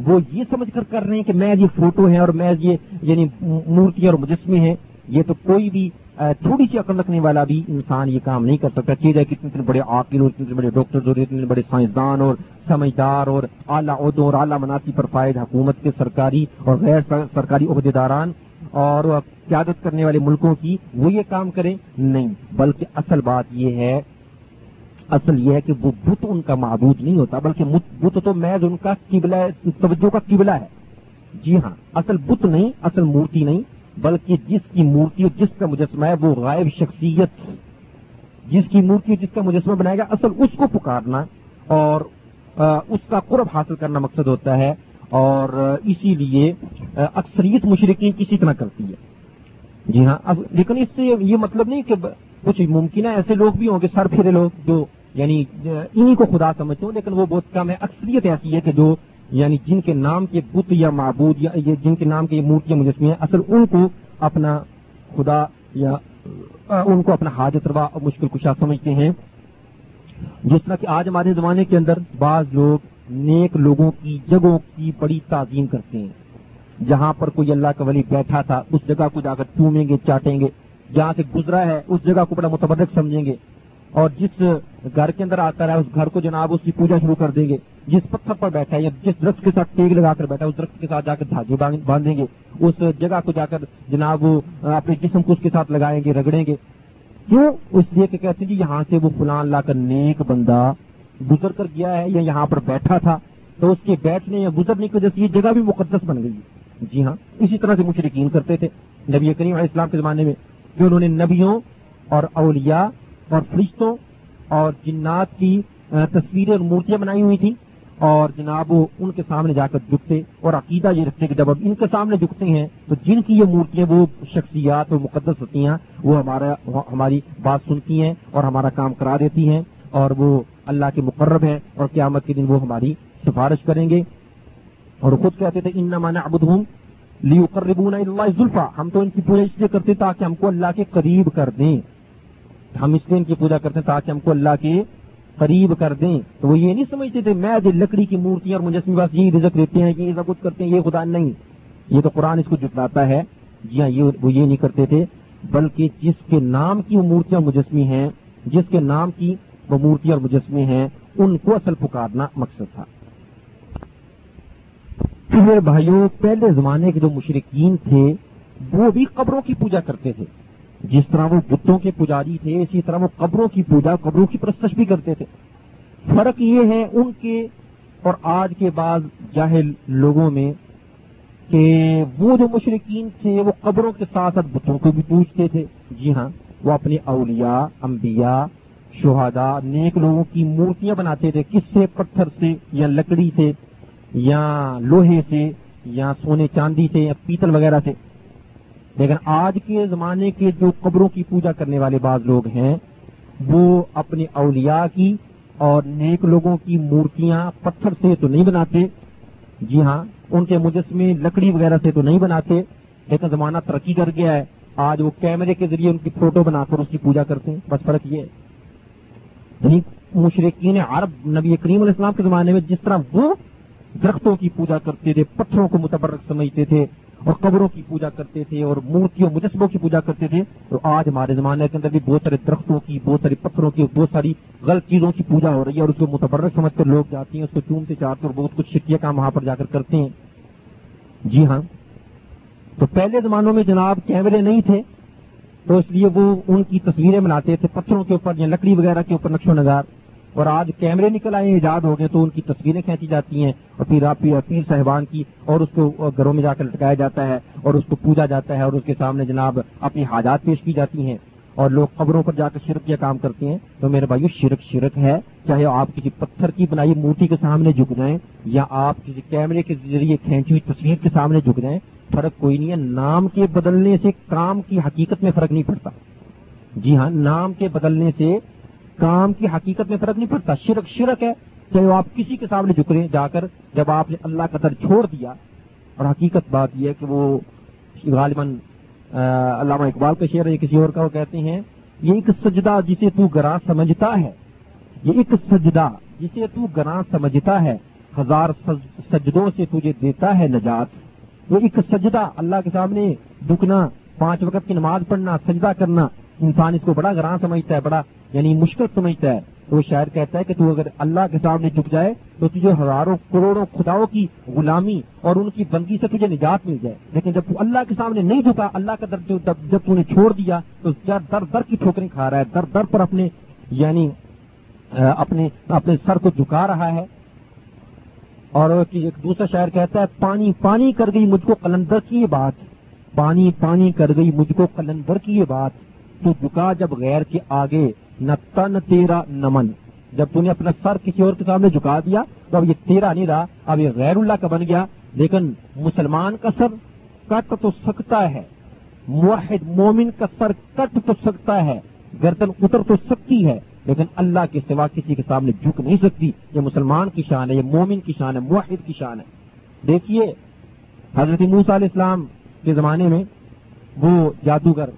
وہ یہ سمجھ کر کر رہے ہیں کہ میں یہ فوٹو ہے اور میں یہ یعنی مورتیاں اور مجسمے ہیں، یہ تو کوئی بھی تھوڑی سی عقل رکھنے والا بھی انسان یہ کام نہیں کر سکتا۔ چیز ہے کہ اتنے بڑے عاقل اور اتنے بڑے ڈاکٹر اور اتنے بڑے سائنسدان اور سمجھدار اور اعلیٰ عہدوں اور اعلیٰ مناسی پر فائد حکومت کے سرکاری اور غیر سرکاری عہدیداران اور قیادت کرنے والے ملکوں کی وہ یہ کام کریں؟ نہیں، بلکہ اصل بات یہ ہے اصل یہ ہے کہ وہ بت ان کا معبود نہیں ہوتا، بلکہ بت تو محض ان کا قبلہ توجہ کا قبلہ ہے۔ جی ہاں اصل بت نہیں، اصل مورتی نہیں، بلکہ جس کی مورتی اور جس کا مجسمہ ہے وہ غائب شخصیت۔ جس کی مورتی اور جس کا مجسمہ بنائے گا، اصل اس کو پکارنا اور اس کا قرب حاصل کرنا مقصد ہوتا ہے۔ اور، اسی لیے اکثریت مشرقین کسی طرح کرتی ہے۔ جی ہاں اب لیکن اس سے یہ مطلب نہیں کہ کچھ ممکن ہے، ایسے لوگ بھی ہوں گے سر پھرے لوگ جو یعنی انہی کو خدا سمجھتے ہوں، لیکن وہ بہت کم ہے۔ اکثریت ایسی ہے کہ جو یعنی جن کے نام کے بت یا معبود یا جن کے نام کے مورتیاں مجسمے ہیں، اصل ان کو اپنا خدا یا، ان کو اپنا حاجت روا اور مشکل کشا سمجھتے ہیں۔ جس طرح کہ آج ہمارے زمانے کے اندر بعض لوگ نیک لوگوں کی جگہوں کی بڑی تعظیم کرتے ہیں۔ جہاں پر کوئی اللہ کا ولی بیٹھا تھا، اس جگہ کو جا کر چومیں گے، چاٹیں گے۔ جہاں سے گزرا ہے، اس جگہ کو بڑا متبرک سمجھیں گے۔ اور جس گھر کے اندر آتا رہا اس گھر کو جناب اس کی پوجا شروع کر دیں گے۔ جس پتھر پر بیٹھا ہے یا جس درخت کے ساتھ ٹیگ لگا کر بیٹھا ہے، اس درخت کے ساتھ جا کر دھاگے باندھیں گے۔ اس جگہ کو جا کر جناب وہ اپنے جسم کو اس کے ساتھ لگائیں گے، رگڑیں گے۔ کیوں؟ اس لیے کہ کہتے ہیں جی یہاں سے وہ فلان لا کر نیک بندہ گزر کر گیا ہے یا یہاں پر بیٹھا تھا، تو اس کے بیٹھنے یا گزرنے کی وجہ سے یہ جگہ بھی مقدس بن گئی۔ جی ہاں اسی طرح سے مشرقین کرتے تھے۔ نبی کریم علیہ السلام کے زمانے میں کہ انہوں نے نبیوں اور اولیاء اور فرشتوں اور جنات کی تصویریں اور مورتیاں بنائی ہوئی تھیں اور جناب وہ ان کے سامنے جا کر جھکتے اور عقیدہ یہ رکھتے کہ جب اب ان کے سامنے جھکتے ہیں تو جن کی یہ مورتیاں، وہ شخصیات اور مقدس ہوتی ہیں، وہ ہمارا، ہماری بات سنتی ہیں اور ہمارا کام کرا دیتی ہیں اور وہ اللہ کے مقرب ہیں اور قیامت کے دن وہ ہماری سفارش کریں گے اور خود کہتے تھے ان مانا ابود ہوں لیو اللہ ذلفا ہم تو ان کی پوجا اس لیے کرتے تاکہ ہم کو اللہ کے قریب کر دیں۔ ہم اس لیے ان کی پوجا کرتے ہیں تاکہ ہم کو اللہ کے قریب کر دیں۔ تو وہ یہ نہیں سمجھتے تھے، میں لکڑی کی مورتیاں اور مجسمے بس یہی رزق دیتے ہیں کہ یہ سب کچھ کرتے ہیں، یہ خدا نہیں۔ یہ تو قرآن اس کو جتلاتا ہے۔ جی ہاں یہ وہ یہ نہیں کرتے تھے، بلکہ جس کے نام کی وہ مورتیاں مجسمی ہیں، جس کے نام کی وہ مورتیاں اور مجسمے ہیں، ان کو اصل پکارنا مقصد تھا۔ پھر بھائیوں، پہلے زمانے کے جو مشرقین تھے، وہ بھی قبروں کی پوجا کرتے تھے۔ جس طرح وہ بتوں کے پجاری تھے، اسی طرح وہ قبروں کی پوجا، قبروں کی پرستش بھی کرتے تھے۔ فرق یہ ہے ان کے اور آج کے بعض جاہل لوگوں میں کہ وہ جو مشرقین تھے، وہ قبروں کے ساتھ ساتھ بتوں کو بھی پوچھتے تھے۔ جی ہاں وہ اپنے اولیاء، انبیاء شہادا نیک لوگوں کی مورتیاں بناتے تھے۔ کس سے؟ پتھر سے یا لکڑی سے۔ یا لوہے سے یا سونے چاندی سے یا پیتل وغیرہ سے۔ لیکن آج کے زمانے کے جو قبروں کی پوجا کرنے والے بعض لوگ ہیں، وہ اپنے اولیاء کی اور نیک لوگوں کی مورتیاں پتھر سے تو نہیں بناتے۔ جی ہاں ان کے مجسمے لکڑی وغیرہ سے تو نہیں بناتے، لیکن زمانہ ترقی کر گیا ہے۔ آج وہ کیمرے کے ذریعے ان کی فوٹو بنا کر اس کی پوجا کرتے ہیں۔ بس فرق یہ ہے۔ یعنی مشرقین عرب، نبی کریم علیہ السلام کے زمانے میں جس طرح وہ درختوں کی پوجا کرتے تھے، پتھروں کو متبرک سمجھتے تھے اور قبروں کی پوجا کرتے تھے اور مورتیوں، مجسموں کی پوجا کرتے تھے۔ تو آج ہمارے زمانے کے اندر بھی بہت سارے درختوں کی، بہت ساری پتھروں کی، بہت ساری غلط چیزوں کی پوجا ہو رہی ہے اور اس کو متبرک سمجھ کر لوگ جاتے ہیں، اس کو چومتے چاہتے اور بہت کچھ شکیہ کام وہاں پر جا کر کرتے ہیں۔ جی ہاں۔ تو پہلے زمانوں میں جناب کیمرے نہیں تھے، تو اس لیے وہ ان کی تصویریں بناتے تھے، پتھروں کے اوپر یا لکڑی وغیرہ کے اوپر نقش و نگار۔ اور آج کیمرے نکل آئے ایجاد ہو گئے تو ان کی تصویریں کھینچی جاتی ہیں، اور پھر آپ پیر صاحبان کی اور اس کو گھروں میں جا کر لٹکایا جاتا ہے، اور اس کو پوجا جاتا ہے، اور اس کے سامنے جناب اپنی حاجات پیش کی جاتی ہیں۔ اور لوگ قبروں پر جا کر شرک یا کام کرتے ہیں، تو میرے بھائیو، شرک شرک ہے۔ چاہے آپ کسی پتھر کی بنائی مورتی کے سامنے جھک جائیں، یا آپ کسی کیمرے کے ذریعے کھینچی ہوئی تصویر کے سامنے جھک جائیں، فرق کوئی نہیں ہے۔ نام کے بدلنے سے کام کی حقیقت میں فرق نہیں پڑتا۔ جی ہاں نام کے بدلنے سے کام کی حقیقت میں فرق نہیں پڑتا، شرک شرک ہے، چاہے وہ آپ کسی کے سامنے جھک رہے ہیں جا کر جب آپ نے اللہ کا در چھوڑ دیا، اور حقیقت بات یہ ہے کہ وہ غالباً علامہ اقبال کا شعر ہے کسی اور کا وہ کہتے ہیں، یہ ایک سجدہ جسے تو گراں سمجھتا ہے، یہ ایک سجدہ جسے تو گراں سمجھتا ہے، ہزار سجدوں سے تجھے دیتا ہے نجات۔ وہ ایک سجدہ، اللہ کے سامنے دکنا پانچ وقت کی نماز پڑھنا، سجدہ کرنا، انسان اس کو بڑا گراں سمجھتا ہے، بڑا یعنی مشکل سمجھتا ہے۔ تو وہ شاعر کہتا ہے کہ تو اگر اللہ کے سامنے جھک جائے تو تجھے ہزاروں کروڑوں خداؤں کی غلامی اور ان کی بندگی سے تجھے نجات مل جائے۔ لیکن جب تو اللہ کے سامنے نہیں جھکا، اللہ کا در جب تو نے چھوڑ دیا تو در در کی ٹھوکریں کھا رہا ہے؟ در در پر اپنے یعنی اپنے اپنے سر کو جھکا رہا ہے۔ اور ایک دوسرا شاعر کہتا ہے، پانی پانی کر گئی مجھ کو کلندر کی یہ بات۔ پانی پانی کر گئی مجھ کو کلندر کی یہ بات۔ تو جھکا جب غیر کے آگے۔ نہ تن تیرا نمن جب تو نے اپنا سر کسی اور کے سامنے جھکا دیا، تو اب یہ تیرا نہیں رہا، اب یہ غیر اللہ کا بن گیا۔ لیکن مسلمان کا سر کٹ تو سکتا ہے۔ موحد مومن کا سر کٹ تو سکتا ہے۔ گردن اتر تو سکتی ہے، لیکن اللہ کے سوا کسی کے سامنے جھک نہیں سکتی۔ یہ مسلمان کی شان ہے، یہ مومن کی شان ہے، موحد کی شان ہے۔ دیکھیے، حضرت موسا علیہ السلام کے زمانے میں وہ جادوگر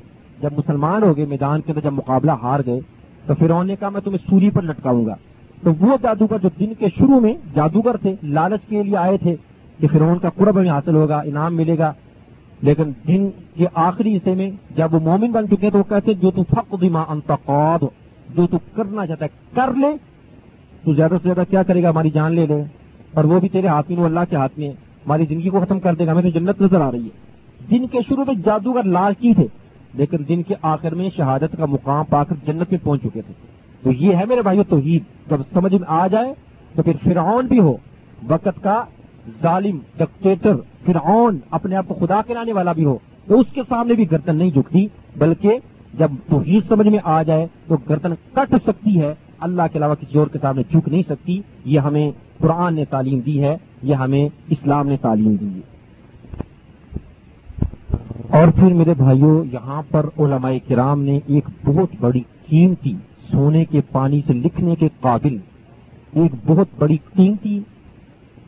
جب مسلمان ہو گئے، میدان کے اندر جب مقابلہ ہار گئے تو فرعون نے کہا، میں تمہیں سوری پر لٹکاؤں گا. تو وہ جادوگر جو دن کے شروع میں جادوگر تھے، لالچ کے لیے آئے تھے کہ فرعون کا قرب میں حاصل ہوگا، انعام ملے گا۔ لیکن دن کے آخری حصے میں جب وہ مومن بن چکے تو وہ کہتے جو تو فق دما انتقاد جو تو کرنا چاہتا ہے، کر لے۔ تو زیادہ سے زیادہ کیا کرے گا؟ ہماری جان لے لے۔ اور وہ بھی تیرے ہاتھ میں وہ اللہ کے ہاتھ میں۔ ہماری زندگی کو ختم کر دے گا۔ ہمیں تو جنت نظر آ رہی ہے۔ دن کے شروع میں جادوگر لالچی تھے۔ لیکن دن کے آخر میں شہادت کا مقام پا کر جنت میں پہنچ چکے تھے۔ تو یہ ہے میرے بھائیو توحید۔ جب سمجھ میں آ جائے تو پھر فرعون بھی ہو۔ وقت کا ظالم ڈکٹیٹر فرعون اپنے آپ کو خدا کے لانے والا بھی ہو۔ تو اس کے سامنے بھی گردن نہیں جھکتی، بلکہ جب توحید سمجھ میں آ جائے تو گردن کٹ سکتی ہے۔ اللہ کے علاوہ کسی اور کے سامنے جھک نہیں سکتی۔ یہ ہمیں قرآن نے تعلیم دی ہے، یہ ہمیں اسلام نے تعلیم دی ہے۔ اور پھر میرے بھائیوں یہاں پر علماء کرام نے ایک بہت بڑی قیمتی سونے کے پانی سے لکھنے کے قابل ایک بہت بڑی قیمتی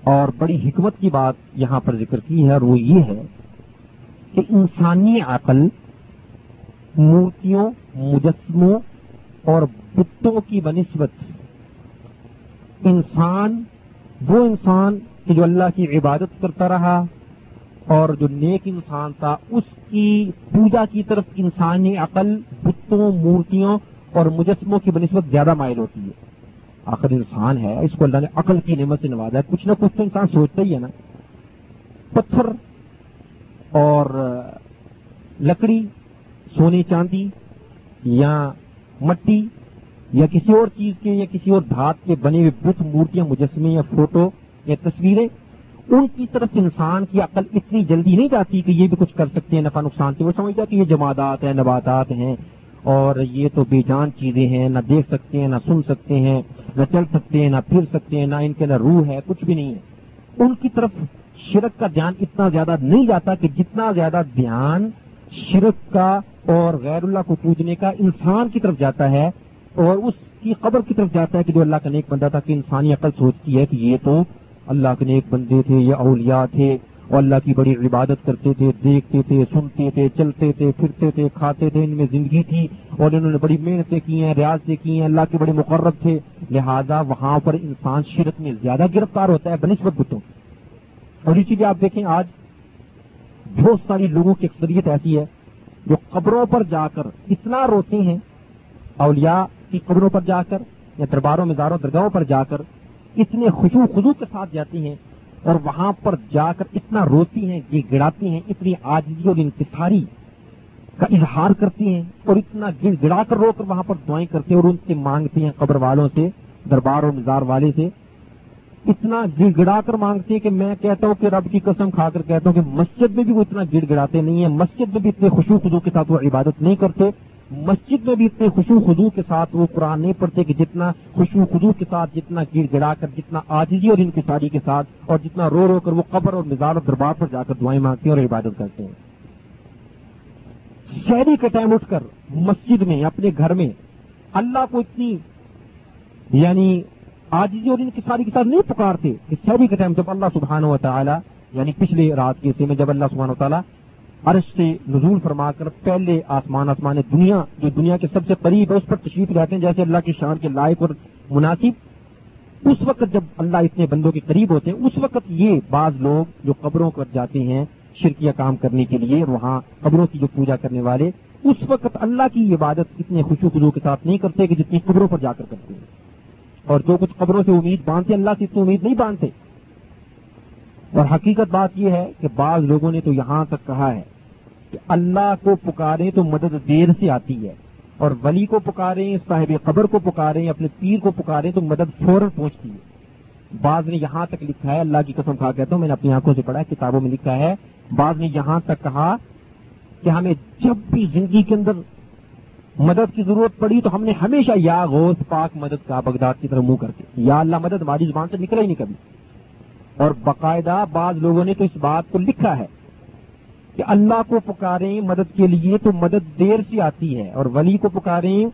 اور بڑی حکمت کی بات یہاں پر ذکر کی ہے اور وہ یہ ہے کہ انسانی عقل مورتیوں، مجسموں اور بتوں کی بنسبت انسان، وہ انسان کہ جو اللہ کی عبادت کرتا رہا اور جو نیک انسان تھا، اس کی پوجا کی طرف انسانی عقل، بتوں، مورتیوں اور مجسموں کی بنسبت زیادہ مائل ہوتی ہے۔ آخر انسان ہے، اس کو اللہ نے عقل کی نعمت سے نوازا ہے۔ کچھ نہ کچھ تو انسان سوچتا ہی ہے نا۔ پتھر اور لکڑی، سونے چاندی یا مٹی یا کسی اور چیز کے یا کسی اور دھات کے بنے ہوئے بت، مورتیاں، مجسمے یا فوٹو یا تصویریں ان کی طرف انسان کی عقل اتنی جلدی نہیں جاتی کہ یہ بھی کچھ کر سکتے ہیں، نفع نقصان سے وہ سمجھتا کہ یہ جمادات ہیں، نباتات ہیں، اور یہ تو بے جان چیزیں ہیں، نہ دیکھ سکتے ہیں، نہ سن سکتے ہیں، نہ چل سکتے ہیں، نہ پھر سکتے ہیں، نہ ان کے نہ روح ہے، کچھ بھی نہیں ہے۔ ان کی طرف شرک کا دھیان اتنا زیادہ نہیں جاتا کہ جتنا زیادہ دھیان شرک کا اور غیر اللہ کو پوجنے کا انسان کی طرف جاتا ہے، اور اس کی قبر کی طرف جاتا ہے کہ جو اللہ کا نیک بندہ تھا کہ انسانی عقل سوچتی ہے کہ یہ تو اللہ کے نیک بندے تھے یا اولیاء تھے اور اللہ کی بڑی عبادت کرتے تھے، دیکھتے تھے، سنتے تھے، چلتے تھے، پھرتے تھے، کھاتے تھے، ان میں زندگی تھی اور انہوں نے بڑی محنتیں کی ہیں ریاض کی ہیں، اللہ کے بڑے مقرر تھے۔ لہذا وہاں پر انسان شرک میں زیادہ گرفتار ہوتا ہے بنسبت بتوں۔ اور اسی لیے آپ دیکھیں، آج بہت ساری لوگوں کی اکثریت ایسی ہے جو قبروں پر جا کر اتنا روتے ہیں، اولیاء کی قبروں پر جا کر یا درباروں، مزاروں، درگاہوں پر جا کر اتنے خوشو خزو کے ساتھ جاتی ہیں اور وہاں پر جا کر اتنا روتی ہیں، یہ گڑاتی ہیں، اتنی آجزی اور انتظاری کا اظہار کرتی ہیں اور اتنا گڑ گڑا کر رو کر وہاں پر دعائیں کرتے ہیں اور ان سے مانگتی ہیں قبر والوں سے، دربار اور مزار والے سے۔ اتنا گڑ گڑا کر مانگتے ہیں کہ میں کہتا ہوں کہ رب کی قسم کھا کر کہتا ہوں کہ مسجد میں بھی وہ اتنا گڑ گڑاتے نہیں ہیں، مسجد میں بھی اتنے خوشو خزو کے ساتھ وہ عبادت نہیں کرتے۔ مسجد میں بھی اتنے خوشو خدو کے ساتھ وہ قرآن نہیں پڑھتے کہ جتنا خوشو خدو کے ساتھ جتنا گڑ گڑا کر، جتنا آجزی اور انکساری کے ساتھ اور جتنا رو رو کر وہ قبر اور مزار اور دربار پر جا کر دعائیں مانگتے ہیں اور عبادت کرتے ہیں۔ شہری کے ٹائم اٹھ کر مسجد میں، اپنے گھر میں اللہ کو اتنی یعنی آجزی اور انکساری کے ساتھ نہیں پکارتے کہ شہری کے ٹائم جب اللہ سبحانہ و تعالیٰ یعنی پچھلے رات کے حصے میں جب اللہ سبحانہ و تعالیٰ عرش سے نزول فرما کر پہلے آسمان آسمان دنیا، جو دنیا کے سب سے قریب ہے، اس پر تشریف لاتے ہیں، جیسے اللہ کی شان کے لائق اور مناسب۔ اس وقت جب اللہ اتنے بندوں کے قریب ہوتے ہیں، اس وقت یہ بعض لوگ جو قبروں پر جاتے ہیں شرکیہ کام کرنے کے لیے، وہاں قبروں کی جو پوجا کرنے والے، اس وقت اللہ کی عبادت اتنے خوشو خزو کے ساتھ نہیں کرتے کہ جتنی قبروں پر جا کر کرتے ہیں۔ اور جو کچھ قبروں سے امید باندھتے، اللہ سے اتنی امید نہیں باندھتے۔ اور حقیقت بات یہ ہے کہ بعض لوگوں نے تو یہاں تک کہا ہے کہ اللہ کو پکارے تو مدد دیر سے آتی ہے اور ولی کو پکارے صاحب قبر کو پکارے اپنے پیر کو پکارے تو مدد فوراً پہنچتی ہے۔ بعض نے یہاں تک لکھا ہے، اللہ کی قسم کھا کہتا ہوں، میں نے اپنی آنکھوں سے پڑھا کتابوں میں لکھا ہے۔ بعض نے یہاں تک کہا کہ ہمیں جب بھی زندگی کے اندر مدد کی ضرورت پڑی تو ہم نے ہمیشہ یا غوث پاک مدد کا بغداد کی طرف منہ کر کے یا اللہ مدد ہماری زبان سے نکلا ہی نہیں کبھی۔ اور باقاعدہ بعض لوگوں نے تو اس بات کو لکھا ہے کہ اللہ کو پکاریں مدد کے لیے تو مدد دیر سے آتی ہے اور ولی کو پکاریں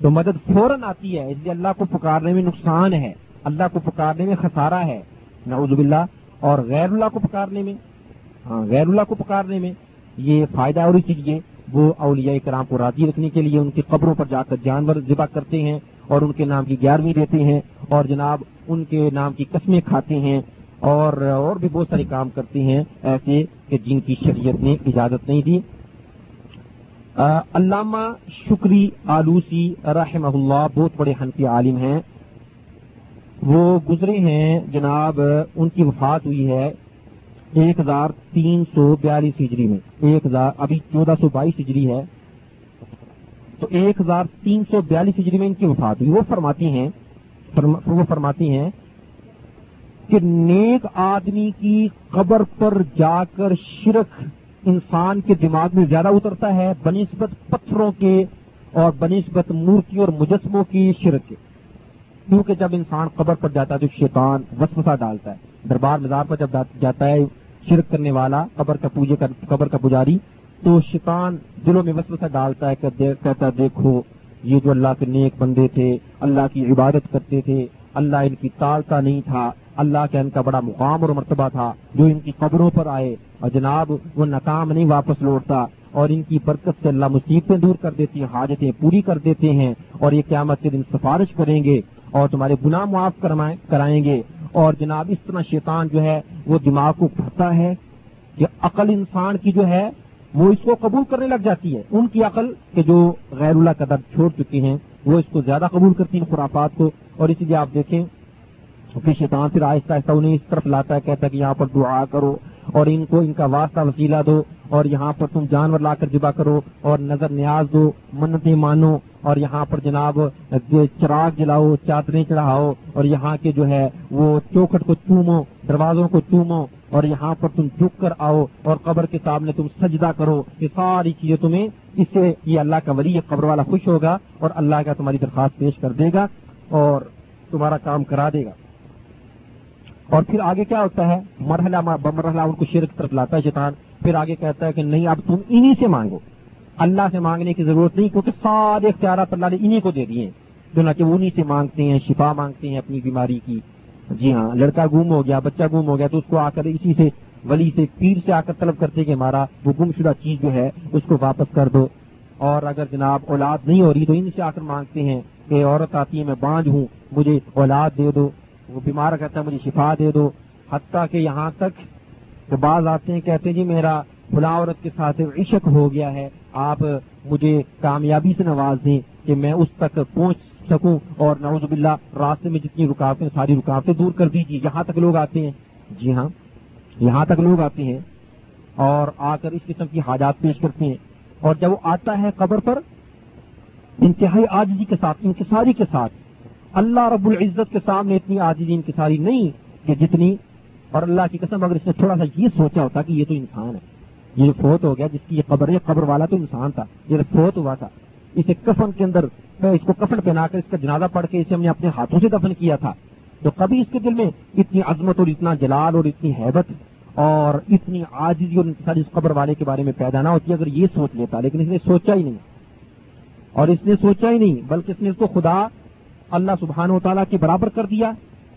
تو مدد فوراً آتی ہے، اس لیے اللہ کو پکارنے میں نقصان ہے، اللہ کو پکارنے میں خسارہ ہے، نعوذ باللہ، اور غیر اللہ کو پکارنے میں ہاں غیر اللہ کو پکارنے میں یہ فائدہ اور اسی لیے وہ اولیاء کرام کو راضی رکھنے کے لیے ان کی قبروں پر جا کر جانور ذبح کرتے ہیں اور ان کے نام کی گیارہویں دیتے ہیں اور جناب ان کے نام کی قسمیں کھاتے ہیں اور اور بھی بہت سارے کام کرتے ہیں ایسے کہ جن کی شریعت نے اجازت نہیں دی۔ علامہ شکری آلوسی رحمہ اللہ بہت بڑے حنفی عالم ہیں۔ وہ گزرے ہیں جناب، ان کی وفات ہوئی ہے ایک ہزار تین سو بیالیس ہجری میں۔ ایک ہزار، ابھی چودہ سو بائیس ہجری ہے۔ تو ایک ہزار تین سو بیالیس ہجری میں ان کی وفات ہوئی۔ وہ فرماتی ہیں وہ فرماتی ہیں کہ نیک آدمی کی قبر پر جا کر شرک انسان کے دماغ میں زیادہ اترتا ہے، بنسبت پتھروں کے اور بنسبت مورتی اور مجسموں کی شرک کے۔ کیونکہ جب انسان قبر پر جاتا ہے تو شیطان وسوسہ ڈالتا ہے۔ دربار مزار پر جب جاتا ہے شرک کرنے والا، قبر کا پوجے قبر کا پجاری، تو شیطان دلوں میں وسوسہ ڈالتا ہے کہتا دیکھو، یہ جو اللہ کے نیک بندے تھے، اللہ کی عبادت کرتے تھے، اللہ ان کی تالتا نہیں تھا اللہ کا ان کا بڑا مقام اور مرتبہ تھا جو ان کی قبروں پر آئے۔ اور جناب، وہ ناکام نہیں واپس لوٹتا اور ان کی برکت سے اللہ مصیبتیں دور کر دیتی ہیں، حاجتیں پوری کر دیتے ہیں اور یہ قیامت کے دن سفارش کریں گے اور تمہارے گناہ معاف کرائیں گے۔ اور جناب، اس طرح شیطان جو ہے، وہ دماغ کو پھرتا ہے کہ عقل انسان کی جو ہے، وہ اس کو قبول کرنے لگ جاتی ہے۔ ان کی عقل کہ جو غیر اللہ کا درد چھوڑ چکی ہیں، وہ اس کو زیادہ قبول کرتی ہیں خرافات کو۔ اور اسی لیے آپ دیکھیں پھر شیطان پھر آہستہ آہستہ انہیں اس طرف لاتا ہے، کہتا ہے کہ یہاں پر دعا کرو اور ان کو ان کا واسطہ وسیلہ دو اور یہاں پر تم جانور لا کر جبا کرو اور نظر نیاز دو، منتیں مانو اور یہاں پر جناب چراغ جلاؤ، چادریں چڑھاؤ اور یہاں کے جو ہے وہ چوکھٹ کو چومو، دروازوں کو چومو اور یہاں پر تم جھک کر آؤ اور قبر کے سامنے تم سجدہ کرو، یہ ساری چیزیں تمہیں اس سے یہ اللہ کا ولی قبر والا خوش ہوگا اور اللہ کا تمہاری درخواست پیش کر دے گا اور تمہارا کام کرا دے گا۔ اور پھر آگے کیا ہوتا ہے؟ مرحلہ مرحلہ ان کو شرک طرف لاتا ہے، شیطان۔ پھر آگے کہتا ہے کہ نہیں، اب تم انہی سے مانگو۔ اللہ سے مانگنے کی ضرورت نہیں، کیونکہ سارے اختیارات اللہ نے انہی کو دے دیے جو نہ کہ وہ انہی سے مانگتے ہیں، شفا مانگتے ہیں اپنی بیماری کی۔ جی ہاں لڑکا گم ہو گیا، بچہ گم ہو گیا، تو اس کو آ کر اسی سے، ولی سے، پیر سے آ کر طلب کرتے کہ ہمارا وہ گم شدہ چیز جو ہے، اس کو واپس کر دو۔ اور اگر جناب اولاد نہیں ہو رہی تو ان سے آ کر مانگتے ہیں کہ عورت آتی ہے، میں بانج ہوں، مجھے اولاد دے دو۔ وہ بیمار کہتا ہے، مجھے شفا دے دو۔ حتیٰ کہ یہاں تک کہ بعض آتے ہیں، کہتے ہیں جی میرا فلاں عورت کے ساتھ عشق ہو گیا ہے۔ آپ مجھے کامیابی سے نواز دیں کہ میں اس تک پہنچ سکوں اور نوز باللہ راستے میں جتنی رکاوٹیں، ساری رکاوٹیں دور کر دیجیے یہاں تک لوگ آتے ہیں۔ جی ہاں یہاں تک لوگ آتے ہیں اور آ کر اس قسم کی حاجات پیش کرتے ہیں۔ اور جب وہ آتا ہے قبر پر، انتہائی آجزی کے ساتھ، انکساری کے ساتھ اللہ رب العزت کے سامنے اتنی آجزی انکساری نہیں کہ جتنی اور اللہ کی قسم اگر اس نے تھوڑا سا یہ سوچا ہوتا کہ یہ تو انسان ہے۔ یہ جو فوت ہو گیا، جس کی یہ قبر ہے قبر والا تو انسان تھا۔ یہ فوت ہوا تھا، اسے کفن کے اندر اس کو کفن پہنا کر اس کا جنازہ پڑھ کے اسے ہم نے اپنے ہاتھوں سے دفن کیا تھا۔ تو کبھی اس کے دل میں اتنی عظمت اور اتنا جلال اور اتنی حیبت اور اتنی آجزی اور انتظار اس قبر والے کے بارے میں پیدا نہ ہوتی، اگر یہ سوچ لیتا، لیکن اس نے سوچا ہی نہیں۔ اور اس نے سوچا ہی نہیں، بلکہ اس نے اس کو خدا اللہ سبحان و تعالیٰ کے برابر کر دیا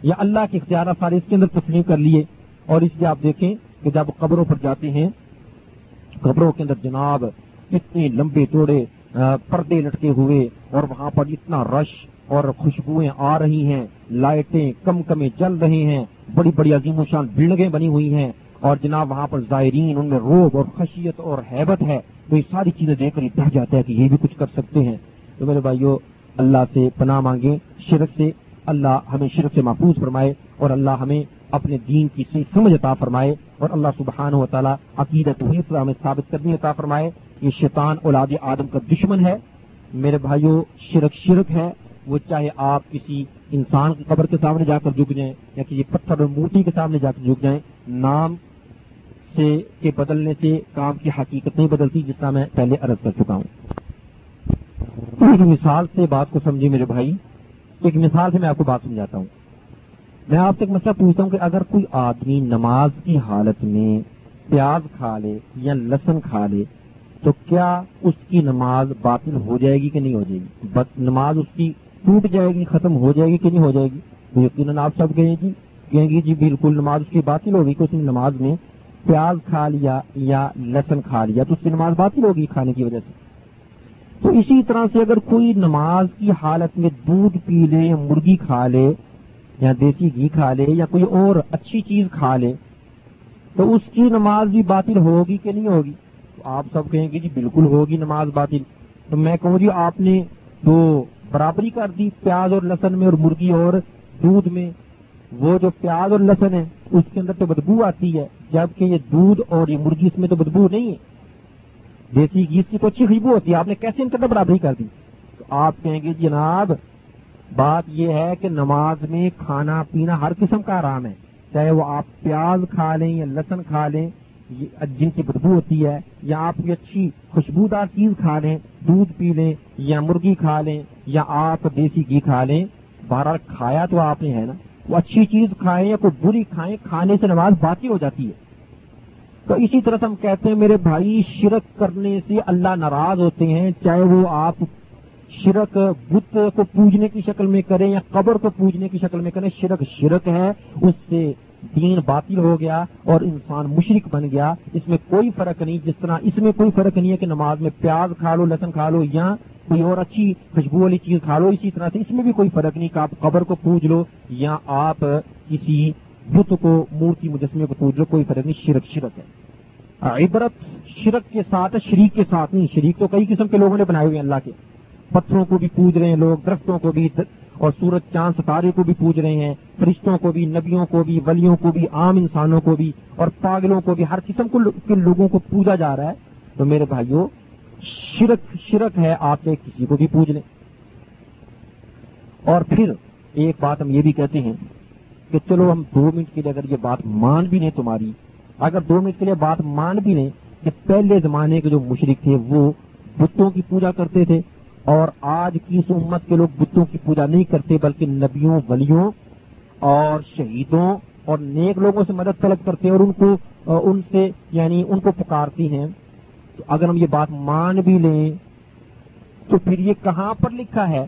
یا اللہ کے اختیارات سارے اس کے اندر تسلیم کر لیے اور اس لیے آپ دیکھیں کہ جب قبروں پر جاتے ہیں، قبروں کے اندر جناب اتنے لمبے چوڑے پردے لٹکے ہوئے اور وہاں پر اتنا رش اور خوشبوئیں آ رہی ہیں، لائٹیں کم کمیں چل رہی ہیں، بڑی بڑی عظیم و شان بلڈنگیں بنی ہوئی ہیں اور جناب وہاں پر زائرین، ان میں روب اور خشیت اور حیبت ہے، تو یہ ساری چیزیں دیکھ کر یہ ڈر جاتا ہے کہ یہ بھی کچھ کر سکتے ہیں۔ تو میرے بھائیو اللہ سے پناہ مانگے، شرک سے اللہ ہمیں شرک سے محفوظ فرمائے اور اللہ ہمیں اپنے دین کی صحیح سمجھ عطا فرمائے اور اللہ سبحان و تعالیٰ عقیدت ہمیں ثابت کرنی عطا فرمائے۔ یہ شیطان اولاد آدم کا دشمن ہے۔ میرے بھائیوں شرک شرک ہے۔ وہ چاہے آپ کسی انسان کی قبر کے سامنے جا کر جھک جائیں یا کسی پتھر اور مورتی کے سامنے جا کر جھک جائیں، نام سے کے بدلنے سے کام کی حقیقت نہیں بدلتی جس طرح میں پہلے عرض کر چکا ہوں۔ ایک مثال سے بات کو سمجھے میرے بھائی۔ ایک مثال سے میں آپ کو بات سمجھاتا ہوں۔ میں آپ سے ایک مسئلہ پوچھتا ہوں کہ اگر کوئی آدمی نماز کی حالت میں پیاز کھا لے یا لسن کھا لے، تو کیا اس کی نماز باطل ہو جائے گی کہ نہیں ہو جائے گی؟ نماز اس کی ٹوٹ جائے گی، ختم ہو جائے گی کہ نہیں ہو جائے گی؟ یقیناً آپ سب کہیں گی کہیں گی جی بالکل نماز اس کی باطل ہوگی کہ اس نے نماز میں پیاز کھا لیا یا لسن کھا لیا، تو اس کی نماز باطل ہوگی کھانے کی وجہ سے۔ تو اسی طرح سے اگر کوئی نماز کی حالت میں دودھ پی لے یا مرغی کھا لے، یا دیسی گھی کھا لے، یا کوئی اور اچھی چیز کھا لے، تو اس کی نماز بھی باطل ہوگی کہ نہیں ہوگی؟ تو آپ سب کہیں گے جی بالکل ہوگی نماز باطل۔ تو میں کہوں جی آپ نے تو برابری کر دی پیاز اور لہسن میں اور مرغی اور دودھ میں، وہ جو پیاز اور لہسن ہے، اس کے اندر تو بدبو آتی ہے، جبکہ یہ دودھ اور یہ مرغی اس میں تو بدبو نہیں ہے۔ دیسی گھی کی تو اچھی خوشبو ہوتی ہے، آپ نے کیسے ان کے برابری کر دی؟ تو آپ کہیں گے، جناب، بات یہ ہے کہ نماز میں کھانا پینا ہر قسم کا آرام ہے، چاہے وہ آپ پیاز کھا لیں یا لہسن کھا لیں جن کی بدبو ہوتی ہے، یا آپ کی اچھی خوشبودار چیز کھا لیں، دودھ پی لیں یا مرغی کھا لیں یا آپ دیسی گھی کھا لیں، بہرحال کھایا تو آپ نے، ہے نا؟ وہ اچھی چیز کھائیں یا کوئی بری کھائیں، کھانے سے نماز باقی ہو جاتی ہے۔ تو اسی طرح سے ہم کہتے ہیں میرے بھائی، شرک کرنے سے اللہ ناراض ہوتے ہیں، چاہے وہ آپ شرک بت کو پوجنے کی شکل میں کریں یا قبر کو پوجنے کی شکل میں کریں، شرک شرک ہے، اس سے دین باطل ہو گیا اور انسان مشرق بن گیا، اس میں کوئی فرق نہیں، جس طرح اس میں کوئی فرق نہیں ہے کہ نماز میں پیاز کھا لو، لہسن کھا لو یا کوئی اور اچھی خوشبو والی چیز کھا لو، اسی طرح سے اس میں بھی کوئی فرق نہیں کہ آپ قبر کو پوج لو یا آپ کسی بت کو مورتی مجسمے کو پوج لو کوئی فرق نہیں، شرک شرک ہے۔ عبرت شرک کے ساتھ شریک کے ساتھ نہیں۔ شریک تو کئی قسم کے لوگوں نے بنائے ہوئے ہیں اللہ کے۔ پتھروں کو بھی پوج رہے ہیں لوگ، درختوں کو بھی اور سورج، چاند، ستارے کو بھی پوج رہے ہیں۔ فرشتوں کو بھی، نبیوں کو بھی، ولیوں کو بھی، عام انسانوں کو بھی اور پاگلوں کو بھی، ہر قسم کے لوگوں کو پوجا جا رہا ہے۔ تو میرے بھائیوں شرک شرک ہے، آپ سے کسی کو بھی پوج لیں۔ اور پھر ایک بات ہم یہ بھی کہتے ہیں کہ چلو ہم دو منٹ کے لیے اگر یہ بات مان بھی لیں تمہاری، اگر دو منٹ کے لیے بات مان بھی لیں کہ پہلے زمانے کے جو مشرق تھے وہ بتوں کی پوجا کرتے تھے اور آج کی اس امت کے لوگ بتوں کی پوجا نہیں کرتے بلکہ نبیوں، ولیوں اور شہیدوں اور نیک لوگوں سے مدد طلب کرتے ہیں اور ان کو، ان سے یعنی ان کو پکارتی ہیں۔ تو اگر ہم یہ بات مان بھی لیں تو پھر یہ کہاں پر لکھا ہے؟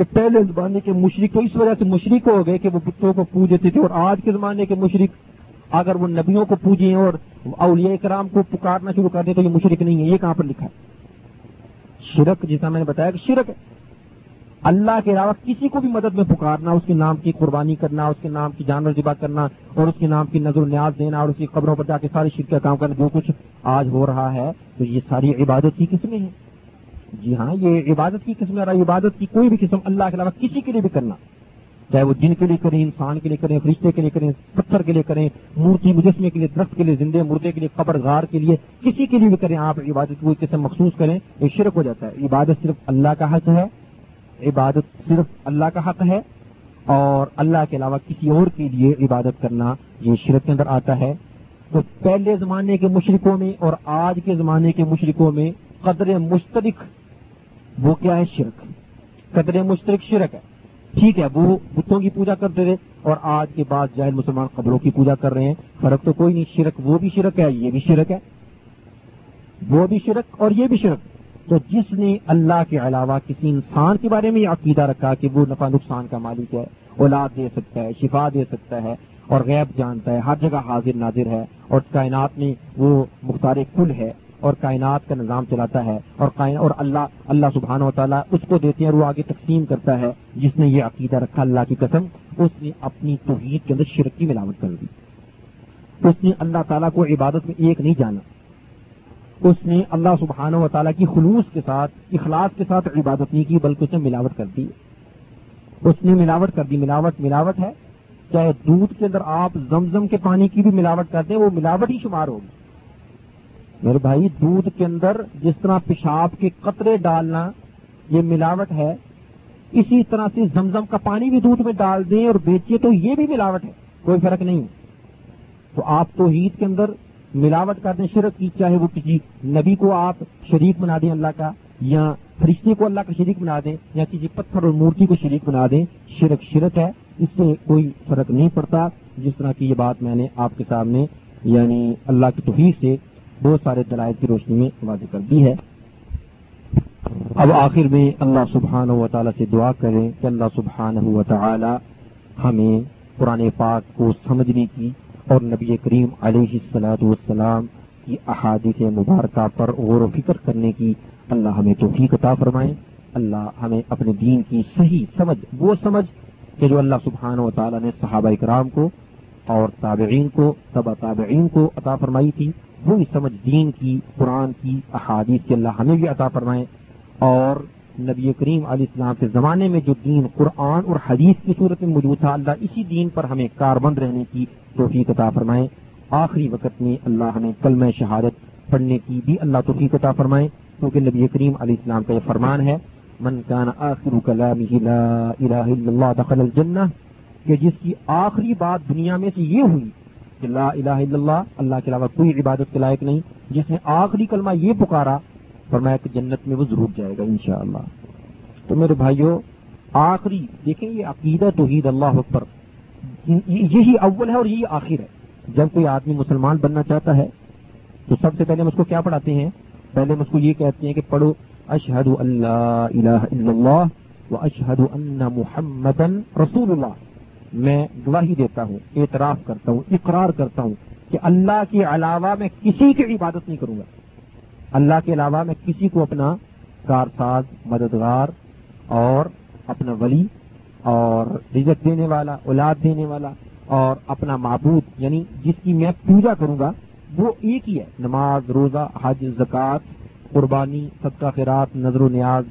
کہ پہلے زمانے کے مشرق تو اس وجہ سے مشرق ہو گئے کہ وہ بتوں کو پوجتے تھے اور آج کے زمانے کے مشرق اگر وہ نبیوں کو پوجیں اور اولیاء کرام کو پکارنا شروع کر دیں تو یہ مشرق نہیں ہے، یہ کہاں پر لکھا ہے؟ شرک جیسا میں نے بتایا کہ شرک اللہ کے علاوہ کسی کو بھی مدد میں پکارنا، اس کے نام کی قربانی کرنا، اس کے نام کی جانور ذبح کرنا اور اس کے نام کی نظر و نیاز دینا اور اس کی قبروں پر جا کے ساری شرک کا کام کرنا، جو کچھ آج ہو رہا ہے، تو یہ ساری عبادت کی قسمیں ہیں۔ جی ہاں یہ عبادت کی قسمیں اور عبادت کی کوئی بھی قسم اللہ کے علاوہ کسی کے لیے بھی کرنا۔ چاہے وہ جن کے لیے کریں، انسان کے لیے کریں، فرشتے کے لیے کریں، پتھر کے لیے کریں، مورتی مجسمے کے لیے، درخت کے لیے، زندے مردے کے لیے قبر غار کے لیے، کسی کے لیے بھی کریں، آپ عبادت کو قسم مخصوص کریں، یہ شرک ہو جاتا ہے۔ عبادت صرف اللہ کا حق ہے، عبادت صرف اللہ کا حق ہے، اور اللہ کے علاوہ کسی اور کے لیے عبادت کرنا یہ شرک کے اندر آتا ہے۔ تو پہلے زمانے کے مشرقوں میں اور آج کے زمانے کے مشرقوں میں قدر مشترک وہ کیا ہے؟ شرک قدر مشترک شرک ہے۔ ٹھیک ہے، وہ بتوں کی پوجا کرتے تھے اور آج کے بعد جاہل مسلمان قبروں کی پوجا کر رہے ہیں۔ فرق تو کوئی نہیں، شرک وہ بھی شرک ہے، یہ بھی شرک ہے۔ وہ بھی شرک اور یہ بھی شرک۔ تو جس نے اللہ کے علاوہ کسی انسان کے بارے میں یہ عقیدہ رکھا کہ وہ نفع نقصان کا مالک ہے، اولاد دے سکتا ہے، شفا دے سکتا ہے اور غیب جانتا ہے، ہر جگہ حاضر ناظر ہے اور کائنات میں وہ مختار کل ہے۔ اور کائنات کا نظام چلاتا ہے اور اور اللہ اللہ سبحانہ و تعالیٰ اس کو دیتے ہیں وہ آگے تقسیم کرتا ہے جس نے یہ عقیدہ رکھا اللہ کی قسم، اس نے اپنی توحید کے اندر شرک کی ملاوٹ کر دی۔ اس نے اللہ تعالیٰ کو عبادت میں ایک نہیں جانا۔ اس نے اللہ سبحانہ و تعالیٰ کی خلوص کے ساتھ، اخلاص کے ساتھ عبادت نہیں کی، بلکہ اس نے ملاوٹ کر دی۔ اس نے ملاوٹ کر دی۔ ملاوٹ ملاوٹ ہے۔ چاہے دودھ کے اندر آپ زمزم کے پانی کی بھی ملاوٹ کرتے ہیں وہ ملاوٹ ہی شمار ہوگی۔ میرے بھائی، دودھ کے اندر جس طرح پیشاب کے قطرے ڈالنا، یہ ملاوٹ ہے۔ اسی طرح سے زمزم کا پانی بھی دودھ میں ڈال دیں اور بیچیے تو یہ بھی ملاوٹ ہے، کوئی فرق نہیں۔ تو آپ تو عید کے اندر ملاوٹ کر دیں، شرک کی، چاہے وہ کسی نبی کو آپ شریک بنا دیں اللہ کا، یا فرشتے کو اللہ کا شریک بنا دیں، یا کسی پتھر اور مورتی کو شریک بنا دیں، شرک شرک ہے۔ اس سے کوئی فرق نہیں پڑتا۔ جس طرح کی یہ بات میں نے آپ کے سامنے یعنی اللہ کی توفیق سے بہت سارے دلائل کی روشنی میں واضح کر دی ہے۔ اب آخر میں اللہ سبحانہ و تعالیٰ سے دعا کریں کہ اللہ سبحانہ و تعالی ہمیں قرآن پاک کو سمجھنے کی اور نبی کریم علیہ السلاۃ والسلام کی احادیث مبارکہ پر غور و فکر کرنے کی اللہ ہمیں توفیق عطا فرمائے۔ اللہ ہمیں اپنے دین کی صحیح سمجھ، وہ سمجھ کہ جو اللہ سبحانہ و تعالیٰ نے صحابہ اکرام کو اور تابعین کو تبا تابعین کو عطا فرمائی تھی۔ وہی سمجھ دین کی، قرآن کی، احادیث کے اللہ ہمیں بھی عطا فرمائے۔ اور نبی کریم علیہ السلام کے زمانے میں جو دین قرآن اور حدیث کی صورت میں موجود تھا، اللہ اسی دین پر ہمیں کاربند رہنے کی توفیق عطا فرمائے۔ آخری وقت میں اللہ ہمیں کلمہ شہادت پڑھنے کی بھی اللہ توفیق عطا فرمائے، کیونکہ نبی کریم علیہ السلام کا یہ فرمان ہے، من کان آخر لا الہ الا اللہ دخل الجنہ کہ جس کی آخری بات دنیا میں سے یہ ہوئی کہ لا الہ الا اللہ اللہ کے علاوہ کوئی عبادت کے لائق نہیں۔ جس نے آخری کلمہ یہ پکارا، فرمایا کہ جنت میں وہ ضرور جائے گا انشاءاللہ۔ تو میرے بھائیوں آخری، دیکھیں یہ عقیدہ توحید اللہ اکبر۔ یہی اول ہے اور یہی آخر ہے۔ جب کوئی آدمی مسلمان بننا چاہتا ہے، تو سب سے پہلے ہم اس کو کیا پڑھاتے ہیں؟ پہلے ہم اس کو یہ کہتے ہیں کہ پڑھو اشہد اللہ الہ الا اللہ و اشہد ان محمد رسول اللہ میں گواہی دیتا ہوں، اعتراف کرتا ہوں، اقرار کرتا ہوں کہ اللہ کے علاوہ میں کسی کی عبادت نہیں کروں گا۔ اللہ کے علاوہ میں کسی کو اپنا کارساز، مددگار اور اپنا ولی اور رزت دینے والا، اولاد دینے والا اور اپنا معبود یعنی جس کی میں پوجا کروں گا، وہ ایک ہی ہے۔ نماز، روزہ، حج، زکوٰۃ، قربانی، صدقہ، خیرات، نظر و نیاز۔